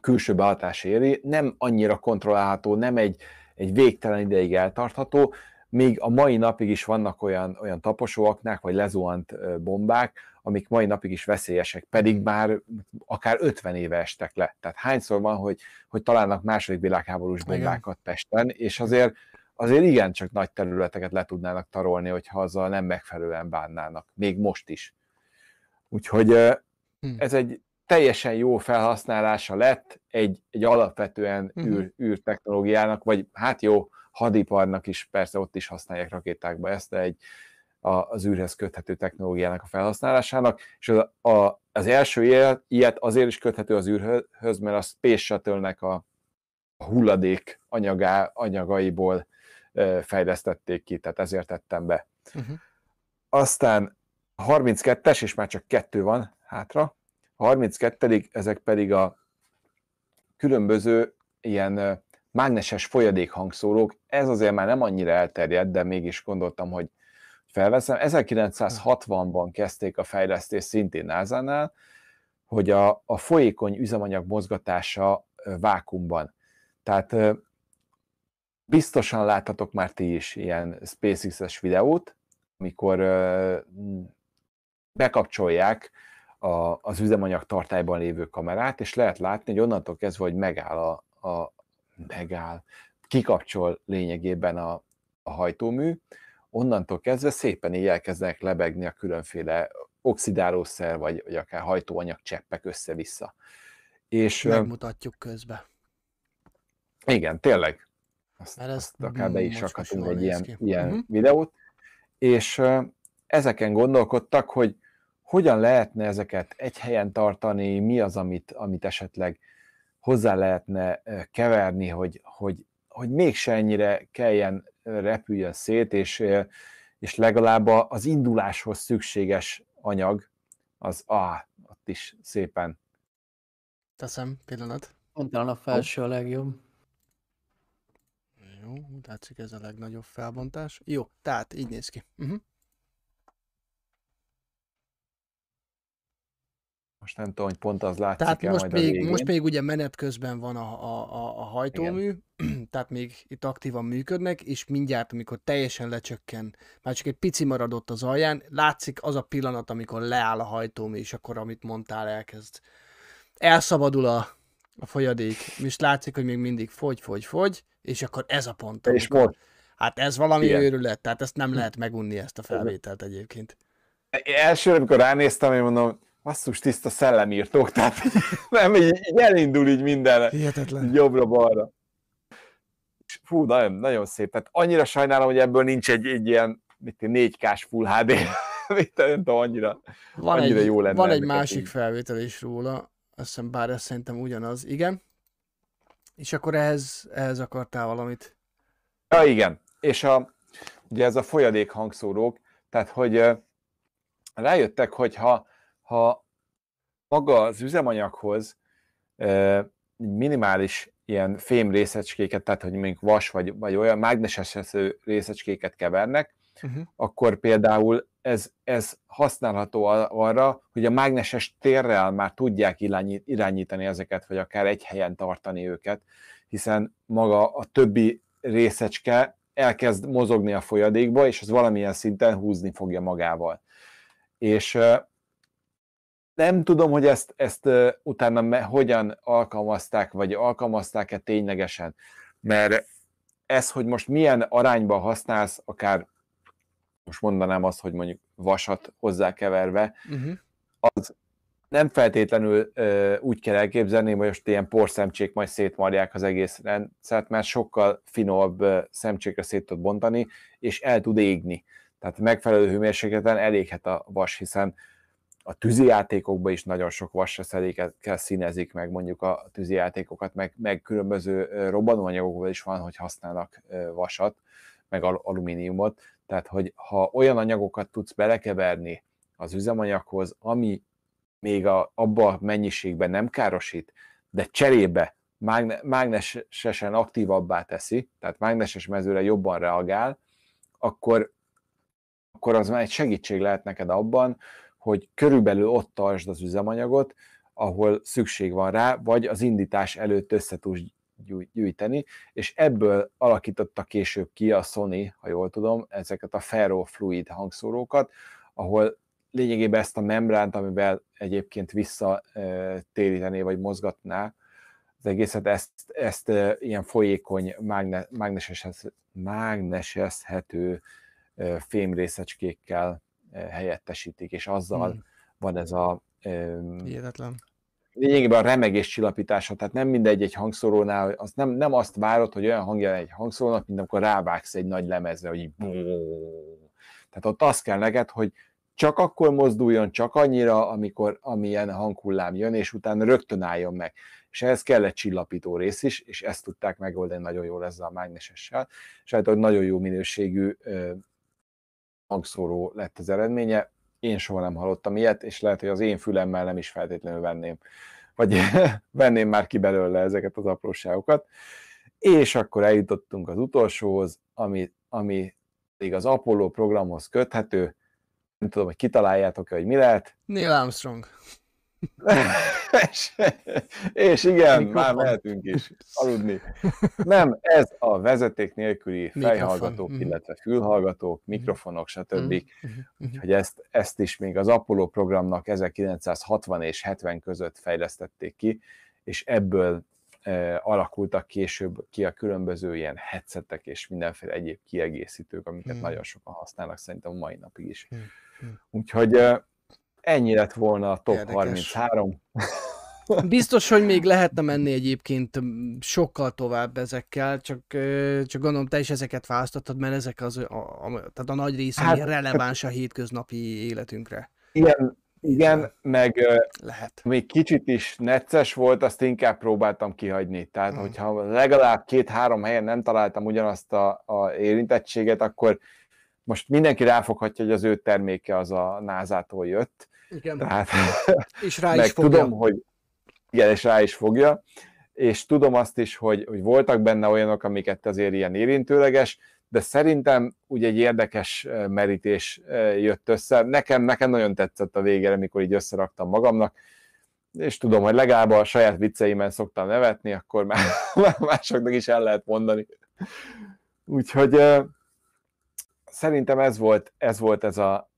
külső behatás éri, nem annyira kontrollálható, nem egy, egy végtelen ideig eltartható, még a mai napig is vannak olyan, olyan taposóaknák, vagy lezuhant bombák, amik mai napig is veszélyesek, pedig már akár 50 éve estek le. Tehát hányszor van, hogy, hogy találnak második világháborús bombákat Pesten, és azért azért igen csak nagy területeket le tudnának tarolni, hogyha azzal nem megfelelően bánnának, még most is. Úgyhogy hm. ez egy teljesen jó felhasználása lett egy, egy alapvetően hm. űr, űrtechnológiának, vagy hát jó, hadiparnak is, persze ott is használják rakétákba ezt, de egy, az űrhez köthető technológiának a felhasználásának, és az, a, az első ilyet azért is köthető az űrhöz, mert a Space Shuttle-nek a, a hulladék anyagá, anyagaiból fejlesztették ki, tehát ezért tettem be. Uh-huh. Aztán a 32-es, és már csak kettő van hátra, a 32 ezek pedig a különböző ilyen mágneses folyadékhangszórók, ez azért már nem annyira elterjedt, de mégis gondoltam, hogy felveszem. 1960-ban kezdték a fejlesztést szintén NASA-nál, hogy a, a folyékony üzemanyag mozgatása vákumban. Tehát biztosan láthatok már ti is ilyen SpaceX-es videót, amikor bekapcsolják a, az üzemanyag tartályban lévő kamerát, és lehet látni, hogy onnantól kezdve, hogy megáll a, a megáll, kikapcsol lényegében a, a hajtómű, onnantól kezdve szépen így elkezdenek lebegni a különféle oxidálószer, vagy, vagy akár hajtóanyag cseppek össze-vissza. És, Megmutatjuk közbe. Igen, tényleg. Azt, Mert ezt azt akár be is rakhatunk egy ilyen, ilyen uh-huh. videót. És ezeken gondolkodtak, hogy hogyan lehetne ezeket egy helyen tartani, mi az, amit, amit esetleg hozzá lehetne keverni, hogy, hogy, hogy mégse ennyire kelljen repüljön szét, és, és legalább az induláshoz szükséges anyag, az A, ott is szépen. Teszem, pillanat. Mondtál a felső a legjobb. Jó, látszik ez a legnagyobb felbontás. Jó, tehát így néz ki. Uh-huh. Most nem tudom, hogy pont az látszik Tehát most, majd még, most még ugye menet közben van a, a, a hajtómű, Igen. tehát még itt aktívan működnek, és mindjárt, amikor teljesen lecsökken, már csak egy pici maradott az alján, látszik az a pillanat, amikor leáll a hajtómű, és akkor, amit mondtál, elkezd. Elszabadul a, a folyadék, és látszik, hogy még mindig fogy, fogy, fogy, és akkor ez a pont. És most? Hát ez valami Igen. őrület, tehát ezt nem lehet megunni, ezt a felvételt egyébként. Elsőre, amikor ránéztem, én mondom, basszus tiszta szellemírtók, tehát nem, így, így elindul így minden Hihetetlen. jobbra-balra. Fú, nagyon, nagyon szép. Tehát annyira sajnálom, hogy ebből nincs egy, egy ilyen 4K-s Full HD, nem tudom, annyira, van annyira egy, jó lenne. Van egy másik így. felvétel is róla, azt hiszem, bár ez szerintem ugyanaz, igen. És akkor ehhez, ehhez akartál valamit? Ja, igen. És a, ugye ez a folyadék hangszórók, tehát hogy rájöttek, hogy ha ha maga az üzemanyaghoz minimális ilyen fém részecskéket, tehát hogy mondjuk vas vagy, vagy olyan mágneses részecskéket kevernek, uh-huh. akkor például ez, ez használható arra, hogy a mágneses térrel már tudják irányítani ezeket, vagy akár egy helyen tartani őket, hiszen maga a többi részecske elkezd mozogni a folyadékba, és az valamilyen szinten húzni fogja magával. És nem tudom, hogy ezt, ezt utána me, hogyan alkalmazták, vagy alkalmazták-e ténylegesen, mert ez, hogy most milyen arányban használsz, akár most mondanám azt, hogy mondjuk vasat hozzákeverve, uh-huh. az nem feltétlenül ö, úgy kell elképzelni, hogy most ilyen porszemcsék majd szétmarják az egész rendszert, mert sokkal finomabb ö, szemcsékre szét tud bontani, és el tud égni. Tehát megfelelő hőmérsékleten eléghet a vas, hiszen a tűzijátékokban is nagyon sok vasreszelékekkel színezik meg mondjuk a tűzijátékokat, meg, meg különböző robbanóanyagokban is van, hogy használnak vasat, meg alumíniumot, tehát hogy ha olyan anyagokat tudsz belekeverni az üzemanyaghoz, ami még a, abba a mennyiségben nem károsít, de cserébe mágne, mágnesesen aktívabbá teszi, tehát mágneses mezőre jobban reagál, akkor, akkor az már egy segítség lehet neked abban, hogy körülbelül ott tartsd az üzemanyagot, ahol szükség van rá, vagy az indítás előtt össze tudsz gyűjteni, és ebből alakította később ki a Sony, ha jól tudom, ezeket a ferrofluid hangszórókat, ahol lényegében ezt a membránt, amivel egyébként visszatérítené vagy mozgatná az egészet, ezt, ezt ilyen folyékony, mágne, mágnesezhető fémrészecskékkel helyettesítik, és azzal hmm. van ez a Hihetetlen. lényegében a remegés csillapítása, tehát nem mindegy egy hangszórónál, az nem, nem azt várod, hogy olyan hangja egy hangszórónak, mint amikor rávágsz egy nagy lemezre, hogy így tehát ott az kell neked, hogy csak akkor mozduljon, csak annyira, amikor amilyen hanghullám jön, és utána rögtön álljon meg. És ehhez kell egy csillapító rész is, és ezt tudták megoldani nagyon jól ezzel a mágnesessel, és hát hogy nagyon jó minőségű hangszóró lett az eredménye. Én soha nem hallottam ilyet, és lehet, hogy az én fülemmel nem is feltétlenül venném, vagy venném már ki belőle ezeket az apróságokat. És akkor eljutottunk az utolsóhoz, ami, ami még az Apollo programhoz köthető, nem tudom, hogy kitaláljátok-e, hogy mi lehet. Neil Armstrong és, és igen, Mikrofon. már mehetünk is aludni. Nem, ez a vezeték nélküli fejhallgatók, mm. illetve fülhallgatók, mhm. mikrofonok, stb. Mm. Úgyhogy ezt, ezt is még az Apollo programnak 1960 és 70 között fejlesztették ki, és ebből e, alakultak később ki a különböző ilyen headsetek és mindenféle egyéb kiegészítők, amiket mm. nagyon sokan használnak szerintem a mai napig is. Mm. Úgyhogy Ennyi lett volna a top Érdekes. 33. Biztos, hogy még lehetne menni egyébként sokkal tovább ezekkel, csak, csak gondolom te is ezeket választottad, mert ezek az, a, a, tehát a nagy része hát, releváns a hétköznapi életünkre. Igen, igen, meg lehet. még kicsit is necces volt, azt inkább próbáltam kihagyni. Tehát, hmm. hogyha legalább két-három helyen nem találtam ugyanazt a, a érintettséget, akkor most mindenki ráfoghatja, hogy az ő terméke az a názától jött, igen. Tehát, és rá is fogja. tudom, hogy igen, és rá is fogja, és tudom azt is, hogy, hogy voltak benne olyanok, amiket azért ilyen érintőleges, de szerintem úgy egy érdekes merítés jött össze. Nekem, nekem nagyon tetszett a végére, amikor így összeraktam magamnak, és tudom, hogy legalább a saját vicceimen szoktam nevetni, akkor már másoknak is el lehet mondani. Úgyhogy szerintem ez volt ez, volt ez a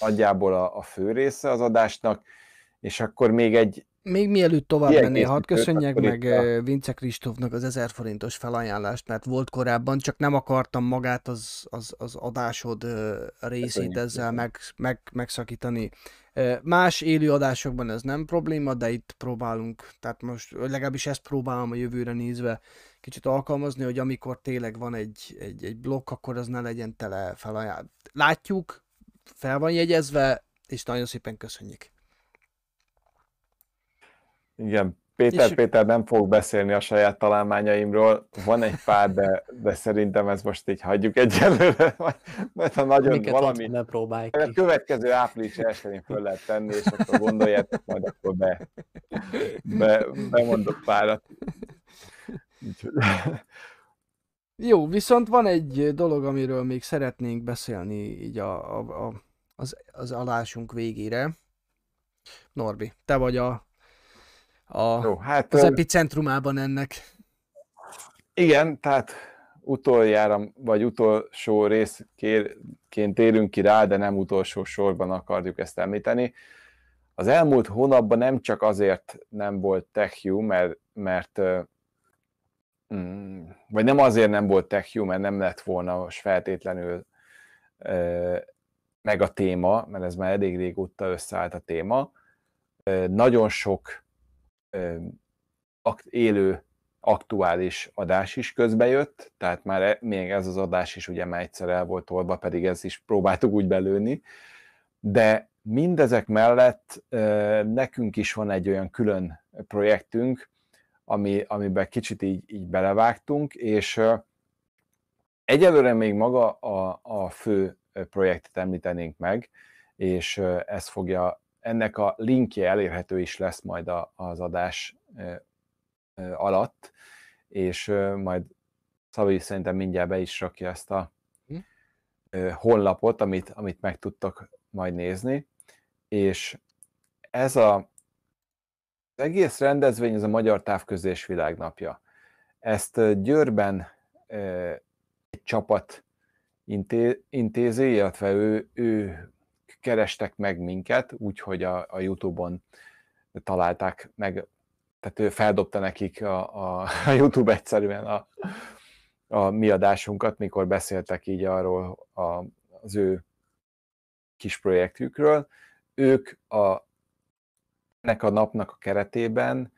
nagyjából a, a fő része az adásnak, és akkor még egy még mielőtt tovább mennél, hadd köszönjek meg a... Vince Kristófnak az 1000 forintos felajánlást, mert volt korábban, csak nem akartam magát az, az, az adásod részét Köszönjük. ezzel meg, meg, megszakítani. Más élő adásokban ez nem probléma, de itt próbálunk, tehát most legalábbis ezt próbálom a jövőre nézve kicsit alkalmazni, hogy amikor tényleg van egy, egy, egy blokk, akkor az ne legyen tele felajánlás. Látjuk, fel van jegyezve, és nagyon szépen köszönjük. Igen, Péter és... Péter nem fog beszélni a saját találmányaimról, van egy pár, de, de szerintem ez most így hagyjuk egyelőre, mert ha nagyon Miket valami... Ne próbálj ki. A következő április elsőjén föl lehet tenni, és akkor gondoljátok, majd akkor be, be, bemondok párat. Jó, viszont van egy dolog, amiről még szeretnénk beszélni így a, a, a, az, az alásunk végére. Norbi, te vagy a, a, Jó, hát, az epicentrumában ennek. Igen, tehát utoljára, vagy utolsó részként térünk ki rá, de nem utolsó sorban akarjuk ezt említeni. Az elmúlt hónapban nem csak azért nem volt TechU, mert, mert Mm, vagy nem azért nem volt TechU, mert nem lett volna most feltétlenül meg a téma, mert ez már elég régóta összeállt a téma. Nagyon sok élő, aktuális adás is közbejött, tehát már e, még ez az adás is ugye már egyszer el volt tolva, pedig ezt is próbáltuk úgy belőni, de mindezek mellett nekünk is van egy olyan külön projektünk, ami, amiben kicsit így, így belevágtunk, és egyelőre még maga a, a fő projektet említenénk meg, és ez fogja, ennek a linkje elérhető is lesz majd a, az adás alatt, és majd Szabi szerintem mindjárt be is rakja ezt a hm? honlapot, amit, amit meg tudtok majd nézni, és ez a, egész rendezvény, ez a Magyar Távközlés Világnapja. Ezt Győrben egy csapat intézi, illetve ő, ő kerestek meg minket, úgyhogy a, a Youtube-on találták meg, tehát ő feldobta nekik a, a, a Youtube egyszerűen a, a mi adásunkat, mikor beszéltek így arról a, az ő kis projektjükről. Ők a, ennek a napnak a keretében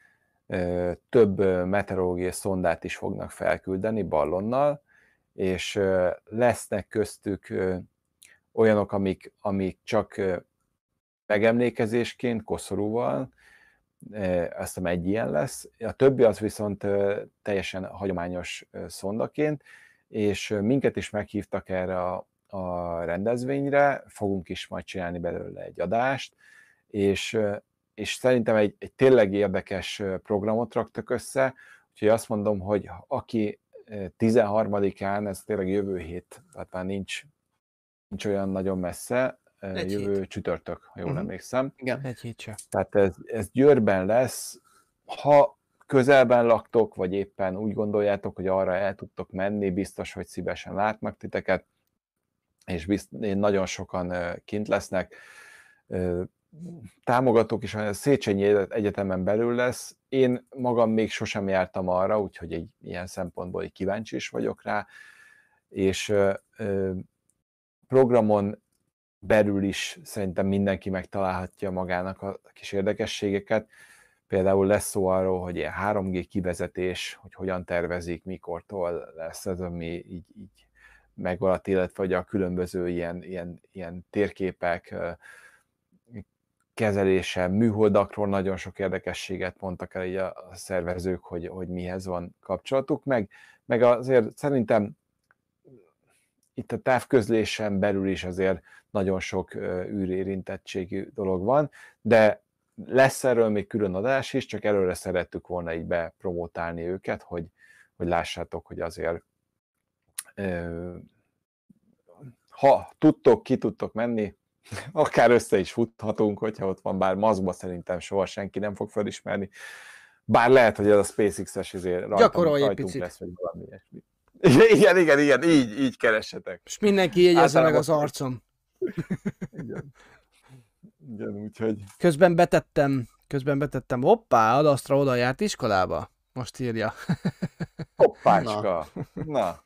több meteorológiai szondát is fognak felküldeni ballonnal, és lesznek köztük olyanok, amik, amik csak megemlékezésként, koszorúval, azt hiszem egy ilyen lesz, a többi az viszont teljesen hagyományos szondaként, és minket is meghívtak erre a, a rendezvényre, fogunk is majd csinálni belőle egy adást, és, és szerintem egy, egy tényleg érdekes programot raktak össze, úgyhogy azt mondom, hogy aki 13-án, ez tényleg jövő hét, tehát már nincs, nincs olyan nagyon messze, egy jövő hét. csütörtök, ha jól uh-huh. emlékszem. Igen, egy hét sem. Tehát ez, ez Győrben lesz, ha közelben laktok, vagy éppen úgy gondoljátok, hogy arra el tudtok menni, biztos, hogy szívesen látnak titeket, és bizt, nagyon sokan kint lesznek. Támogatók is, a Széchenyi Egyetemen belül lesz. Én magam még sosem jártam arra, úgyhogy egy ilyen szempontból egy kíváncsi is vagyok rá, és programon belül is szerintem mindenki megtalálhatja magának a kis érdekességeket. Például lesz szó arról, hogy ilyen 3G kivezetés, hogy hogyan tervezik, mikortól lesz ez, ami így, így megvaladt, illetve hogy a különböző ilyen, ilyen, ilyen térképek kezelése, műholdakról nagyon sok érdekességet mondtak el így a, szervezők, hogy, hogy mihez van kapcsolatuk, meg, meg azért szerintem itt a távközlésen belül is azért nagyon sok űrérintettségű dolog van, de lesz erről még külön adás is, csak előre szerettük volna így bepromotálni őket, hogy, hogy lássátok, hogy azért ha tudtok, ki tudtok menni, akár össze is futhatunk, hogyha ott van, bár mazba szerintem soha senki nem fog felismerni. Bár lehet, hogy ez a SpaceX-es azért rajtam, Gyakorolj egy picit. lesz, vagy valami ilyesmi. Igen, igen, igen, így, így keressetek. És mindenki jegyezze meg az arcom. Igen. Igen, úgyhogy... Közben betettem, közben betettem, hoppá, Adasztra oda járt iskolába. Most írja. Hoppácska. Na. Na.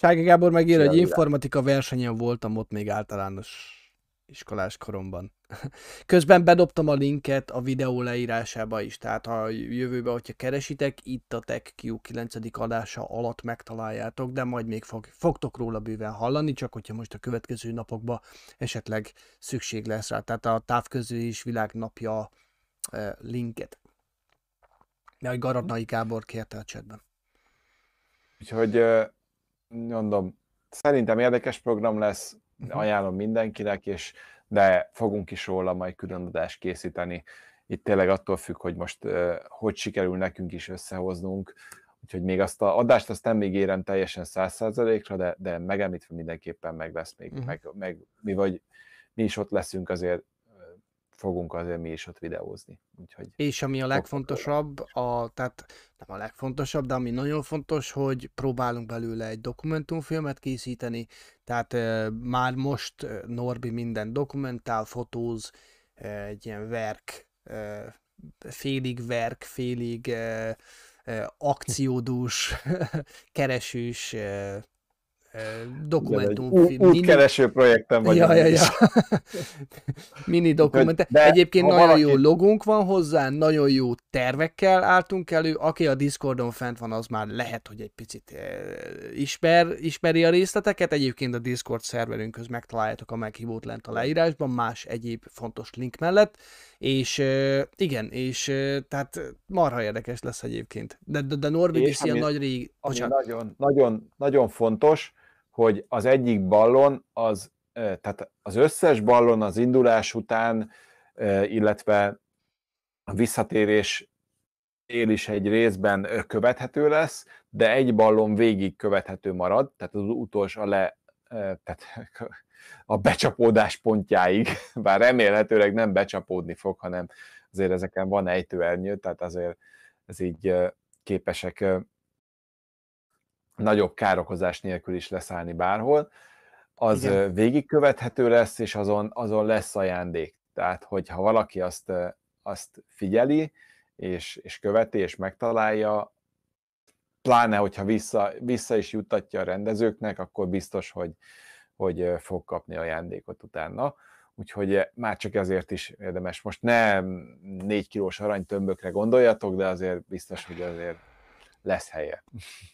Sági Gábor megír, hogy informatika versenyen voltam ott még általános iskolás koromban. Közben bedobtam a linket a videó leírásába is, tehát ha jövőben, hogyha keresitek, itt a TechQ 9. adása alatt megtaláljátok, de majd még fog, fogtok róla bőven hallani, csak hogyha most a következő napokban esetleg szükség lesz rá. Tehát a távközlés világnapja eh, linket. A Garadnai Gábor kérte a chatben. Úgyhogy mondom, szerintem érdekes program lesz. Ajánlom mindenkinek, és de fogunk is róla majd külön adást készíteni. Itt tényleg attól függ, hogy most uh, hogy sikerül nekünk is összehoznunk, úgyhogy még azt a adást azt nem még érem teljesen száz százalékra, de, de megemlítve mindenképpen meg lesz még, uh-huh. meg, meg mi vagy mi is ott leszünk azért fogunk azért mi is ott videózni. Úgyhogy és ami a legfontosabb, a, tehát nem a legfontosabb, de ami nagyon fontos, hogy próbálunk belőle egy dokumentumfilmet készíteni, tehát e, már most Norbi minden dokumentál, fotóz, e, egy ilyen verk, e, félig verk, félig e, e, akciódús, keresős e, dokumentumfilm. Ú- útkereső projektem vagy. Ja, ja, ja. Mini dokumentum. De Egyébként nagyon valaki... jó logunk van hozzá, nagyon jó tervekkel álltunk elő. Aki a Discordon fent van, az már lehet, hogy egy picit ismer, ismeri a részleteket. Egyébként a Discord szerverünkhöz megtaláljátok a meghívót lent a leírásban, más egyéb fontos link mellett. És igen, és tehát marha érdekes lesz egyébként. De, de, de Norbi is ilyen nagy rég... Nagyon, nagyon, nagyon fontos, hogy az egyik ballon az, tehát az összes ballon az indulás után, illetve a visszatérés él is egy részben követhető lesz, de egy ballon végig követhető marad, tehát az utolsó a le, tehát a becsapódás pontjáig, bár remélhetőleg nem becsapódni fog, hanem azért ezeken van ejtőernyő, tehát azért ez így képesek nagyobb károkozás nélkül is leszállni bárhol, az Igen. végigkövethető lesz, és azon, azon lesz ajándék. Tehát, hogyha valaki azt, azt figyeli, és, és követi, és megtalálja, pláne, hogyha vissza, vissza is juttatja a rendezőknek, akkor biztos, hogy, hogy fog kapni ajándékot utána. Úgyhogy már csak ezért is érdemes. Most ne négy kilós aranytömbökre gondoljatok, de azért biztos, hogy azért lesz helye.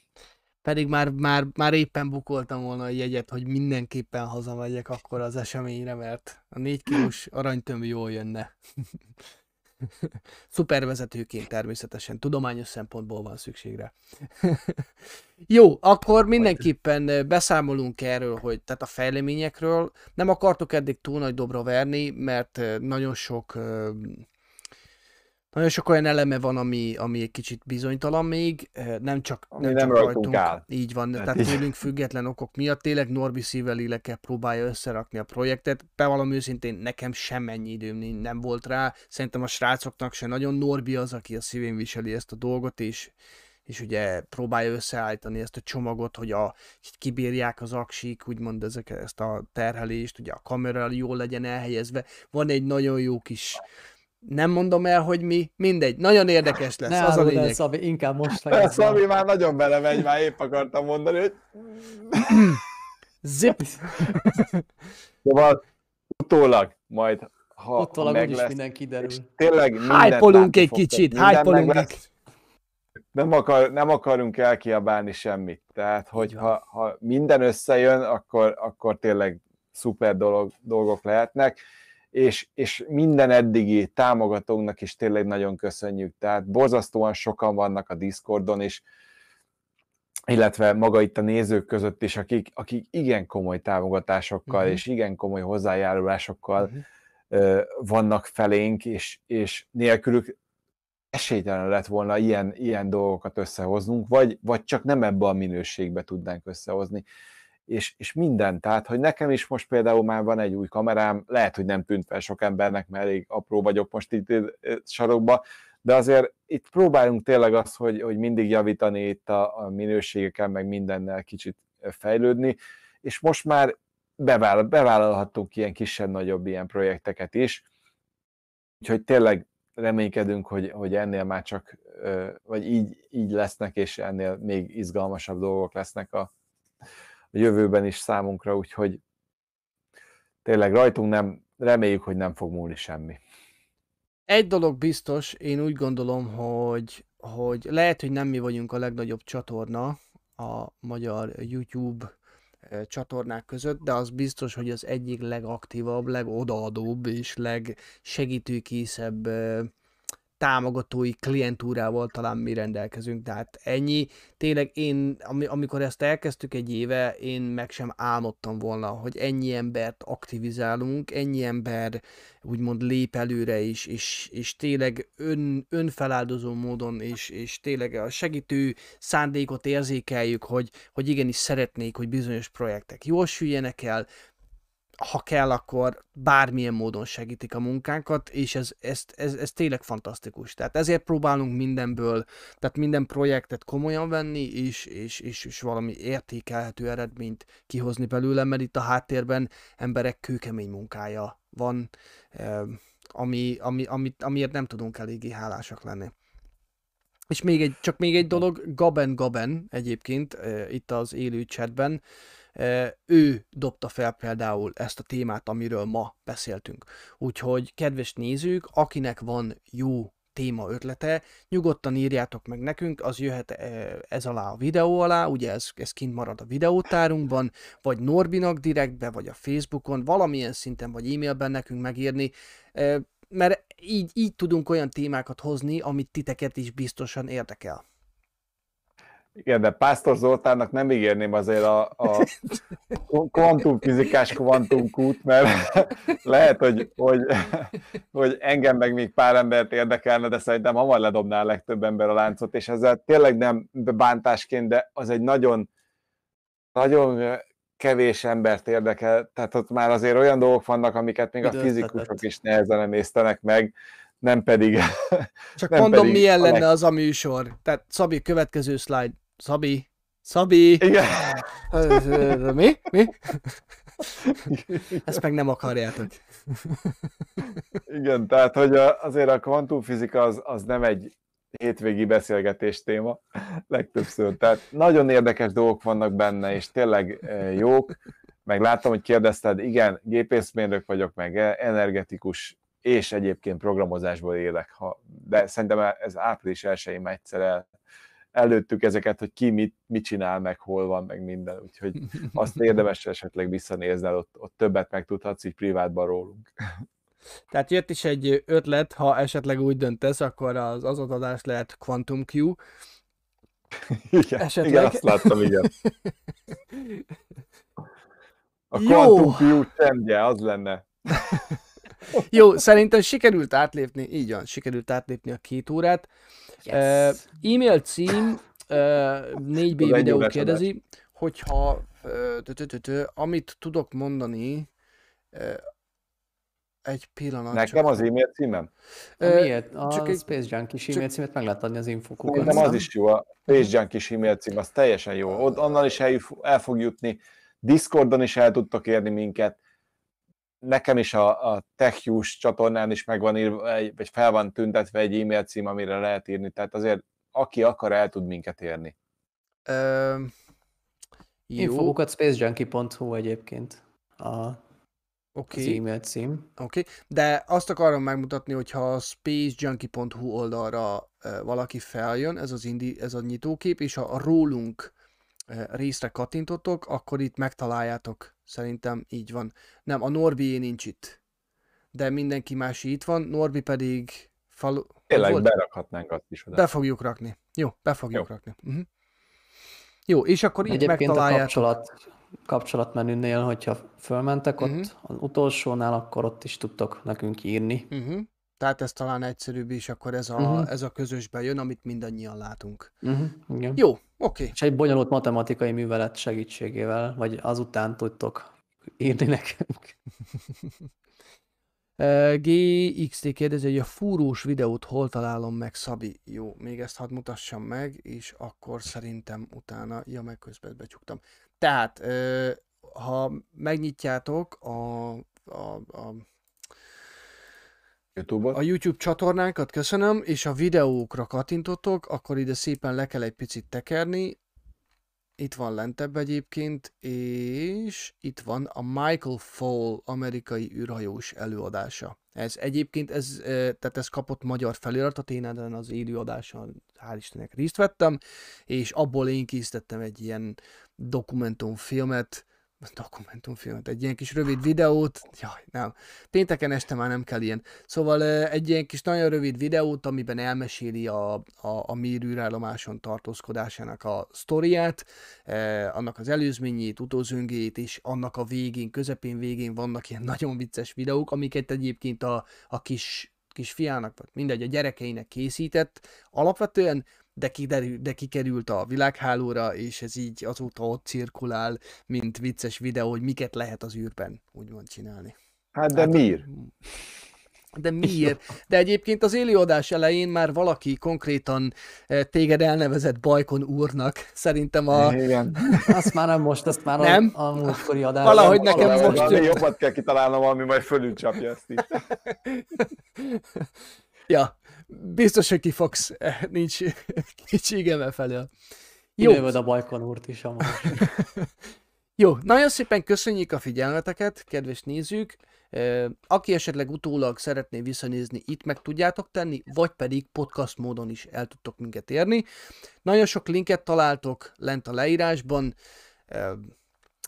Pedig már, már, már éppen bukoltam volna a jegyet, hogy mindenképpen hazamegyek akkor az eseményre, mert a négy kilós aranytömb jól jönne. Szupervezetőként természetesen, tudományos szempontból van szükségre. Jó, akkor mindenképpen beszámolunk erről, hogy tehát a fejleményekről. Nem akartok eddig túl nagy dobra verni, mert nagyon sok nagyon sok olyan eleme van, ami, ami egy kicsit bizonytalan még, nem csak, ami nem, nem csak rajtunk áll. Így van, tehát, tehát tőlünk független okok miatt tényleg Norbi szívvel lélekkel próbálja összerakni a projektet. Bevallom őszintén, nekem sem ennyi időm nem volt rá, szerintem a srácoknak se nagyon Norbi az, aki a szívén viseli ezt a dolgot, és, és ugye próbálja összeállítani ezt a csomagot, hogy a, kibírják az aksik, úgymond ezek, ezt a terhelést, ugye a kamera jól legyen elhelyezve. Van egy nagyon jó kis nem mondom el, hogy mi, mindegy, nagyon érdekes lesz, ne az a lényeg. El, Szabi, inkább most legyen. Szabi már nagyon belemegy, már épp akartam mondani, hogy... Zip! Szóval utólag majd, ha, utólag ha meg lesz, minden kiderül. Tényleg Hype-olunk egy kicsit, hype egy nem, akar, nem akarunk elkiabálni semmit. Tehát, hogy ha, ha minden összejön, akkor, akkor tényleg szuper dolog, dolgok lehetnek és, és minden eddigi támogatónknak is tényleg nagyon köszönjük. Tehát borzasztóan sokan vannak a Discordon, és illetve maga itt a nézők között is, akik, akik igen komoly támogatásokkal uh-huh. és igen komoly hozzájárulásokkal uh-huh. vannak felénk, és, és nélkülük esélytelen lett volna ilyen, ilyen dolgokat összehoznunk, vagy, vagy csak nem ebbe a minőségbe tudnánk összehozni és, és minden. Tehát, hogy nekem is most például már van egy új kamerám, lehet, hogy nem tűnt fel sok embernek, mert elég apró vagyok most itt sarokba, de azért itt próbálunk tényleg azt, hogy, hogy mindig javítani itt a, a minőségeken, meg mindennel kicsit fejlődni, és most már bevállal, bevállalhattunk ilyen kisebb-nagyobb ilyen projekteket is, úgyhogy tényleg reménykedünk, hogy, hogy ennél már csak, vagy így, így lesznek, és ennél még izgalmasabb dolgok lesznek a, a jövőben is számunkra, úgyhogy tényleg rajtunk nem, reméljük, hogy nem fog múlni semmi. Egy dolog biztos, én úgy gondolom, hogy, hogy lehet, hogy nem mi vagyunk a legnagyobb csatorna a magyar YouTube eh, csatornák között, de az biztos, hogy az egyik legaktívabb, legodaadóbb és legsegítőkészebb eh, támogatói klientúrával talán mi rendelkezünk. Tehát ennyi. Tényleg én, amikor ezt elkezdtük egy éve, én meg sem álmodtam volna, hogy ennyi embert aktivizálunk, ennyi ember úgymond lép előre is, és, és tényleg ön, önfeláldozó módon, és, és tényleg a segítő szándékot érzékeljük, hogy, hogy igenis szeretnék, hogy bizonyos projektek jól süljenek el, ha kell, akkor bármilyen módon segítik a munkánkat, és ez, ez, ez, ez tényleg fantasztikus. Tehát ezért próbálunk mindenből, tehát minden projektet komolyan venni, és, és, és, és valami értékelhető eredményt kihozni belőle, mert itt a háttérben emberek kőkemény munkája van, ami, ami, amit, amiért nem tudunk eléggé hálásak lenni. És még egy, csak még egy dolog, Gaben Gaben egyébként itt az élő chatben, ő dobta fel például ezt a témát, amiről ma beszéltünk. Úgyhogy kedves nézők, akinek van jó téma ötlete, nyugodtan írjátok meg nekünk, az jöhet ez alá a videó alá, ugye ez, ez kint marad a videótárunkban, vagy Norbinak direktbe, vagy a Facebookon, valamilyen szinten, vagy e-mailben nekünk megírni, mert így, így tudunk olyan témákat hozni, amit titeket is biztosan érdekel. Igen, de Pásztor Zoltánnak nem ígérném azért a, a kvantumfizikás kvantumkút, mert lehet, hogy, hogy, hogy engem meg még pár embert érdekelne, de szerintem hamar ledobná a legtöbb ember a láncot, és ezzel tényleg nem bántásként, de az egy nagyon, nagyon kevés embert érdekel, tehát ott már azért olyan dolgok vannak, amiket még a fizikusok is nehezen emésztenek meg, nem pedig... Csak nem mondom, pedig milyen lenne az a műsor. Tehát Szabi, következő slide. Szabi, Szabi! Igen. Mi? Mi? Ezt meg nem akarjátok. Igen, tehát hogy azért a kvantumfizika az, az nem egy hétvégi beszélgetés téma legtöbbször. Tehát nagyon érdekes dolgok vannak benne, és tényleg e, jók. Meg láttam, hogy kérdezted, igen, gépészmérnök vagyok, meg e, energetikus, és egyébként programozásból élek. Ha, de szerintem ez április 1 már egyszer el, előttük ezeket, hogy ki mit, mit csinál, meg hol van, meg minden, úgyhogy azt érdemes esetleg visszanézni, ott, ott többet megtudhatsz így privátban rólunk. Tehát jött is egy ötlet, ha esetleg úgy döntesz, akkor az azadadás lehet Quantum Q. Igen, esetleg. igen, azt láttam, igen. A Quantum Q csendje, az lenne. Jó, szerintem sikerült átlépni, így van, sikerült átlépni a két órát. Yes. Uh, e-mail cím, uh, 4B videó kérdezi, hogyha uh, amit tudok mondani, egy pillanat. Nekem az e-mail címem? Miért? A csak egy... Space Junkie e-mail címet meg lehet adni az infokukon. Nem, az is jó, a Space Junkie e-mail cím, az teljesen jó. Ott onnan is el, el fog jutni, Discordon is el tudtok érni minket, nekem is a, a TechHughes csatornán is megvan írva, vagy fel van tüntetve egy e-mail cím, amire lehet írni, tehát azért aki akar, el tud minket érni. Uh, Infokukat spacejunkie.hu egyébként a okay. az e-mail cím. Oké, okay. de azt akarom megmutatni, hogyha a spacejunkie.hu oldalra valaki feljön, ez az indi, ez a nyitókép, és ha a rólunk részre kattintottok, akkor itt megtaláljátok. Szerintem így van. Nem, a Norbi nincs itt. De mindenki más itt van, Norbi pedig falu... Tényleg volt? berakhatnánk azt is oda. Be fogjuk rakni. Jó, be fogjuk Jó. rakni. Uh-huh. Jó, és akkor itt Egyébként megtaláljátok. a kapcsolat, kapcsolatmenünél, hogyha fölmentek uh-huh. ott az utolsónál, akkor ott is tudtok nekünk írni. Uh-huh. Tehát ez talán egyszerűbb is, akkor ez a, uh-huh. ez a közös bejön, amit mindannyian látunk. Uh-huh. Igen. Jó, oké. Okay. És egy bonyolult matematikai művelet segítségével, vagy azután tudtok írni nekünk. GXT kérdezi, hogy a fúrós videót hol találom meg, Szabi? Jó, még ezt hadd mutassam meg, és akkor szerintem utána, ja, meg közben becsuktam. Tehát, ha megnyitjátok a, a, a YouTube-ot. A YouTube csatornánkat köszönöm, és a videókra kattintottok, akkor ide szépen le kell egy picit tekerni. Itt van lentebb egyébként, és itt van a Michael Fall amerikai űrhajós előadása. Ez egyébként, ez, tehát ez kapott magyar feliratot, én ezen az élőadáson hál' Istennek részt vettem, és abból én készítettem egy ilyen dokumentumfilmet, dokumentumfilmet, egy ilyen kis rövid videót, jaj, nem, pénteken este már nem kell ilyen. Szóval egy ilyen kis nagyon rövid videót, amiben elmeséli a, a, a Mir tartózkodásának a sztoriát, eh, annak az előzményét, utózöngét, és annak a végén, közepén végén vannak ilyen nagyon vicces videók, amiket egyébként a, a kis kisfiának, vagy mindegy, a gyerekeinek készített. Alapvetően de, kiderül, de kikerült a világhálóra, és ez így azóta ott cirkulál, mint vicces videó, hogy miket lehet az űrben úgymond csinálni. Hát de hát, miért? De miért? De egyébként az élőadás elején már valaki konkrétan eh, téged elnevezett Bajkon úrnak. Szerintem a... Igen. Azt már nem most, azt már nem? a, a múltkori adás. Valahogy nekem most... Valami jobbat kell kitalálnom, ami majd fölülcsapja ezt is. ja, biztos, hogy ki fogsz, nincs kétségem e felől. Jó. Kinövöd a Bajkon úrt is amúgy. Jó, nagyon szépen köszönjük a figyelmeteket, kedves nézők. Aki esetleg utólag szeretné visszanézni, itt meg tudjátok tenni, vagy pedig podcast módon is el tudtok minket érni. Nagyon sok linket találtok lent a leírásban,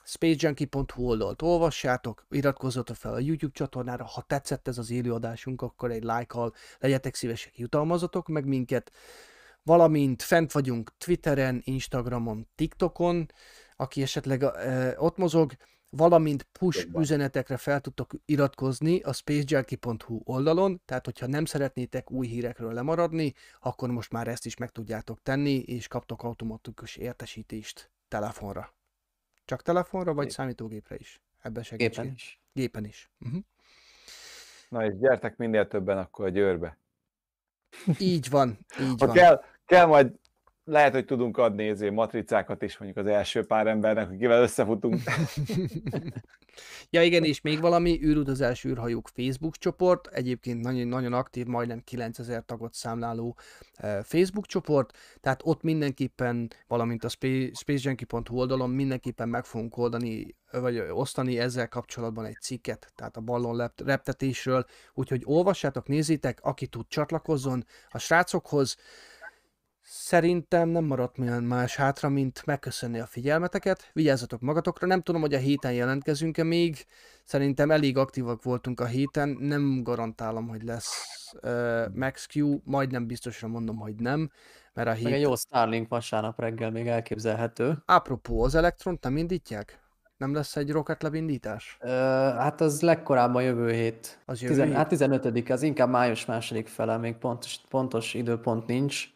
spacejunkie.hu oldalt olvassátok, iratkozzatok fel a YouTube csatornára, ha tetszett ez az élőadásunk, akkor egy like-kal legyetek szívesek, jutalmazatok meg minket, valamint fent vagyunk Twitteren, Instagramon, TikTokon, aki esetleg uh, ott mozog, valamint push Jobban. üzenetekre fel tudtok iratkozni a spacejunkie.hu oldalon, tehát hogyha nem szeretnétek új hírekről lemaradni, akkor most már ezt is meg tudjátok tenni, és kaptok automatikus értesítést telefonra. Csak telefonra, vagy Gép. számítógépre is? Ebben segítsél. Gépen is. Gépen is. Uh-huh. Na és gyertek minél többen akkor a győrbe. Így van, így ha van. Kell, kell majd lehet, hogy tudunk adni ezé matricákat is mondjuk az első pár embernek, akivel összefutunk. ja igen, és még valami, űrutazás űrhajók Facebook csoport, egyébként nagyon, nagyon aktív, majdnem 9000 tagot számláló Facebook csoport, tehát ott mindenképpen, valamint a spacejunkie.hu oldalon mindenképpen meg fogunk oldani, vagy osztani ezzel kapcsolatban egy cikket, tehát a ballon reptetésről, úgyhogy olvassátok, nézzétek, aki tud csatlakozzon a srácokhoz, Szerintem nem maradt más hátra, mint megköszönni a figyelmeteket. Vigyázzatok magatokra, nem tudom, hogy a héten jelentkezünk-e még. Szerintem elég aktívak voltunk a héten, nem garantálom, hogy lesz uh, Max Q, majdnem biztosra mondom, hogy nem. Mert a hét... Meg egy jó Starlink vasárnap reggel még elképzelhető. Apropó, az elektront nem indítják? Nem lesz egy rocket indítás? Uh, hát az legkorábban jövő hét. Az jövő Tizen, hét? Hát 15 az inkább május második fele, még pontos, pontos időpont nincs.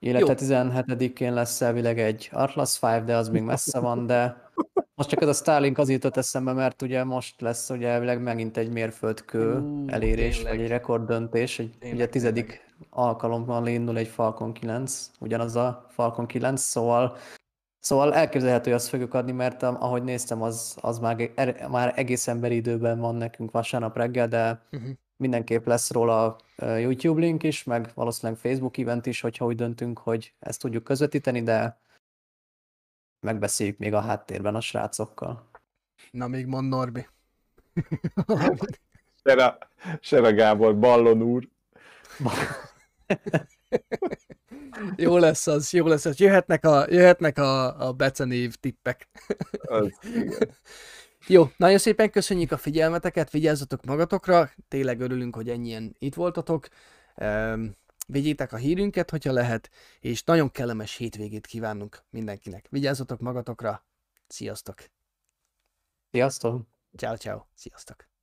Illetve 17-én lesz elvileg egy Atlas 5, de az még messze van, de most csak ez a Starlink az jutott eszembe, mert ugye most lesz ugye elvileg megint egy mérföldkő uh, elérés, tényleg. vagy egy rekorddöntés, egy, tényleg, ugye tizedik tényleg. alkalommal indul egy Falcon 9, ugyanaz a Falcon 9, szóval Szóval elképzelhető, hogy azt fogjuk adni, mert ahogy néztem, az, az már, er, már egész emberi időben van nekünk vasárnap reggel, de uh-huh mindenképp lesz róla YouTube link is, meg valószínűleg Facebook event is, hogyha úgy döntünk, hogy ezt tudjuk közvetíteni, de megbeszéljük még a háttérben a srácokkal. Na még mond Norbi. Sera, Sera Gábor, Ballon úr. jó lesz az, jó lesz az. Jöhetnek a, jöhetnek a, a becenév tippek. az, igen. Jó, nagyon szépen köszönjük a figyelmeteket, vigyázzatok magatokra, tényleg örülünk, hogy ennyien itt voltatok. Um, vigyétek a hírünket, hogyha lehet, és nagyon kellemes hétvégét kívánunk mindenkinek. Vigyázzatok magatokra, sziasztok! Sziasztok! Ciao, ciao, sziasztok!